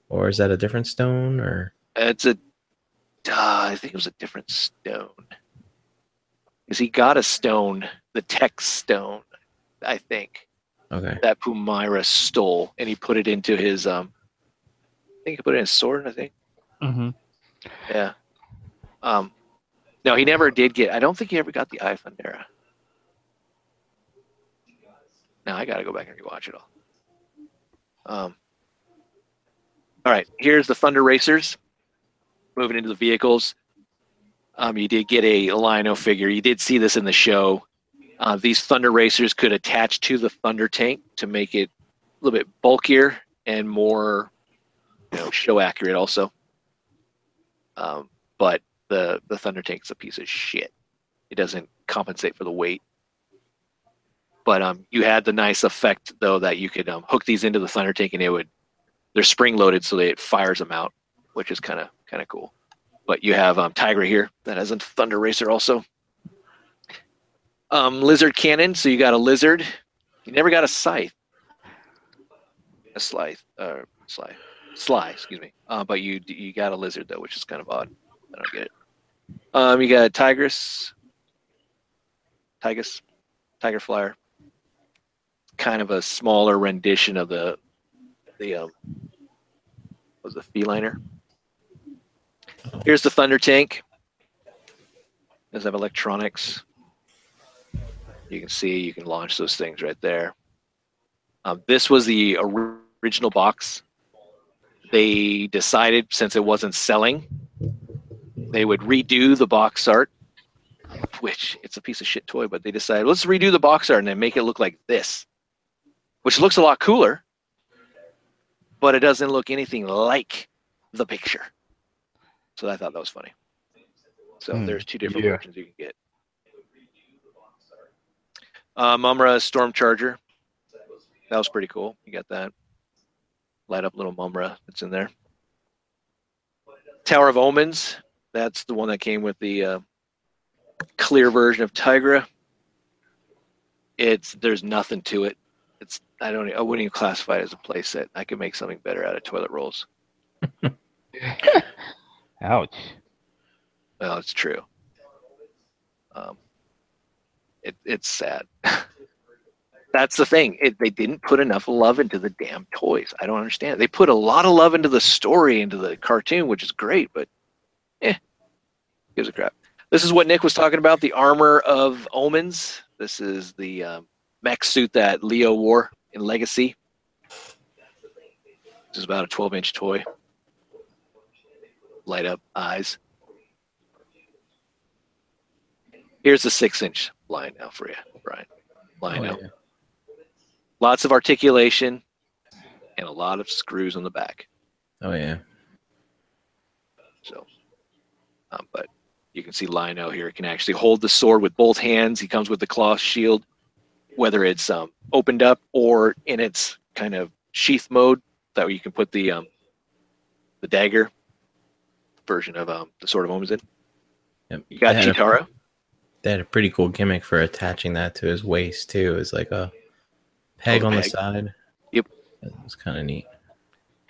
Or is that a different stone or It's a, uh, I think it was a different stone. Because he got a stone, the Tech stone, I think okay. that Pumyra stole, and he put it into his um. I think he put it in his sword. I think. hmm Yeah. Um, no, he never did get. I don't think he ever got the Eye of Thundera. Now I got to go back and rewatch it all. Um. All right, here's the Thunder Racers. Moving into the vehicles. Um, you did get a Lion-O figure. You did see this in the show. Uh, these Thunder Racers could attach to the Thunder Tank to make it a little bit bulkier and more, you know, show accurate. Also, um, but the the Thunder Tank's a piece of shit. It doesn't compensate for the weight. But um, you had the nice effect though that you could um, hook these into the Thunder Tank and it would they're spring loaded so they, it fires them out, which is kind of kind of cool. But you have um, Tygra here that has a Thunder Racer also. Um, lizard cannon, so you got a lizard. You never got a scythe. A scythe, uh, sly, sly, excuse me. Uh, but you you got a lizard though, which is kind of odd. I don't get it. Um, you got a tigress, tigress, tiger flyer. Kind of a smaller rendition of the the um, was the feliner. Here's the thunder tank. Does have electronics. You can see you can launch those things right there. Um, this was the original box. They decided since it wasn't selling, they would redo the box art, which it's a piece of shit toy, but they decided let's redo the box art and then make it look like this, which looks a lot cooler, but it doesn't look anything like the picture. So I thought that was funny. So Hmm, there's two different yeah. versions you can get. Uh, Mumm-Ra Storm Charger. That was pretty cool. You got that. Light up little Mumm-Ra that's in there. Tower of Omens. That's the one that came with the uh, clear version of Tygra. It's there's nothing to it. It's I don't I wouldn't even classify it as a playset. I could make something better out of toilet rolls. Ouch. Well, it's true. Um, it, it's sad. That's the thing. It, they didn't put enough love into the damn toys. I don't understand. They put a lot of love into the story, into the cartoon, which is great, but eh, gives a crap. This is what Nick was talking about the armor of omens. This is the um, mech suit that Leo wore in Legacy. This is about a 12 inch toy. Light up eyes. Here's the six inch line now for you, Brian. Line Oh, out. yeah. Lots of articulation and a lot of screws on the back. Oh yeah. So, um, but you can see Lion-O here can actually hold the sword with both hands. He comes with the claw shield, whether it's um, opened up or in its kind of sheath mode, that way you can put the um, the dagger version of um, the sword of omens in. Yep. You got They had a- Cheetara. They had a pretty cool gimmick for attaching that to his waist too. It's like a peg Oh, on the side. Yep. It was kind of neat.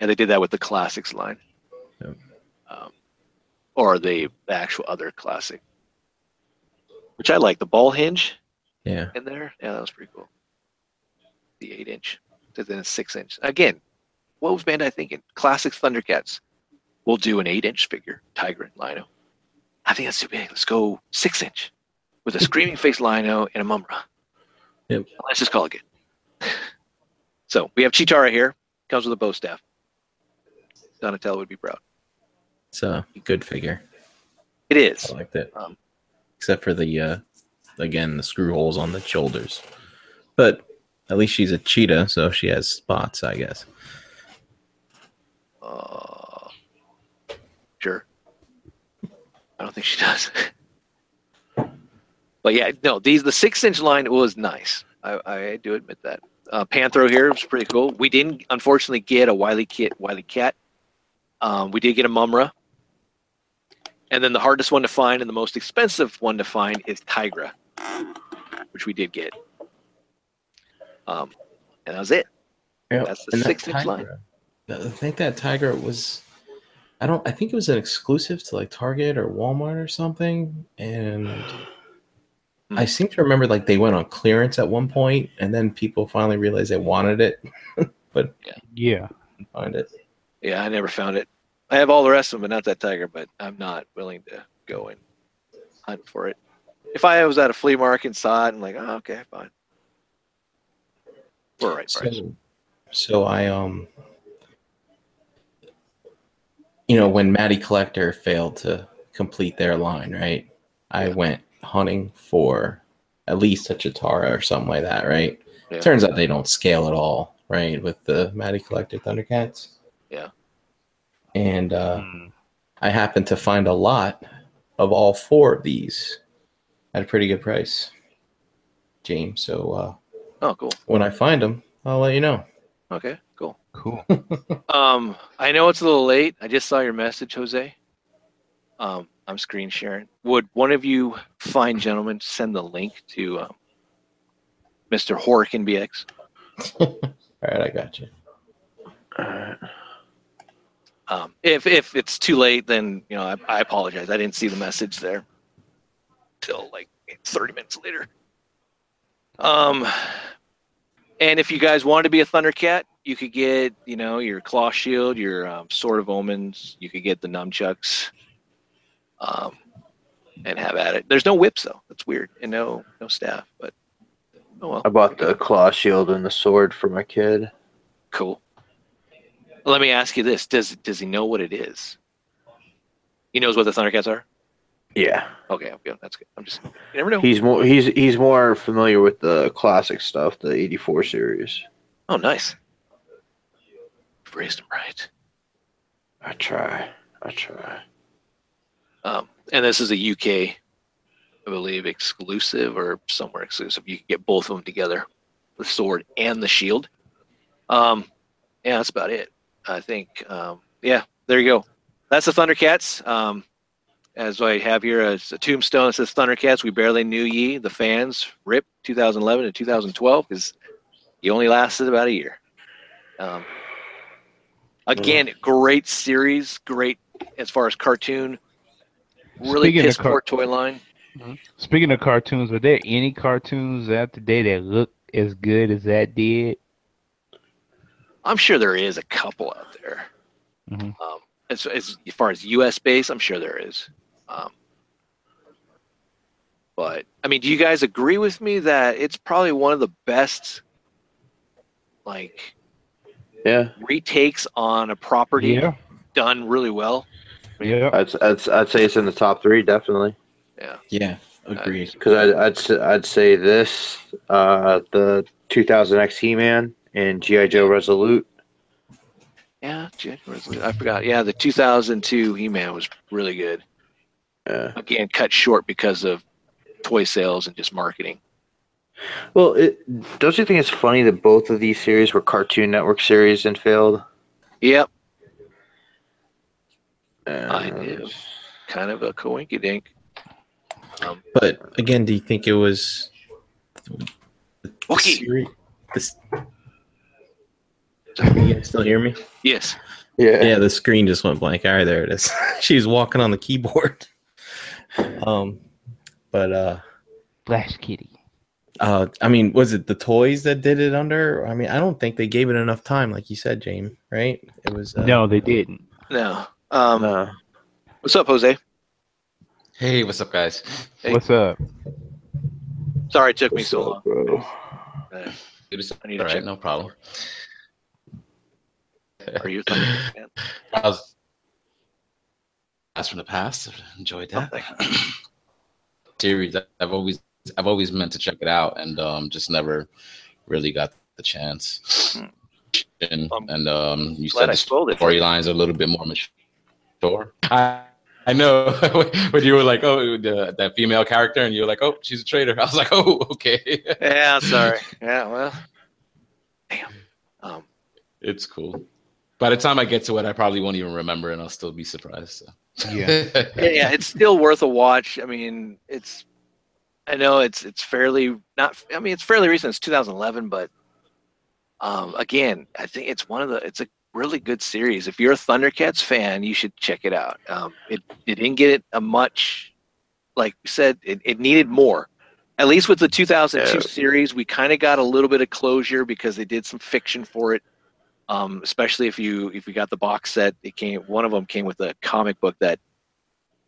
and they did that with the classics line, Yep. um, or the, the actual other classic, which I like. The ball hinge Yeah. in there, yeah, that was pretty cool. The eight inch, to then a six inch. Again, what was Bandai thinking? Classic Thundercats. We'll do an eight inch figure, Tygra and Lion-O. I think that's too big. Let's go six inch with a screaming face Lion-O and a Mumm-Ra. Yep. Let's just call it good. so we have Cheetara here. Comes with a bow staff. Donatello would be proud. It's a good figure. It is. I liked it. Um, Except for the uh again the screw holes on the shoulders. But at least she's a cheetah, so she has spots, I guess. Uh, sure. I don't think she does. but yeah, no, these the six inch line was nice. I, I do admit that. Uh, Panthro here was pretty cool. We didn't unfortunately get a WilyKit Wily Cat. Um, we did get a Mumm-Ra. And then the hardest one to find and the most expensive one to find is Tygra, which we did get. Um, and that was it. That's the And that six-inch line. Tygra- I think that tiger was I don't I think it was an exclusive to like Target or Walmart or something. And Hmm. I seem to remember like they went on clearance at one point and then people finally realized they wanted it, but Yeah. couldn't find it. Yeah, I never found it. I have all the rest of them, but not that tiger. But I'm not willing to go and hunt for it. If I was at a flea market and saw it, and like, oh, okay, fine. We're right price. So, so I um, you know, when Matty Collector failed to complete their line, right? I Yeah. went hunting for at least a Cheetara or something like that, right? Yeah. Turns out they don't scale at all, right? With the Matty Collector Thundercats. Yeah. And uh, Mm. I happened to find a lot of all four of these at a pretty good price, James. So uh, Oh, cool. when I find them, I'll let you know. Okay, cool. Cool. Um, I know it's a little late. I just saw your message, Jose. Um, I'm screen sharing. Would one of you fine gentlemen send the link to um, Mr. Horkin BX? All right, I got you. Alright. Um, if if it's too late, then you know I, I apologize. I didn't see the message there till like 30 minutes later. Um, and if you guys wanted to be a Thundercat, you could get you know your claw shield, your um, sword of omens. You could get the nunchucks, um, and have at it. There's no whips though. That's weird, and no no staff. But oh well, I bought the claw shield and the sword for my kid. cool. Let me ask you this: Does does he know what it is? He knows what the Thundercats are. Yeah, Okay, I'm good. That's good. I'm just you never know. he's more he's he's more familiar with the classic stuff, the '84 series. Oh, nice. You've raised him right. I try, I try. Um, and this is a UK, I believe, exclusive or somewhere exclusive. You can get both of them together, the sword and the shield. Um, yeah, that's about it. I think. Um, yeah, there you go. That's the Thundercats. Um, as I have here, it's a tombstone that says Thundercats. We barely knew ye, the fans. Rip 2011 to 2012 because you only lasted about a year. Um, again, great series, great as far as cartoon. Really Speaking of piss car- poor toy line. Speaking of cartoons, were there any cartoons out today that look as good as that did? I'm sure there is a couple out there. Mhm. Um, as, as far as U.S. base, I'm sure there is. Um, but I mean, do you guys agree with me that it's probably one of the best, like Yeah, retakes on a property Yeah, done really well? yeah. I'd, I'd, I'd say it's in the top three, definitely. Yeah, Yeah. agreed. Because I'd, I'd, s- I'd say this, uh, the 2000X He Man, and G.I. Joe Resolute. Yeah, January- I forgot. Yeah, the 2002 He-Man was really good. Yeah. Again, cut short because of toy sales and just marketing. Well, it, don't you think it's funny that both of these series were Cartoon Network series and failed? Yep, And I do. kind of a coinkydink. Um, But again, do you think it was the Okay. seri- this- Can you guys still hear me? yes, Yeah. Yeah, the screen just went blank. All right, there it is. She's walking on the keyboard. Um, but uh, Flash Kitty. uh, I mean, was it the toys that did it under? I mean, I don't think they gave it enough time, like you said, James. Right? It was uh, No, they didn't. no. Um, Uh, what's up, Jose? Hey, what's up, guys? Hey. What's up? Sorry it took me so up, long. bro? Uh, Good to see I need to check. no problem. Are you a fan? I was blast from the past. Enjoyed that series. I've always I've always meant to check it out, and um, just never really got the chance. And, Um, and um, you Glad said I the spoiled it. storylines are a little bit more mature. I, I know when you were like, oh, the, that female character, and you were like, oh, she's a traitor. I was like, oh, okay, Yeah, sorry. Yeah, well, damn. Um, it's cool. By the time I get to it, I probably won't even remember, and I'll still be surprised. So. Yeah. yeah, yeah, it's still worth a watch. I mean, it's. I know it's it's fairly not. I mean, it's fairly recent. It's 2011, but um, again, I think it's one of the. It's a really good series. If you're a Thundercats fan, you should check it out. Um, it it didn't get it a much, like we said, it, it needed more. At least with the 2002 Yeah. series, we kind of got a little bit of closure because they did some fiction for it. Um, especially if you if you got the box set, it came. One of them came with a comic book that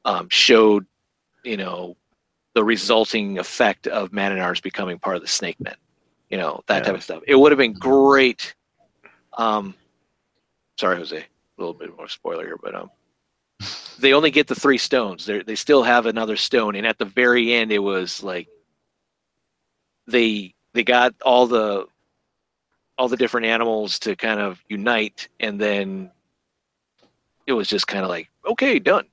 um, showed, you know, the resulting effect of Man at Arms becoming part of the Snake Men, you know, that type of stuff. It would have been great. Um, sorry, Jose, a little bit more spoiler here, but um, they only get the three stones. They they still have another stone, and at the very end, it was like they they got all the all the different animals to kind of unite, and then it was just kind of like okay, done.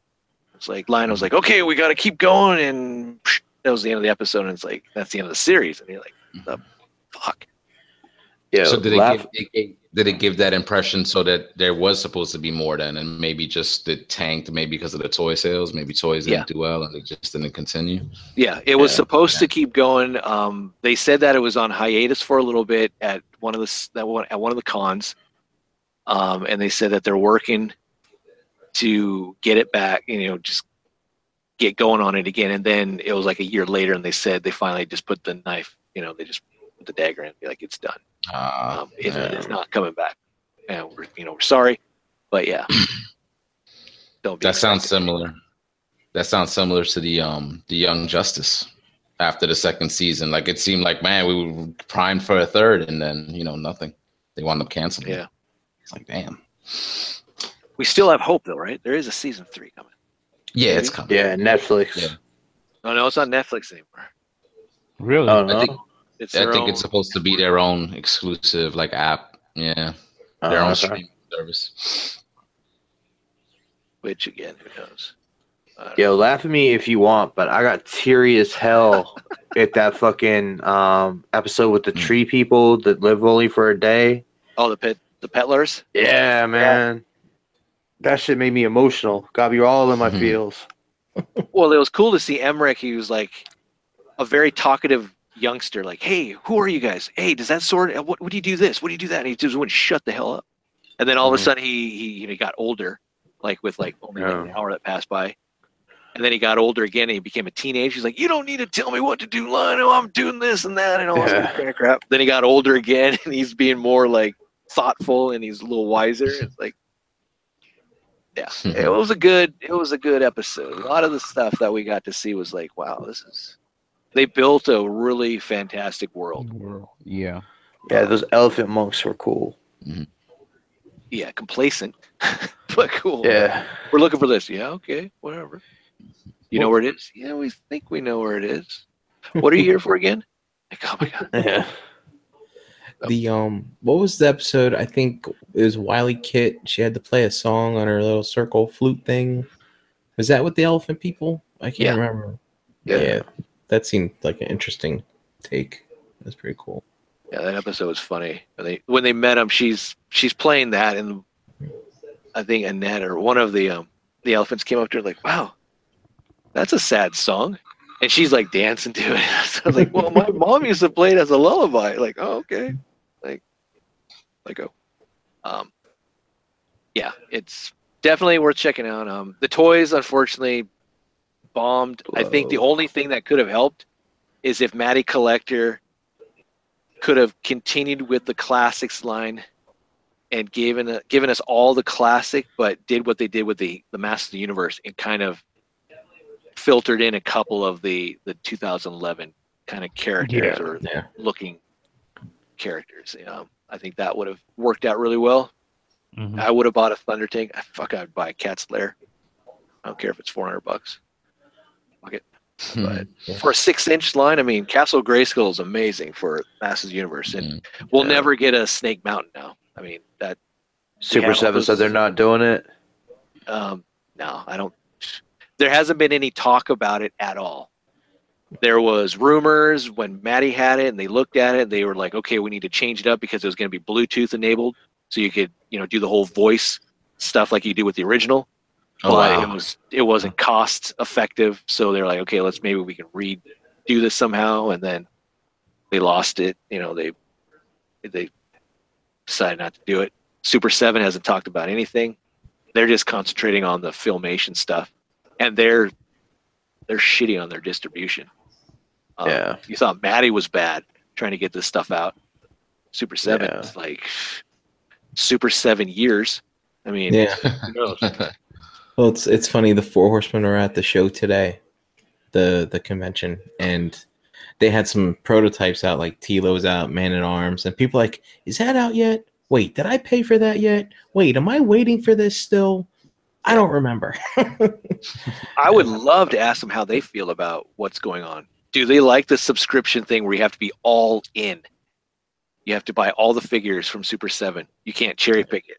It's like Lion-O's like, okay, we got to keep going, and psh, that was the end of the episode, and it's like that's the end of the series, and you're like, mm-hmm. the fuck. Yeah. so did it, laugh- give, it gave- did it give that impression so that there was supposed to be more then, and maybe just it tanked, maybe because of the toy sales, maybe toys didn't do well and it just didn't continue. Yeah, it was Yeah. supposed to keep going. Um, they said that it was on hiatus for a little bit at one of the that one at one of the cons, um, and they said that they're working to get it back. You know, just get going on it again. And then it was like a year later, and they said they finally just put the knife. You know, they just put the dagger in, be like it's done. Uh, Um, it. It's not coming back. And we're you know we're sorry, but yeah. Don't be that sounds similar. That sounds similar to the um the Young Justice after the second season. Like it seemed like man, we were primed for a third, and then you know nothing. They wound up canceling. it. Yeah. it's like damn. We still have hope though, right? There is a season three coming. Yeah, it's coming. yeah, Netflix. Yeah. Oh no, it's not Netflix anymore. Really? Oh no. I think It's I think own- it's supposed to be their own exclusive like app. Yeah, their Oh, own okay. streaming service. which again, who knows? Yo, laugh at me if you want, but I got teary as hell at that fucking um episode with the tree people that live only for a day. oh, the pet, the Petalars. Yeah, man. That shit made me emotional. Got me all in my Mhm. feels. Well, it was cool to see Emrick. He was like a very talkative youngster. Like, hey, who are you guys? Hey, does that sword? What, what do you do this? What do you do that? And he just wouldn't shut the hell up. And then all of Mhm. a sudden, he he you know, he got older, like with like only like an hour that passed by. And then he got older again. And he became a teenager. He's like, you don't need to tell me what to do, Lion-O. I'm doing this and that and all Yeah. kind of crap. Then he got older again, and he's being more like thoughtful and he's a little wiser. It's like yeah it was a good it was a good episode a lot of the stuff that we got to see was like wow this is they built a really fantastic world World. Yeah. Yeah, those elephant monks were cool. yeah complacent but cool Yeah. we're looking for this yeah okay whatever you know where it is yeah we think we know where it is what are you here for again like oh my god Yeah. The um, what was the episode? I think it was WilyKit. She had to play a song on her little circle flute thing. Was that with the elephant people? I can't Yeah. remember. Yeah. Yeah. That seemed like an interesting take. That's pretty cool. yeah that episode was funny. When they when they met him she's she's playing that and i think annette or one of the um the elephants came up to her like wow that's a sad song. And she's like dancing to it. So i was like well my mom used to play it as a lullaby. Like oh okay. Like like oh um yeah it's definitely worth checking out. Um the toys unfortunately bombed i think the only thing that could have helped is if Matty Collector could have continued with the classics line and given given us all the classic, but did what they did with the the Master of the Universe and kind of filtered in a couple of the the 2011 kind of characters Yeah. or Yeah. looking characters. Um, I think that would have worked out really well. Mhm. I would have bought a Thunder Tank. Fuck, I'd buy a Cat's Lair. I don't care if it's 400 bucks. But Yeah. for a six inch line, I mean, Castle Grayskull is amazing for Masters Universe, and Mm. we'll never get a Snake Mountain now. I mean, that Super Seven said they're not doing it. um, no, I don't. There hasn't been any talk about it at all. There was rumors when Matty had it, and they looked at it, and they were like, "Okay, we need to change it up because it was going to be Bluetooth enabled, so you could, you know, do the whole voice stuff like you do with the original." Oh, but wow. it was it wasn't cost effective. So they're like okay let's maybe we can redo this somehow. And then they lost it. You know they they decided not to do it. Super 7 hasn't talked about anything. They're just concentrating on the filmation stuff. And they're they're shitty on their distribution. Um, Yeah. you thought maddie was bad trying to get this stuff out. Super 7 Yeah. is like super 7 years. I mean Yeah. Well, it's it's funny. The Four Horsemen were at the show today, the the convention, and they had some prototypes out, like Tilo's out, Man at Arms, and people like, is that out yet? Wait, did I pay for that yet? Wait, am I waiting for this still? I don't remember. I would love to ask them how they feel about what's going on. Do they like the subscription thing where you have to be all in? You have to buy all the figures from Super 7. You can't cherry pick it.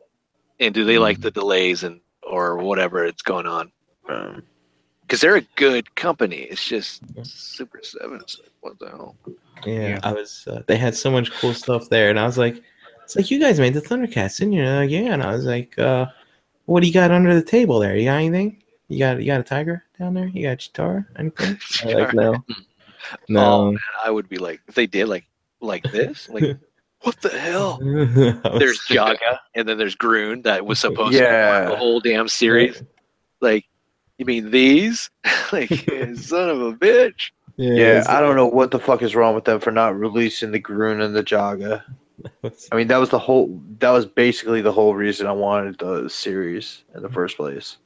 And do they like the delays and or whatever it's going on? Um, Because they're a good company. It's just Super 7. It's like, what the hell? yeah, Yeah. I was. Uh, they had so much cool stuff there, and I was like, it's like you guys made the Thundercats, didn't you? And they're like, yeah, and I was like, uh, what do you got under the table there? You got anything? You got you got a tiger down there? You got Cheetara? Anything? They're like, no, Oh, man, I would be like, if they did like like this, like, what the hell? There's Jaga, and then there's Grune that was supposed to be Yeah. the whole damn series. Like, you mean these? like, son of a bitch. yeah, it's- I don't know what the fuck is wrong with them for not releasing the Grune and the Jaga. I mean, that was the whole. That was basically the whole reason I wanted the series in the first place.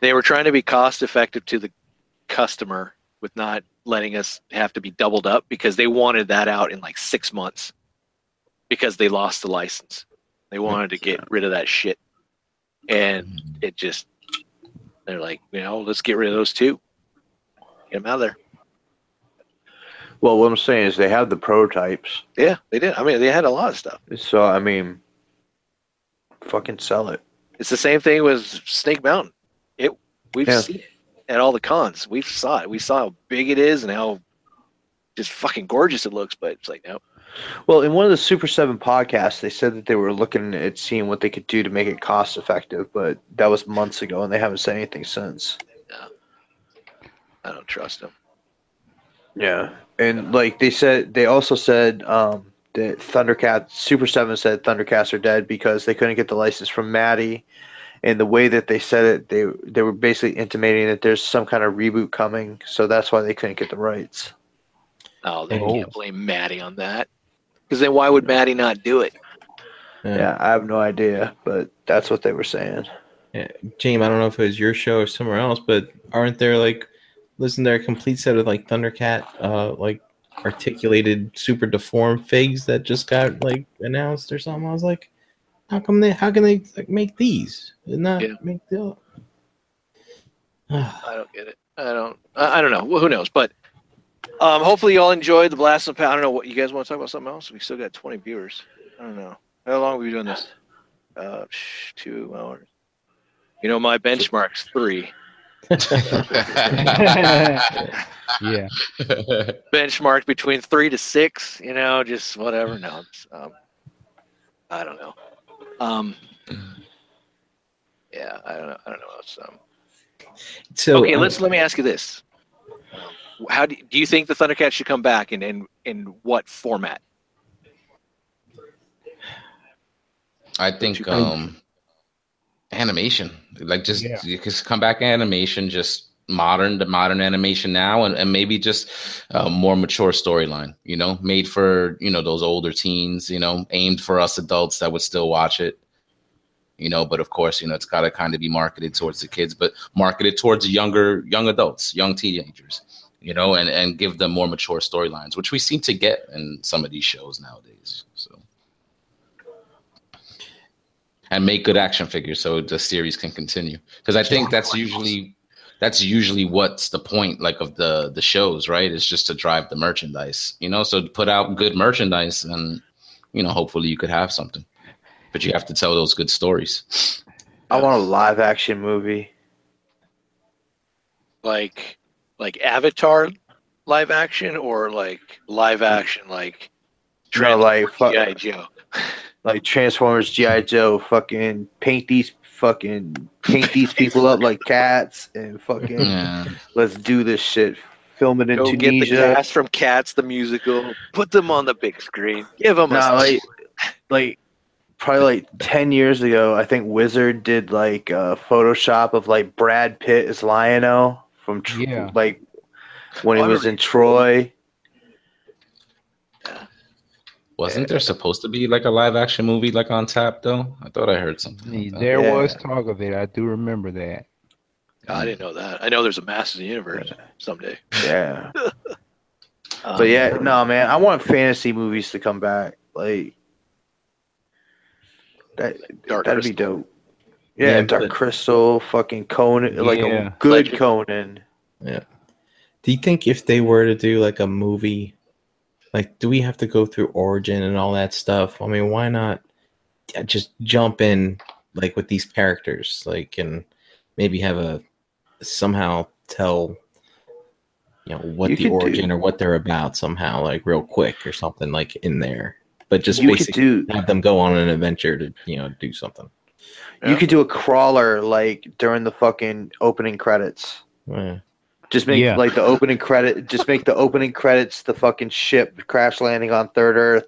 They were trying to be cost effective to the customer with not letting us have to be doubled up because they wanted that out in like six months because they lost the license. They wanted to get rid of that shit. And it just, they're like, you know, let's get rid of those two. Get them out of there. Well, what I'm saying is they have the prototypes, Yeah, they did. I mean, they had a lot of stuff. so I mean, fucking sell it. It's the same thing with Snake Mountain. It we've Yeah. seen it. at all the cons. We saw it. We saw how big it is and how just fucking gorgeous it looks. But it's like no, Well, in one of the Super Seven podcasts, they said that they were looking at seeing what they could do to make it cost effective, but that was months ago, and they haven't said anything since. Yeah. I don't trust them. Yeah, and like they said, they also said um, that Thundercats Super Seven said Thundercats are dead because they couldn't get the license from Matty, and the way that they said it, they they were basically intimating that there's some kind of reboot coming, so that's why they couldn't get the rights. Oh, they Oh. can't blame Matty on that. Because then why would Matty not do it? Yeah, I have no idea, but that's what they were saying. Yeah. James, I don't know if it was your show or somewhere else, but aren't there like, listen, there a complete set of like Thundercat, uh, like articulated, super deformed figs that just got like announced or something? I was like, how come they? How can they like, make these and not Yeah. make the? I don't get it. I don't. I, I don't know. Well, who knows? But um, hopefully y'all enjoyed the blast of power. I don't know what you guys want to talk about. Something else? We still got 20 viewers. I don't know. How long have we been doing this? Uh, sh- two hours. You know my benchmark's three. yeah. Benchmark between three to six. You know, just whatever. No, um, I don't know. Um, yeah, I don't know. I don't know. It's, um, so okay, uh, let's let me ask you this: How do, do you think the Thundercats should come back, and in, in what format? I think um animation. Like just Yeah. you just come back animation, just modern the modern animation now and, and maybe just a more mature storyline, you know, made for, you know, those older teens, you know, aimed for us adults that would still watch it. You know, but of course, you know, it's gotta kind of be marketed towards the kids, but marketed towards younger young adults, young teenagers, you know, and, and give them more mature storylines, which we seem to get in some of these shows nowadays. So. And make good action figures so the series can continue because i think that's usually that's usually what's the point like of the the shows right? Is just to drive the merchandise you know? So to put out good merchandise and you know hopefully you could have something. But you have to tell those good stories. I want a live action movie. Like, like Avatar live action, or like live action like No, like fu- GI Joe? like Transformers, GI Joe, fucking paint these fucking paint these people up like cats and fucking yeah let's do this shit. Film it in Go get the Tunisia. cast from Cats the musical. Put them on the big screen. Give them No, a like like probably like ten years ago, I think Wizard did like a Photoshop of like Brad Pitt as Lion-O from Tr- Yeah. like when he was in Troy. wasn't there supposed to be like a live action movie like on tap though i thought i heard something like that. There Yeah. was talk of it. I do remember that. I didn't know that. I know there's a Masters of the Universe someday. Yeah. Um, But yeah, no man, I want fantasy movies to come back. Like that Dark that'd be dope. Yeah, Yeah, Dark but- Crystal, fucking Conan, like a good Legend. Conan. Yeah. Do you think if they were to do like a movie, like do we have to go through origin and all that stuff? I mean, why not just jump in like with these characters, like and maybe have a somehow tell you know what You the could do- origin or what they're about somehow, like real quick or something like in there. But just basically do have them go on an adventure to you know do something. You could do a crawler like during the fucking opening credits. Yeah. Just make Yeah. like the opening credit. Just make the opening credits the fucking ship crash landing on Third Earth,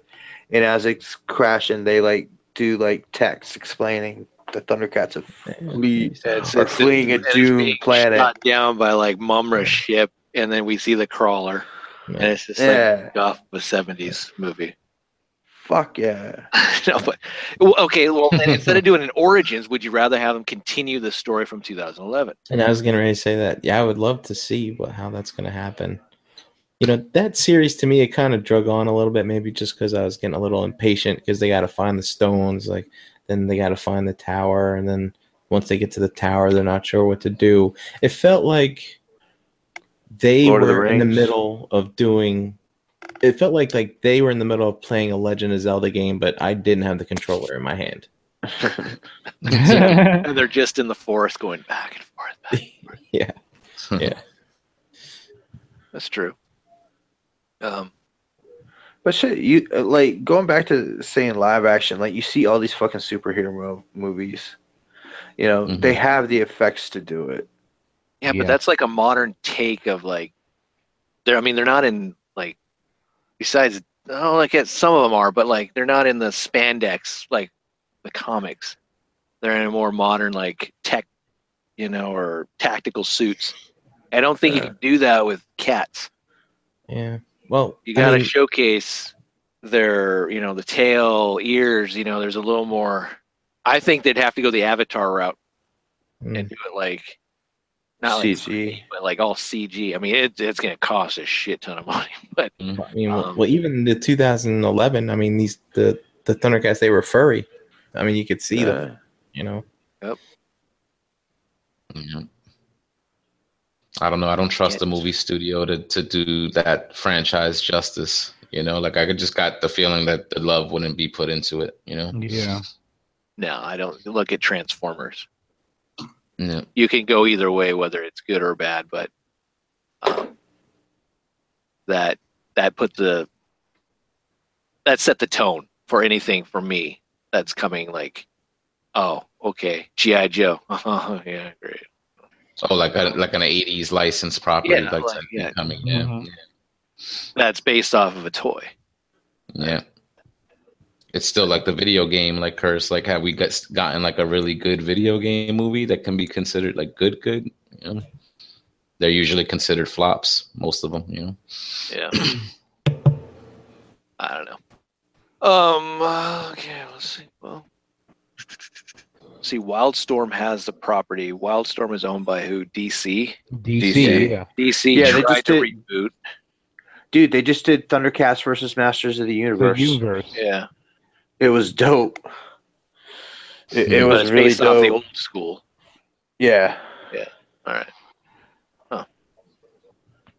and as it's crashing, they like do like text explaining the Thundercats have flee, It's, are it's, fleeing a and it's doomed being planet. Shot down by like Mumm-Ra's ship, and then we see the crawler, and it's just like Yeah, off the '70s movie. Fuck yeah. no, but well, okay. Well, then instead of doing an origins, would you rather have them continue the story from 2011? And I was getting ready to say that. Yeah, I would love to see what how that's going to happen. You know, that series to me, it kind of drug on a little bit, maybe just because I was getting a little impatient because they got to find the stones, like then they got to find the tower, and then once they get to the tower, they're not sure what to do. It felt like they Lord of the were in the middle of doing. It felt like like they were in the middle of playing a Legend of Zelda game, but I didn't have the controller in my hand. And they're just in the forest going back and forth. Back. yeah. Yeah. That's true. Um, But shit, you uh, like going back to saying live action. Like you see all these fucking superhero mo- movies. You know, Mhm. they have the effects to do it. yeah, Yeah. but that's like a modern take of like, they're. I mean, they're not in like. Besides, oh, like it, some of them are, but like they're not in the spandex like the comics. They're in a more modern like tech, you know, or tactical suits. I don't think you can do that with cats. Yeah. Well, You got to mean, showcase their, you know, the tail, ears. You know, there's a little more. I think they'd have to go the Avatar route mm, and do it like not like CG. 3D, but like all CG. I mean, it, it's going to cost a shit ton of money, but I mean, well, Um, well, even the 2011. I mean, these the the Thundercats they were furry. I mean, you could see them. Uh, You know. Yeah. I don't know. I don't trust the movie studio to, to do that franchise justice. You know, like I just got the feeling that the love wouldn't be put into it. You know, Yeah. no, I don't look at Transformers. Yeah, You can go either way, whether it's good or bad, but um, that that put the that set the tone for anything for me that's coming like oh okay gi joe yeah great oh, like a like an '80s licensed property, Yeah, like, like, yeah. coming. Yeah, Mhm. that's based off of a toy yeah. It's still like the video game, like Curse. Like, have we got gotten like a really good video game movie that can be considered like good? Good. You know? They're usually considered flops. Most of them, you know. yeah i don't know um okay let's see well see wildstorm has the property wildstorm is owned by who dc DC. DC. Yeah. dc Yeah, they tried just to did- reboot dude, they just did Thundercats versus Masters of the The Universe. universe. yeah It was dope. It, it was it's really based off the old school Yeah. Yeah. All right huh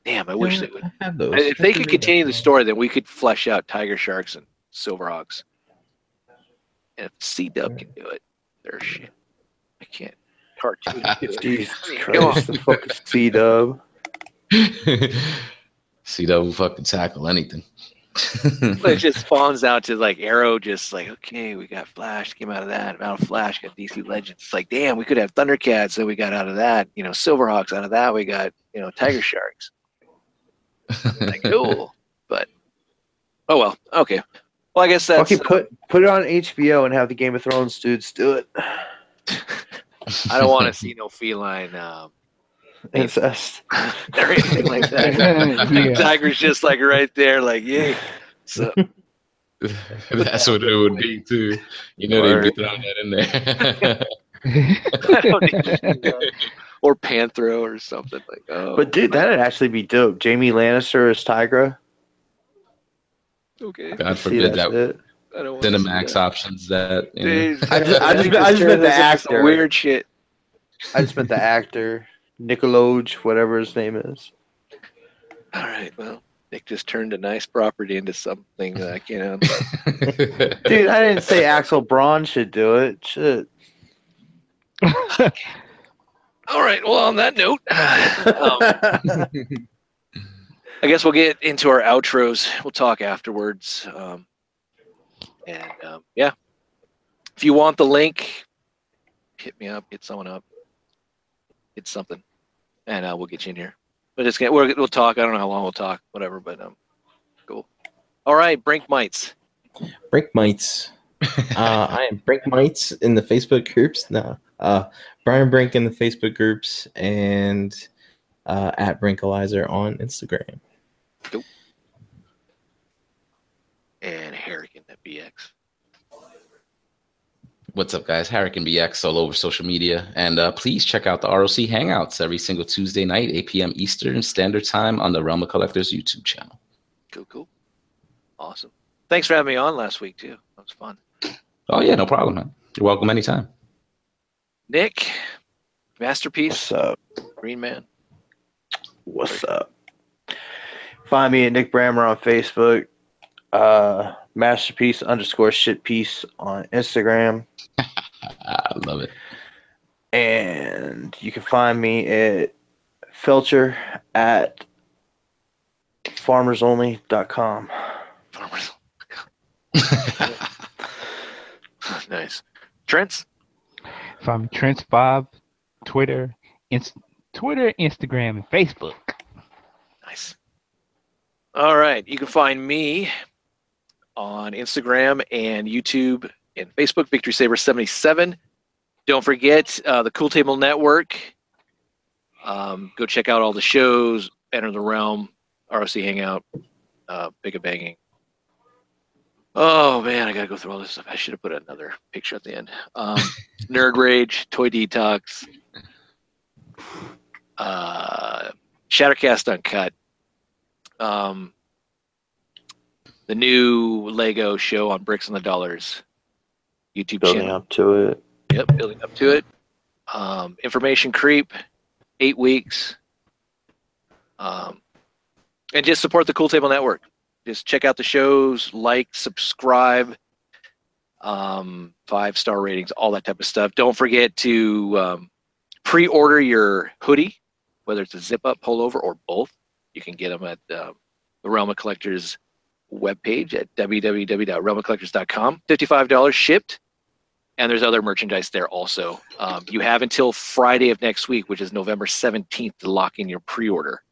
damn i wish they would have those. If they could continue the story, then we could flesh out Tiger Sharks and Silverhawks. And if C Dub can do it, they're shit. I can't. Cartoon. do it. Jesus I mean, come on. Christ, the fucking C Dub. CW fucking tackle anything. It just spawns out to like Arrow, just like, okay, we got Flash, came out of that. Out of Flash, got DC Legends. It's like, damn, we could have Thundercats, so we got out of that. You know, Silverhawks, out of that, we got, you know, Tiger Sharks. Like, cool. But, oh well, okay. Well, I guess that's. Fucking put put it on HBO and have the Game of Thrones dudes do it. I don't want to see no feline um, Incest. or anything like that. yeah. Tiger's just like right there, like yay. So That's what it would be too. You know they'd be throwing that in there. I don't even- or Panthro or something like. Oh, But dude, that'd actually be dope. Jaime Lannister as Tygra. okay. God forbid that that. I don't wanna Cinemax that. options that you know. Dude, I just- I just- think I just meant the turns into some actor. Weird shit. I just meant the actor, Nickelodeon, whatever his name is. All right, well, Nick just turned a nice property into something like you know. Dude, I didn't say Axel Braun should do it. Shit. All right. Well, on that note, um, I guess we'll get into our outros. We'll talk afterwards. Um, and um, yeah, if you want the link, hit me up, hit someone up, hit something, and uh, we'll get you in here. But it's gonna we're, we'll talk. I don't know how long we'll talk, whatever. But um, cool. All right, Brink mites. Brink mites. uh, I am Brink Mites in the Facebook groups. No, uh, Brian Brink in the Facebook groups and uh, at Brinkalizer on Instagram. and Harrigan at BX. What's up, guys? Harrican BX all over social media. And uh, please check out the ROC Hangouts every single Tuesday night, 8 p.m. Eastern Standard Time on the Realm of Collectors YouTube channel. Cool, cool, awesome. Thanks for having me on last week too. That was fun. Oh, yeah, no problem, man. You're welcome anytime. Nick, masterpiece, What's up? Green Man. What's up? Find me at Nick Brammer on Facebook. Uh, masterpiece underscore shit piece on Instagram. I love it. And you can find me at Felcher at farmersonly.com. Farmers. nice. Trent's? From Trent Bob, Twitter, Inst- Twitter, Instagram, and Facebook. Nice. All right. You can find me on Instagram and YouTube and Facebook, Victory Saber 77. Don't forget uh, the Cool Table Network. Um, go check out all the shows, Enter the Realm, ROC Hangout, uh, Big of Banging. Oh man, I gotta go through all this stuff. I should have put another picture at the end. Um, Nerd Rage, Toy Detox, uh, Shattercast Uncut, um, the new Lego show on Bricks and the Dollars YouTube Building channel. up to it. Yep, building up to it. Um, information creep, eight weeks. Um, and just support the Cool Table Network. Just check out the shows, like, subscribe, um, five star ratings, all that type of stuff. Don't forget to um, pre order your hoodie, whether it's a zip up, pullover, or both. You can get them at um, the Realm of Collectors webpage at www.realmofcollectors.com. $55 shipped and there's other merchandise there also. Um, you have until Friday of next week, which is November 17th, to lock in your pre-order.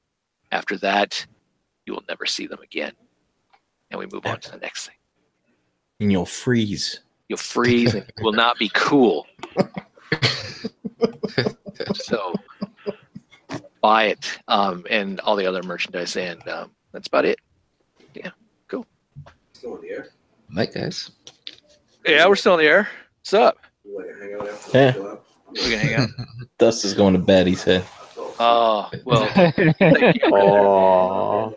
After that, you will never see them again. And we move on to the next thing. And you'll freeze. You'll freeze and will not be cool. so buy it um, and all the other merchandise, and um, that's about it. Night, guys. Yeah, we're still in the air. What's up? Yeah. We can hang out. Dust is going to bed, he said. Oh well, thank you. Oh,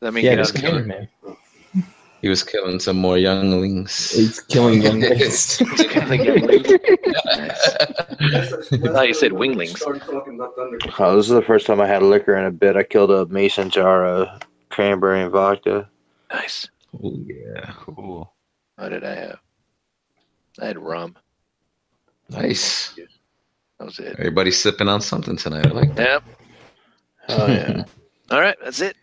Let me Yeah, get just out. man. He was killing some more younglings. He's killing young guys. I thought you said winglings. Oh, this is the first time I had liquor in a bit. I killed a mason jar of cranberry and vodka. Nice. oh yeah, Cool. What did I have? I had rum. nice. That was it. Everybody's sipping on something tonight. I like that. Yep. Oh yeah. All right, that's it.